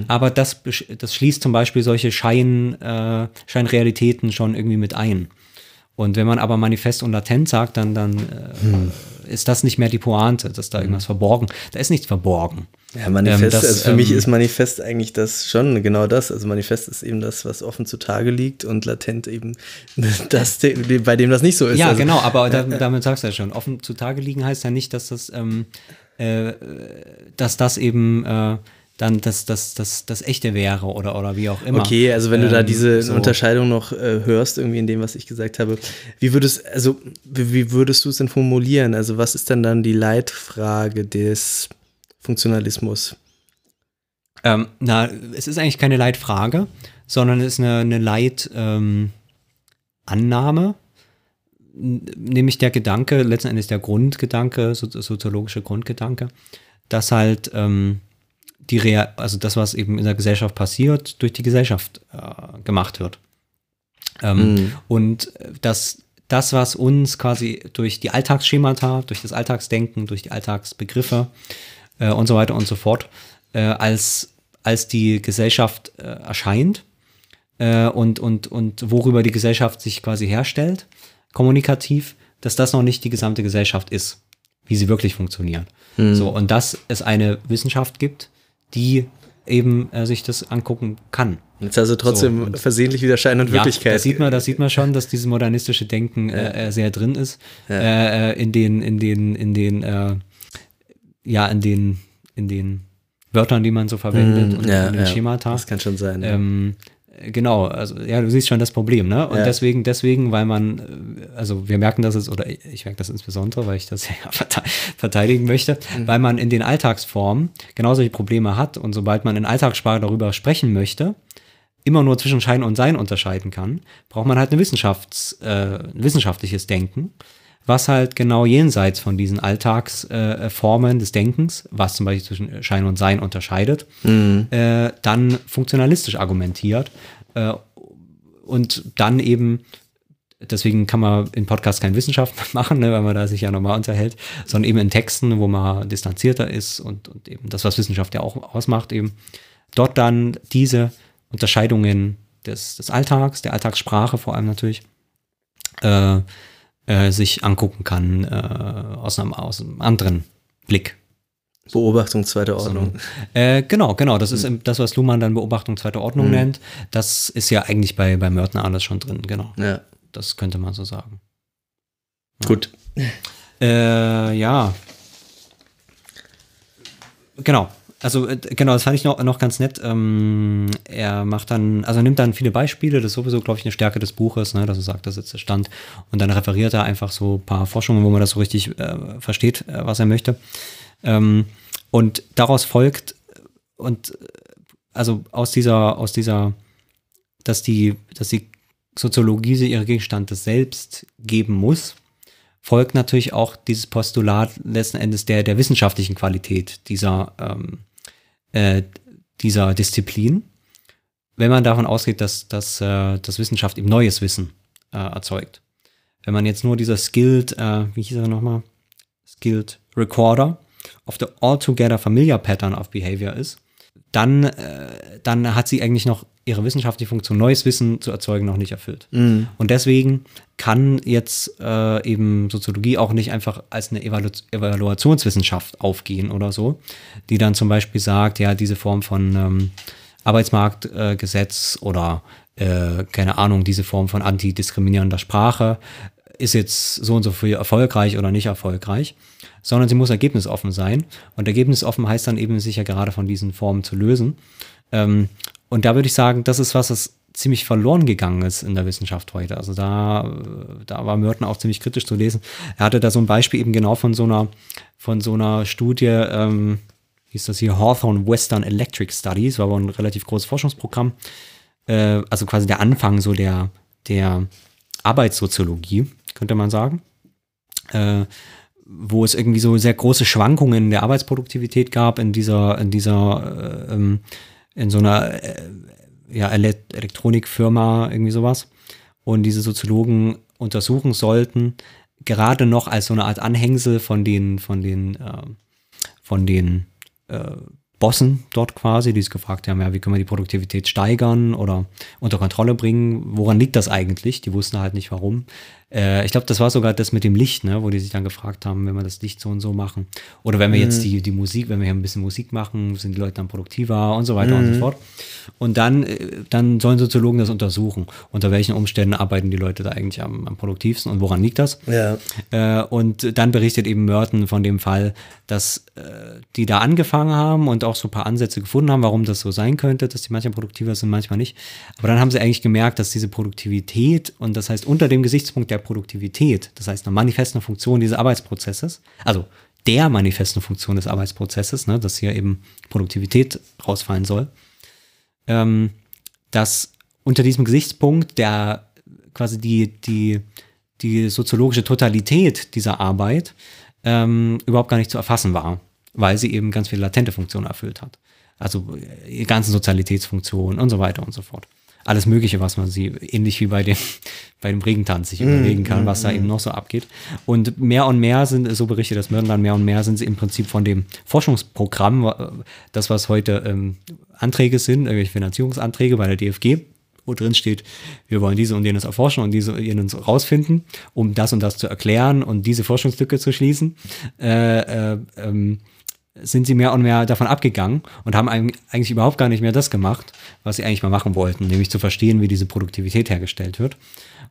aber das, das schließt zum Beispiel solche Schein, äh, Scheinrealitäten schon irgendwie mit ein. Und wenn man aber manifest und latent sagt, dann, dann äh, ist das nicht mehr die Pointe, dass da irgendwas verborgen. Da ist nichts verborgen. Ja, Manifest, Ähm, das, also für mich ähm, ist Manifest eigentlich das schon genau das. Also Manifest ist eben das, was offen zutage liegt und latent eben das, bei dem das nicht so ist. Ja, also, genau, aber da, damit sagst du ja schon. Offen zutage liegen heißt ja nicht, dass das, ähm, äh, dass das eben äh, dann das, das, das, das Echte wäre oder, oder wie auch immer. Okay, also wenn du da Ähm, diese so. Unterscheidung noch äh, hörst, irgendwie in dem, was ich gesagt habe, wie würdest, also, wie, wie würdest du es denn formulieren? Also, was ist denn dann die Leitfrage des Funktionalismus? Ähm, na, es ist eigentlich keine Leitfrage, sondern es ist eine, eine Leitannahme, ähm, nämlich der Gedanke, letzten Endes der Grundgedanke, so, soziologische Grundgedanke, dass halt ähm, die Real, also das, was eben in der Gesellschaft passiert, durch die Gesellschaft äh, gemacht wird. Ähm, Und äh, dass das, was uns quasi durch die Alltagsschemata, durch das Alltagsdenken, durch die Alltagsbegriffe äh, und so weiter und so fort, äh, als, als die Gesellschaft äh, erscheint äh, und, und, und worüber die Gesellschaft sich quasi herstellt, kommunikativ, dass das noch nicht die gesamte Gesellschaft ist, wie sie wirklich funktioniert. So, und dass es eine Wissenschaft gibt, die eben äh, sich das angucken kann. Jetzt also trotzdem So, und- versehentlich wieder Schein und Wirklichkeit. Ja, das sieht man, das sieht man schon, dass dieses modernistische Denken äh, äh, sehr drin ist. Äh, äh, in den, in den, in den, äh, ja, in den, in den Wörtern, die man so verwendet und Mm, ja, in den ja, Schemata. das kann schon sein. ja. Ähm, äh, genau, also ja, du siehst schon das Problem, ne? Und Ja. deswegen, deswegen, weil man, äh, also wir merken das jetzt, oder ich merke das insbesondere, weil ich das ja verte- verteidigen möchte, Mhm. weil man in den Alltagsformen genau solche Probleme hat und sobald man in Alltagssprache darüber sprechen möchte, immer nur zwischen Schein und Sein unterscheiden kann, braucht man halt eine Wissenschafts, äh, ein wissenschaftliches Denken, was halt genau jenseits von diesen Alltagsformen äh, des Denkens, was zum Beispiel zwischen Schein und Sein unterscheidet, äh, dann funktionalistisch argumentiert äh, und dann eben deswegen kann man in Podcasts keine Wissenschaft machen, ne, weil man da sich ja normal unterhält, sondern eben in Texten, wo man distanzierter ist und, und eben das, was Wissenschaft ja auch ausmacht, eben dort dann diese Unterscheidungen des, des Alltags, der Alltagssprache vor allem natürlich, äh, äh, sich angucken kann äh, aus, einem, aus einem anderen Blick. Beobachtung zweiter Ordnung. Äh, genau, genau. Das ist das, was Luhmann dann Beobachtung zweiter Ordnung nennt. Das ist ja eigentlich bei, bei Mörtner alles schon drin, genau. Ja. Das könnte man so sagen. Gut. Äh, ja. Genau. Also, äh, genau, das fand ich noch, noch ganz nett. Ähm, er macht dann, also nimmt dann viele Beispiele, das ist sowieso, glaube ich, eine Stärke des Buches, ne, dass er sagt, das ist der Stand. Und dann referiert er einfach so ein paar Forschungen, wo man das so richtig äh, versteht, äh, was er möchte. Ähm, und daraus folgt, und äh, also aus dieser, aus dieser, dass die, dass die Soziologie sie ihre Gegenstand Selbst geben muss, folgt natürlich auch dieses Postulat letzten Endes der, der wissenschaftlichen Qualität dieser, ähm, äh, dieser Disziplin, wenn man davon ausgeht, dass, dass, äh, dass Wissenschaft eben neues Wissen äh, erzeugt. Wenn man jetzt nur dieser Skilled, äh, wie hieß er nochmal? Skilled Recorder of the altogether familiar pattern of behavior ist, dann, äh, dann hat sie eigentlich noch ihre wissenschaftliche Funktion, neues Wissen zu erzeugen, noch nicht erfüllt. Und deswegen kann jetzt äh, eben Soziologie auch nicht einfach als eine Evalu Evaluationswissenschaft aufgehen oder so, die dann zum Beispiel sagt, ja, diese Form von ähm, Arbeitsmarktgesetz oder äh, keine Ahnung, diese Form von antidiskriminierender Sprache ist jetzt so und so viel erfolgreich oder nicht erfolgreich, sondern sie muss ergebnisoffen sein. Und ergebnisoffen heißt dann eben, sich ja gerade von diesen Formen zu lösen. Ähm, und da würde ich sagen, das ist was, das ziemlich verloren gegangen ist in der Wissenschaft heute. Also da, da war Merton auch ziemlich kritisch zu lesen. Er hatte da so ein Beispiel eben genau von so einer, von so einer Studie, ähm, hieß das hier Hawthorne Western Electric Studies, war aber ein relativ großes Forschungsprogramm. Äh, also quasi der Anfang so der, der Arbeitssoziologie, könnte man sagen. Äh, wo es irgendwie so sehr große Schwankungen in der Arbeitsproduktivität gab, in dieser, in dieser, äh, ähm, in so einer äh, ja, Elektronikfirma, irgendwie sowas. Und diese Soziologen untersuchen sollten, gerade noch als so eine Art Anhängsel von den, von den, äh, von den äh, Bossen dort quasi, die es gefragt haben, ja, wie können wir die Produktivität steigern oder unter Kontrolle bringen? Woran liegt das eigentlich? Die wussten halt nicht warum. Äh, ich glaube, das war sogar das mit dem Licht, ne, wo die sich dann gefragt haben, wenn wir das Licht so und so machen. Oder wenn wir mhm. jetzt die, die Musik, wenn wir hier ein bisschen Musik machen, sind die Leute dann produktiver und so weiter mhm. und so mhm. fort. Und dann, äh, dann sollen Soziologen das untersuchen. Unter welchen Umständen arbeiten die Leute da eigentlich am, am produktivsten und woran liegt das? Ja. Äh, und dann berichtet eben Merton von dem Fall, dass äh, die da angefangen haben und auch so ein paar Ansätze gefunden haben, warum das so sein könnte, dass die manchmal produktiver sind, manchmal nicht. Aber dann haben sie eigentlich gemerkt, dass diese Produktivität und das heißt unter dem Gesichtspunkt der Produktivität, das heißt einer manifesten Funktion dieses Arbeitsprozesses, also der manifesten Funktion des Arbeitsprozesses, ne, dass hier eben Produktivität rausfallen soll, ähm, dass unter diesem Gesichtspunkt der quasi die, die, die soziologische Totalität dieser Arbeit ähm, überhaupt gar nicht zu erfassen war, weil sie eben ganz viele latente Funktionen erfüllt hat. Also äh, die ganzen Sozialitätsfunktionen und so weiter und so fort. Alles Mögliche, was man sie, ähnlich wie bei dem, bei dem Regentanz sich mm, überlegen kann, mm, was da mm. eben noch so abgeht. Und mehr und mehr sind, so berichtet das Mördenland, mehr und mehr sind sie im Prinzip von dem Forschungsprogramm, das was heute ähm, Anträge sind, irgendwelche Finanzierungsanträge bei der DFG, wo drin steht, wir wollen diese und jenes erforschen und diese und jenes rausfinden, um das und das zu erklären und diese Forschungslücke zu schließen, äh, äh, ähm, sind sie mehr und mehr davon abgegangen und haben eigentlich überhaupt gar nicht mehr das gemacht, was sie eigentlich mal machen wollten, nämlich zu verstehen, wie diese Produktivität hergestellt wird.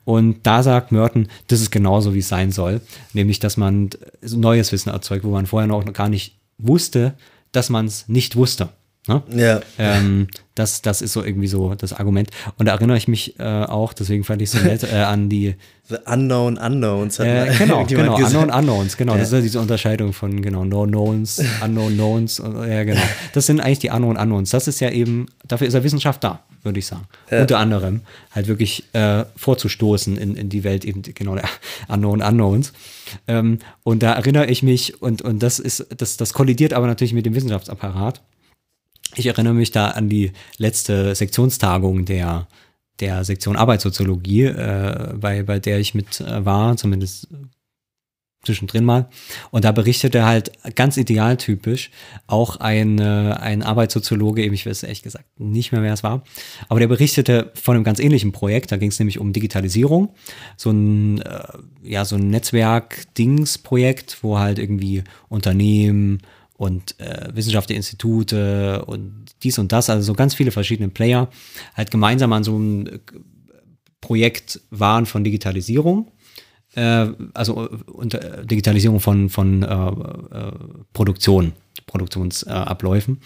Und da sagt Merton, das ist genauso, wie es sein soll, nämlich, dass man neues Wissen erzeugt, wo man vorher noch gar nicht wusste, dass man es nicht wusste. Ne? Ja. Ähm, das, das ist so irgendwie so das Argument. Und da erinnere ich mich äh, auch, deswegen fand ich es so nett, äh, an die The Unknown Unknowns. Hat äh, genau, genau, gesagt. Unknown Unknowns, genau. Ja. Das ist ja diese Unterscheidung von, genau, No Knowns, Unknown Knowns. Ja, genau. Das sind eigentlich die Unknown Unknowns. Das ist ja eben, dafür ist ja Wissenschaft da, würde ich sagen. Ja. Unter anderem halt wirklich äh, vorzustoßen in, in die Welt eben, genau, der Unknown Unknowns. Ähm, und da erinnere ich mich, und, und das ist, das, das kollidiert aber natürlich mit dem Wissenschaftsapparat ich erinnere mich da an die letzte Sektionstagung der, der Sektion Arbeitssoziologie, äh, bei, bei der ich mit äh, war, zumindest zwischendrin mal. Und da berichtete halt ganz idealtypisch auch ein, äh, ein Arbeitssoziologe, eben ich weiß ehrlich gesagt nicht mehr, wer es war, aber der berichtete von einem ganz ähnlichen Projekt. Da ging es nämlich um Digitalisierung, so ein, äh, ja, so ein Netzwerk-Dings-Projekt, wo halt irgendwie Unternehmen, und äh, wissenschaftliche Institute und dies und das, also so ganz viele verschiedene Player, halt gemeinsam an so einem äh, Projekt waren von Digitalisierung, äh, also äh, unter, Digitalisierung von, von äh, äh, Produktion, Produktionsabläufen.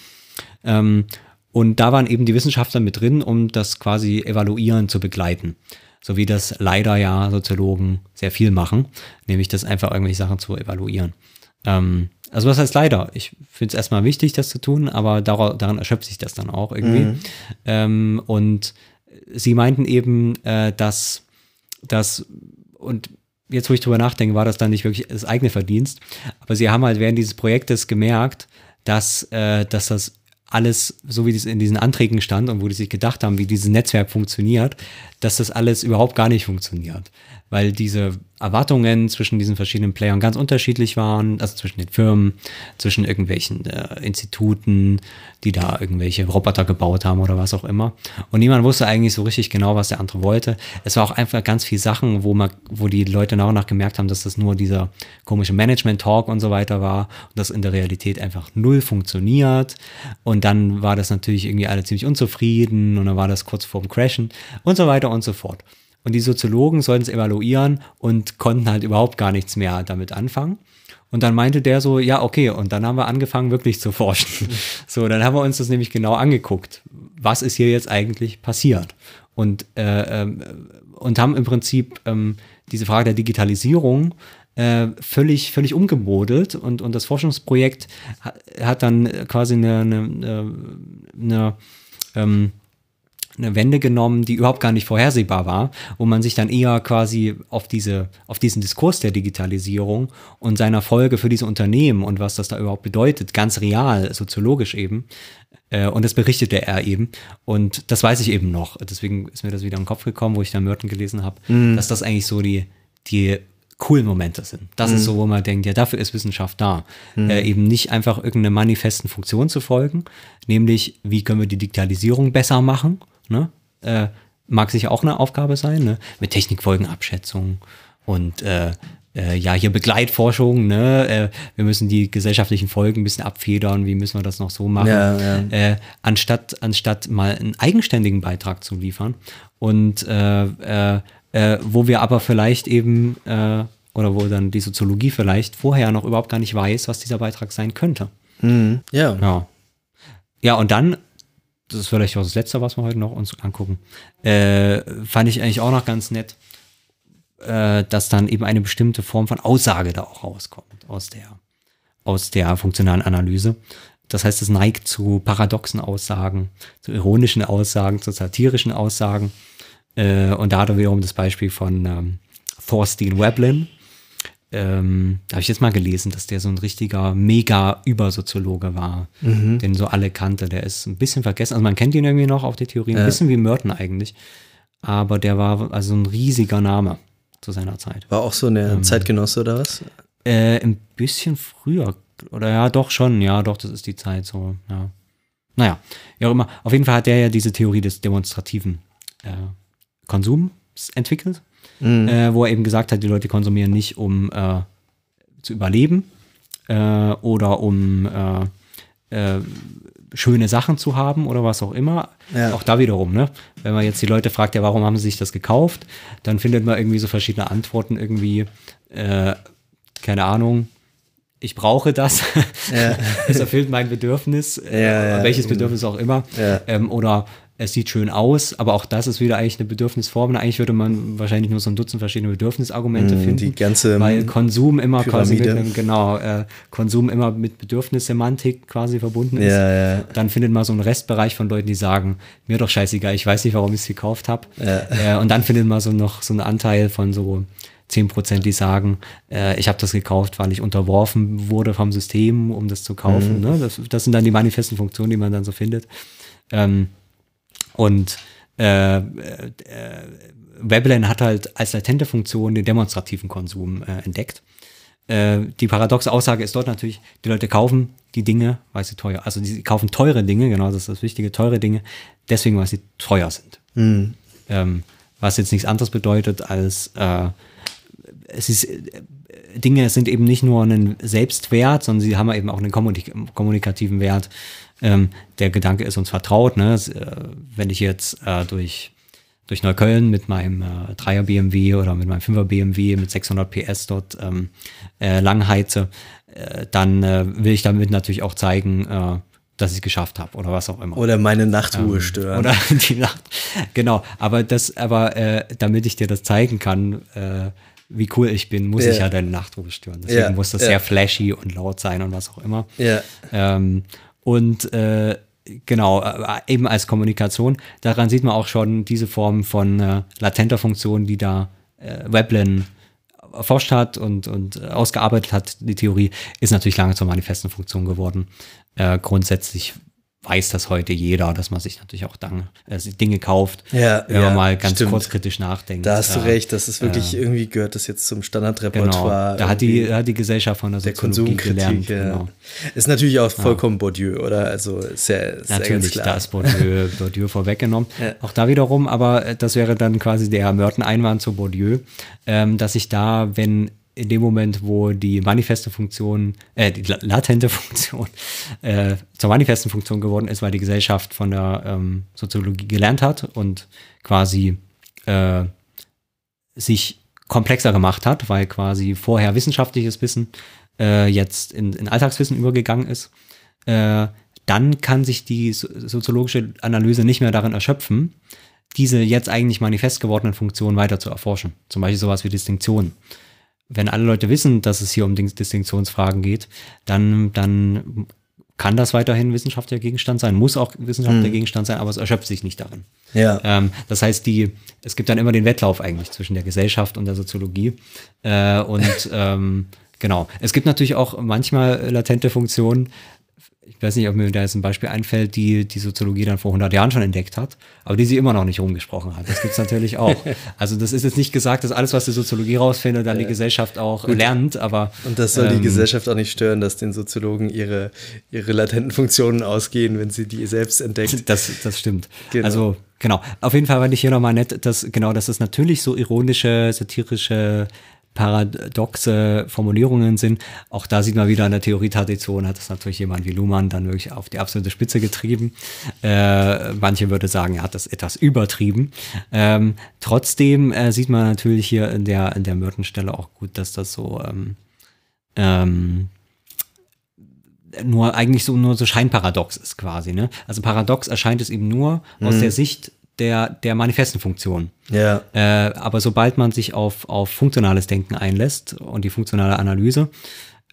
Ähm, und da waren eben die Wissenschaftler mit drin, um das quasi evaluieren zu begleiten. So wie das leider ja Soziologen sehr viel machen, nämlich das einfach irgendwelche Sachen zu evaluieren. Ähm, also was heißt leider? Ich finde es erstmal wichtig, das zu tun, aber daran, erschöpft sich das dann auch irgendwie. Mhm. Ähm, und sie meinten eben, äh, dass das und jetzt, wo ich drüber nachdenke, war das dann nicht wirklich das eigene Verdienst. Aber sie haben halt während dieses Projektes gemerkt, dass, äh, dass das alles, so wie das in diesen Anträgen stand und wo die sich gedacht haben, wie dieses Netzwerk funktioniert, dass das alles überhaupt gar nicht funktioniert. Weil diese Erwartungen zwischen diesen verschiedenen Playern ganz unterschiedlich waren, also zwischen den Firmen, zwischen irgendwelchen äh, Instituten, die da irgendwelche Roboter gebaut haben oder was auch immer. Und niemand wusste eigentlich so richtig genau, was der andere wollte. Es war auch einfach ganz viel Sachen, wo man, wo die Leute nach und nach gemerkt haben, dass das nur dieser komische Management-Talk und so weiter war und das in der Realität einfach null funktioniert. Und dann war das natürlich irgendwie alle ziemlich unzufrieden und dann war das kurz vorm Crashen und so weiter und so fort. Und die Soziologen sollten es evaluieren und konnten halt überhaupt gar nichts mehr damit anfangen. Und dann meinte der so, ja, okay, und dann haben wir angefangen, wirklich zu forschen. So, dann haben wir uns das nämlich genau angeguckt. Was ist hier jetzt eigentlich passiert? Und, äh, ähm, und haben im Prinzip ähm, diese Frage der Digitalisierung äh, völlig, völlig umgemodelt und, und das Forschungsprojekt hat, hat dann quasi eine, eine, eine ähm, eine Wende genommen, die überhaupt gar nicht vorhersehbar war, wo man sich dann eher quasi auf diese, auf diesen Diskurs der Digitalisierung und seiner Folge für diese Unternehmen und was das da überhaupt bedeutet, ganz real, soziologisch eben. Äh, und das berichtete er eben. Und das weiß ich eben noch. Deswegen ist mir das wieder in den Kopf gekommen, wo ich da Merton gelesen habe, mhm. dass das eigentlich so die, die coolen Momente sind. Das mhm. ist so, wo man denkt, ja, dafür ist Wissenschaft da. Mhm. Äh, eben nicht einfach irgendeine manifesten Funktion zu folgen, nämlich, wie können wir die Digitalisierung besser machen ne? Äh, mag sicher auch eine Aufgabe sein, ne? Mit Technikfolgenabschätzung und äh, äh, ja, hier Begleitforschung, ne? Äh, wir müssen die gesellschaftlichen Folgen ein bisschen abfedern, wie müssen wir das noch so machen, ja, ja. Äh, anstatt, anstatt mal einen eigenständigen Beitrag zu liefern. Und äh, wo wir aber vielleicht eben, oder wo dann die Soziologie vielleicht vorher noch überhaupt gar nicht weiß, was dieser Beitrag sein könnte. Mhm. Ja. ja. Ja, und dann das ist vielleicht auch das Letzte, was wir heute noch uns angucken, äh, fand ich eigentlich auch noch ganz nett, äh, dass dann eben eine bestimmte Form von Aussage da auch rauskommt aus der, aus der funktionalen Analyse. Das heißt, es neigt zu paradoxen Aussagen, zu ironischen Aussagen, zu satirischen Aussagen. Äh, und da hat er wiederum das Beispiel von ähm, Thorstein Veblen, ähm, da habe ich jetzt mal gelesen, dass der so ein richtiger Mega-Übersoziologe war, mhm. den so alle kannte. Der ist ein bisschen vergessen. Also man kennt ihn irgendwie noch auf die Theorie, ein ja. bisschen wie Merton eigentlich. Aber der war also ein riesiger Name zu seiner Zeit. War auch so eine ähm, Zeitgenosse oder was? Äh, ein bisschen früher. Oder ja, doch schon. Ja, doch, das ist die Zeit so. Ja. Naja, ja auch immer. Auf jeden Fall hat der ja diese Theorie des demonstrativen äh, Konsums entwickelt mhm. äh, wo er eben gesagt hat, die Leute konsumieren nicht, um äh, zu überleben äh, oder um äh, äh, schöne Sachen zu haben oder was auch immer. Ja. Auch da wiederum, ne? Wenn man jetzt die Leute fragt, ja, warum haben sie sich das gekauft, dann findet man irgendwie so verschiedene Antworten, irgendwie, äh, keine Ahnung, ich brauche das. Ja. es erfüllt mein Bedürfnis, ja, welches Bedürfnis auch immer. Ähm, oder es sieht schön aus, aber auch das ist wieder eigentlich eine Bedürfnisform. Eigentlich würde man wahrscheinlich nur so ein Dutzend verschiedene Bedürfnisargumente mm, finden. Die ganze weil Konsum immer quasi mit, genau, äh, Konsum immer mit Bedürfnissemantik quasi verbunden ist. Ja, ja. Dann findet man so einen Restbereich von Leuten, die sagen, mir doch scheißegal, ich weiß nicht, warum ich es gekauft habe. Ja. Äh, und dann findet man so noch so einen Anteil von so 10 Prozent, die sagen, äh, ich habe das gekauft, weil ich unterworfen wurde vom System, um das zu kaufen. Mhm. Ne? Das, das, sind dann die manifesten Funktionen, die man dann so findet. Ähm, und äh, äh, Veblen hat halt als latente Funktion den demonstrativen Konsum äh, entdeckt. Äh, die paradoxe Aussage ist dort natürlich, die Leute kaufen die Dinge, weil sie teuer, also sie kaufen teure Dinge, genau, das ist das Wichtige, teure Dinge, deswegen, weil sie teuer sind. Mhm. Ähm, was jetzt nichts anderes bedeutet als äh, es ist äh, Dinge sind eben nicht nur einen Selbstwert, sondern sie haben eben auch einen kommunikativen Wert. Ähm, der Gedanke ist uns vertraut. Ne? Äh, wenn ich jetzt äh, durch, durch Neukölln mit meinem äh, 3er BMW oder mit meinem 5er BMW mit 600 PS dort ähm, äh, langheize, äh, dann äh, will ich damit natürlich auch zeigen, äh, dass ich es geschafft habe oder was auch immer. Oder meine Nachtruhe ähm, stören. Oder die Nacht. Genau. Aber das, aber äh, damit ich dir das zeigen kann, äh, wie cool ich bin, muss ja. ich ja deine Nachtruhe stören. Deswegen ja. muss das ja. sehr flashy und laut sein und was auch immer. Ja. Ähm, und äh, genau, äh, eben als Kommunikation. Daran sieht man auch schon diese Form von äh, latenter Funktion, die da äh, Veblen erforscht hat und, und ausgearbeitet hat. Die Theorie ist natürlich lange zur manifesten Funktion geworden. Äh, grundsätzlich weiß das heute jeder, dass man sich natürlich auch dann, äh, Dinge kauft, Ja, wenn ja, man mal ganz stimmt. kurz kritisch nachdenkt. Da hast du Äh, recht, das ist wirklich, irgendwie gehört das jetzt zum Genau, Standardrepertoire. da hat die, da hat die Gesellschaft von der der Konsumkritik, gelernt. ja. Genau. Ist natürlich auch vollkommen Bourdieu, oder? Also ist ja, ist Natürlich, da ist Bourdieu, Bourdieu vorweggenommen. Auch da wiederum, aber äh, das wäre dann quasi der Merton-Einwand zu Bourdieu, ähm, dass sich da, wenn in dem Moment, wo die manifeste Funktion, äh, die la- latente Funktion äh, zur manifesten Funktion geworden ist, weil die Gesellschaft von der ähm, Soziologie gelernt hat und quasi äh, sich komplexer gemacht hat, weil quasi vorher wissenschaftliches Wissen äh, jetzt in, in Alltagswissen übergegangen ist, äh, dann kann sich die so soziologische Analyse nicht mehr darin erschöpfen, diese jetzt eigentlich manifest gewordenen Funktionen weiter zu erforschen. Zum Beispiel sowas wie Distinktion. Wenn alle Leute wissen, dass es hier um Distinktionsfragen geht, dann, dann kann das weiterhin wissenschaftlicher Gegenstand sein, muss auch wissenschaftlicher Gegenstand sein, aber es erschöpft sich nicht darin. Ja. Ähm, das heißt, die, es gibt dann immer den Wettlauf eigentlich zwischen der Gesellschaft und der Soziologie. Äh, und ähm, genau. Es gibt natürlich auch manchmal latente Funktionen. Ich weiß nicht, ob mir da jetzt ein Beispiel einfällt, die die Soziologie dann vor 100 Jahren schon entdeckt hat, aber die sie immer noch nicht rumgesprochen hat. Das gibt's natürlich auch. Also das ist jetzt nicht gesagt, dass alles, was die Soziologie rausfindet, dann die Gesellschaft auch lernt, aber Und das soll die ähm, Gesellschaft auch nicht stören, dass den Soziologen ihre, ihre latenten Funktionen ausgehen, wenn sie die selbst entdeckt. Das, das stimmt. Genau. Also, genau. Auf jeden Fall fand ich hier nochmal nett, dass, genau, dass es natürlich so ironische, satirische, paradoxe Formulierungen sind. Auch da sieht man wieder in der Theorietradition, hat das natürlich jemand wie Luhmann dann wirklich auf die absolute Spitze getrieben. Äh, manche würde sagen, er hat das etwas übertrieben. Ähm, trotzdem äh, sieht man natürlich hier in der, in der Myrtenstelle auch gut, dass das so, ähm, ähm, nur eigentlich so nur so scheinparadox ist quasi, ne? Also paradox erscheint es eben nur aus der Sicht der, der manifesten Funktion. Ja. Äh, aber sobald man sich auf, auf funktionales Denken einlässt und die funktionale Analyse,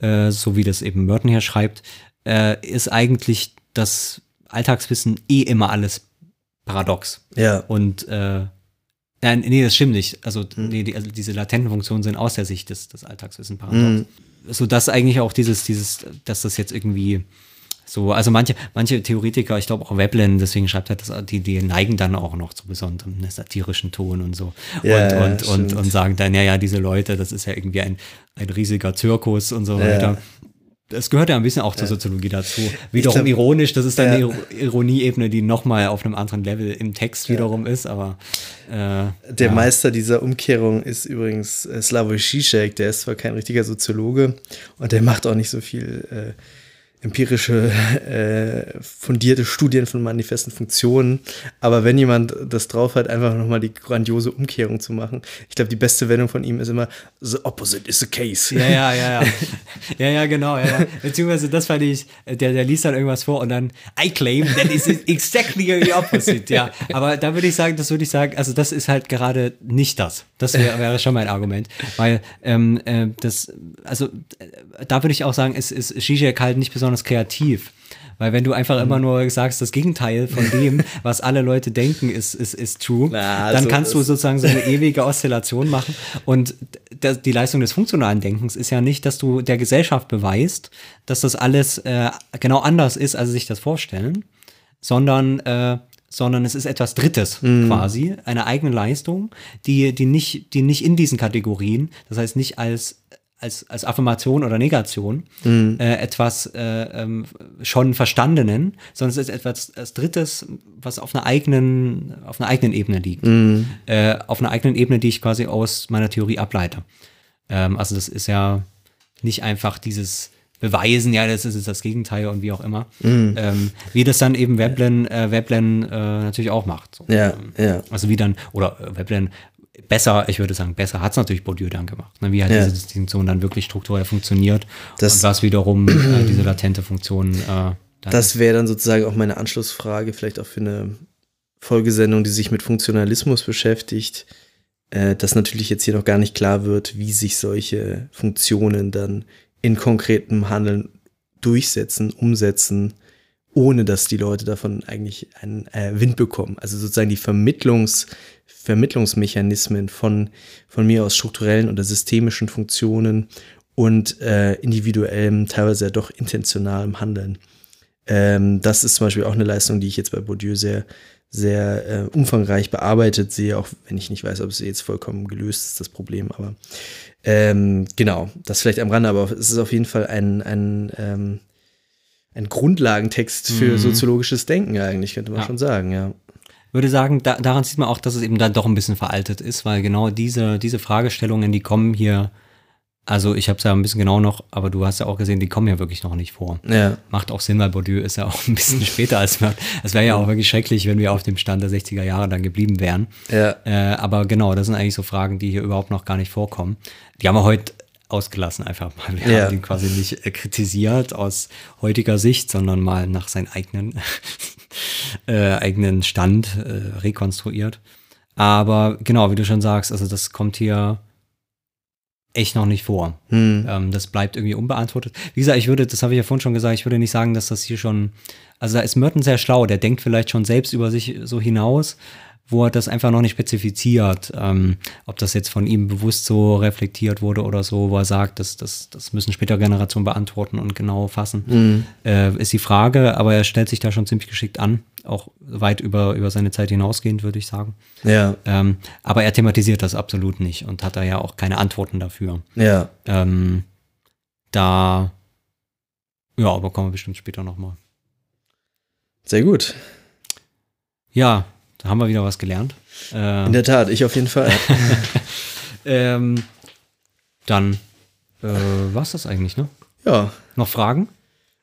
äh, so wie das eben Merton hier schreibt, äh, ist eigentlich das Alltagswissen eh immer alles paradox. Ja. Und äh, nein, nee, das stimmt nicht. Also, nee, die, also diese latenten Funktionen sind aus der Sicht des, des Alltagswissen paradox. So dass eigentlich auch dieses, dieses, dass das jetzt irgendwie so, also manche, manche Theoretiker, ich glaube auch Veblen, deswegen schreibt er das, die, die neigen dann auch noch zu besonderem ne, satirischen Ton und so. Ja, und, ja, und, und, stimmt. und sagen dann, ja, ja, diese Leute, das ist ja irgendwie ein, ein riesiger Zirkus und so Ja. weiter. Das gehört ja ein bisschen auch zur Soziologie dazu. Wiederum glaub- ironisch, das ist dann Ja. eine Iro- Ironieebene, die nochmal auf einem anderen Level im Text wiederum ist, aber äh, Der. Meister dieser Umkehrung ist übrigens äh, Slavoj Žižek, der ist zwar kein richtiger Soziologe und der macht auch nicht so viel äh, empirische, äh, fundierte Studien von manifesten Funktionen, aber wenn jemand das drauf hat, einfach nochmal die grandiose Umkehrung zu machen, ich glaube, die beste Wendung von ihm ist immer, the opposite is the case. Ja, ja, ja, ja. Ja, ja, genau. Ja, ja. Beziehungsweise das fand ich, äh, der, der liest dann irgendwas vor und dann, I claim that is exactly the opposite. Ja, aber da würde ich sagen, das würde ich sagen, also das ist halt gerade nicht das. Das wäre wäre schon mein Argument. Weil ähm, äh, das, also äh, da würde ich auch sagen, ist, ist Zizek halt nicht besonders kreativ. Weil wenn du einfach immer nur sagst, das Gegenteil von dem, was alle Leute denken, ist, ist, ist true, Na, dann kannst du sozusagen so eine ewige Oszillation machen. Und die Leistung des funktionalen Denkens ist ja nicht, dass du der Gesellschaft beweist, dass das alles äh, genau anders ist, als sie sich das vorstellen, sondern, äh, sondern es ist etwas Drittes quasi, eine eigene Leistung, die, die, nicht, die nicht in diesen Kategorien, das heißt nicht als als, als Affirmation oder Negation äh, etwas äh, ähm, schon Verstandenen, sondern es ist etwas als Drittes, was auf einer eigenen, auf einer eigenen Ebene liegt. Äh, auf einer eigenen Ebene, die ich quasi aus meiner Theorie ableite. Ähm, also das ist ja nicht einfach dieses Beweisen, ja, das ist jetzt das Gegenteil und wie auch immer. Ähm, wie das dann eben Veblen, äh, Veblen äh, natürlich auch macht. So. Ja, ja. Also wie dann, oder äh, Veblen besser, ich würde sagen, besser hat es natürlich Bourdieu dann gemacht. Ne? Wie halt Ja. diese Distinktion dann wirklich strukturell funktioniert Das- und was wiederum äh, diese latente Funktion äh, dann Das wäre dann sozusagen auch meine Anschlussfrage, vielleicht auch für eine Folgesendung, die sich mit Funktionalismus beschäftigt, äh, dass natürlich jetzt hier noch gar nicht klar wird, wie sich solche Funktionen dann in konkretem Handeln durchsetzen, umsetzen, ohne dass die Leute davon eigentlich einen äh, Wind bekommen. Also sozusagen die Vermittlungs, Vermittlungsmechanismen von, von mir aus strukturellen oder systemischen Funktionen und äh, individuellem, teilweise ja doch intentionalem Handeln Ähm, das ist zum Beispiel auch eine Leistung, die ich jetzt bei Bourdieu sehr, sehr äh, umfangreich bearbeitet sehe, auch wenn ich nicht weiß, ob es jetzt vollkommen gelöst ist, das Problem. Aber ähm, genau, das vielleicht am Rande, aber es ist auf jeden Fall ein, ein, ähm, ein Grundlagentext für Mhm. soziologisches Denken eigentlich, könnte man Ja. schon sagen, ja. Würde sagen, da, daran sieht man auch, dass es eben dann doch ein bisschen veraltet ist, weil genau diese, diese Fragestellungen, die kommen hier, also ich habe es ja ein bisschen genau noch, aber du hast ja auch gesehen, die kommen ja wirklich noch nicht vor. Ja, Macht auch Sinn, weil Bourdieu ist ja auch ein bisschen später als wir. Es wäre ja auch wirklich schrecklich, wenn wir auf dem Stand der 60er Jahre dann geblieben wären. ja. Äh, aber genau, das sind eigentlich so Fragen, die hier überhaupt noch gar nicht vorkommen. Die haben wir heute ausgelassen einfach mal. Wir Ja. haben ihn quasi nicht äh, kritisiert aus heutiger Sicht, sondern mal nach seinem eigenen, äh, eigenen Stand äh, rekonstruiert. Aber genau, wie du schon sagst, also das kommt hier echt noch nicht vor. Hm. Ähm, das bleibt irgendwie unbeantwortet. Wie gesagt, ich würde, das habe ich ja vorhin schon gesagt, ich würde nicht sagen, dass das hier schon, also da ist Merton sehr schlau, der denkt vielleicht schon selbst über sich so hinaus, wo er das einfach noch nicht spezifiziert, ähm, ob das jetzt von ihm bewusst so reflektiert wurde oder so, wo er sagt, das, das, das müssen später Generationen beantworten und genau fassen, äh, ist die Frage, aber er stellt sich da schon ziemlich geschickt an, auch weit über, über seine Zeit hinausgehend, würde ich sagen. Ja, Ähm, aber er thematisiert das absolut nicht und hat da ja auch keine Antworten dafür. ja. Ähm, da, ja, aber kommen wir bestimmt später nochmal. Sehr gut. Ja, da haben wir wieder was gelernt. Äh, In der Tat, ich auf jeden Fall. ähm, dann äh, war es das eigentlich, ne? Ja. Noch Fragen?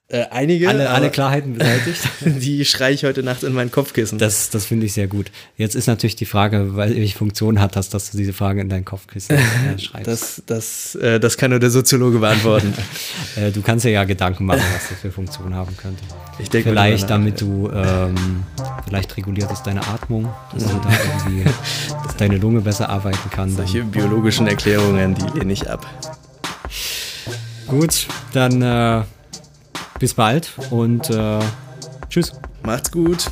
Äh, einige, alle, alle Klarheiten beseitigt? die schreie ich heute Nacht in mein Kopfkissen. Das, das finde ich sehr gut. Jetzt ist natürlich die Frage, weil welche Funktion hat das, dass du diese Frage in dein Kopfkissen äh, schreibst. Das, das, äh, das kann nur der Soziologe beantworten. äh, du kannst dir ja Gedanken machen, was das für Funktion haben könnte. Ich denke Vielleicht damit du, ähm, vielleicht reguliert es deine Atmung, dass du da irgendwie, dass deine Lunge besser arbeiten kann. Dann, Solche biologischen Erklärungen, die lehne ich ab. gut, dann äh, bis bald und äh, tschüss. Macht's gut.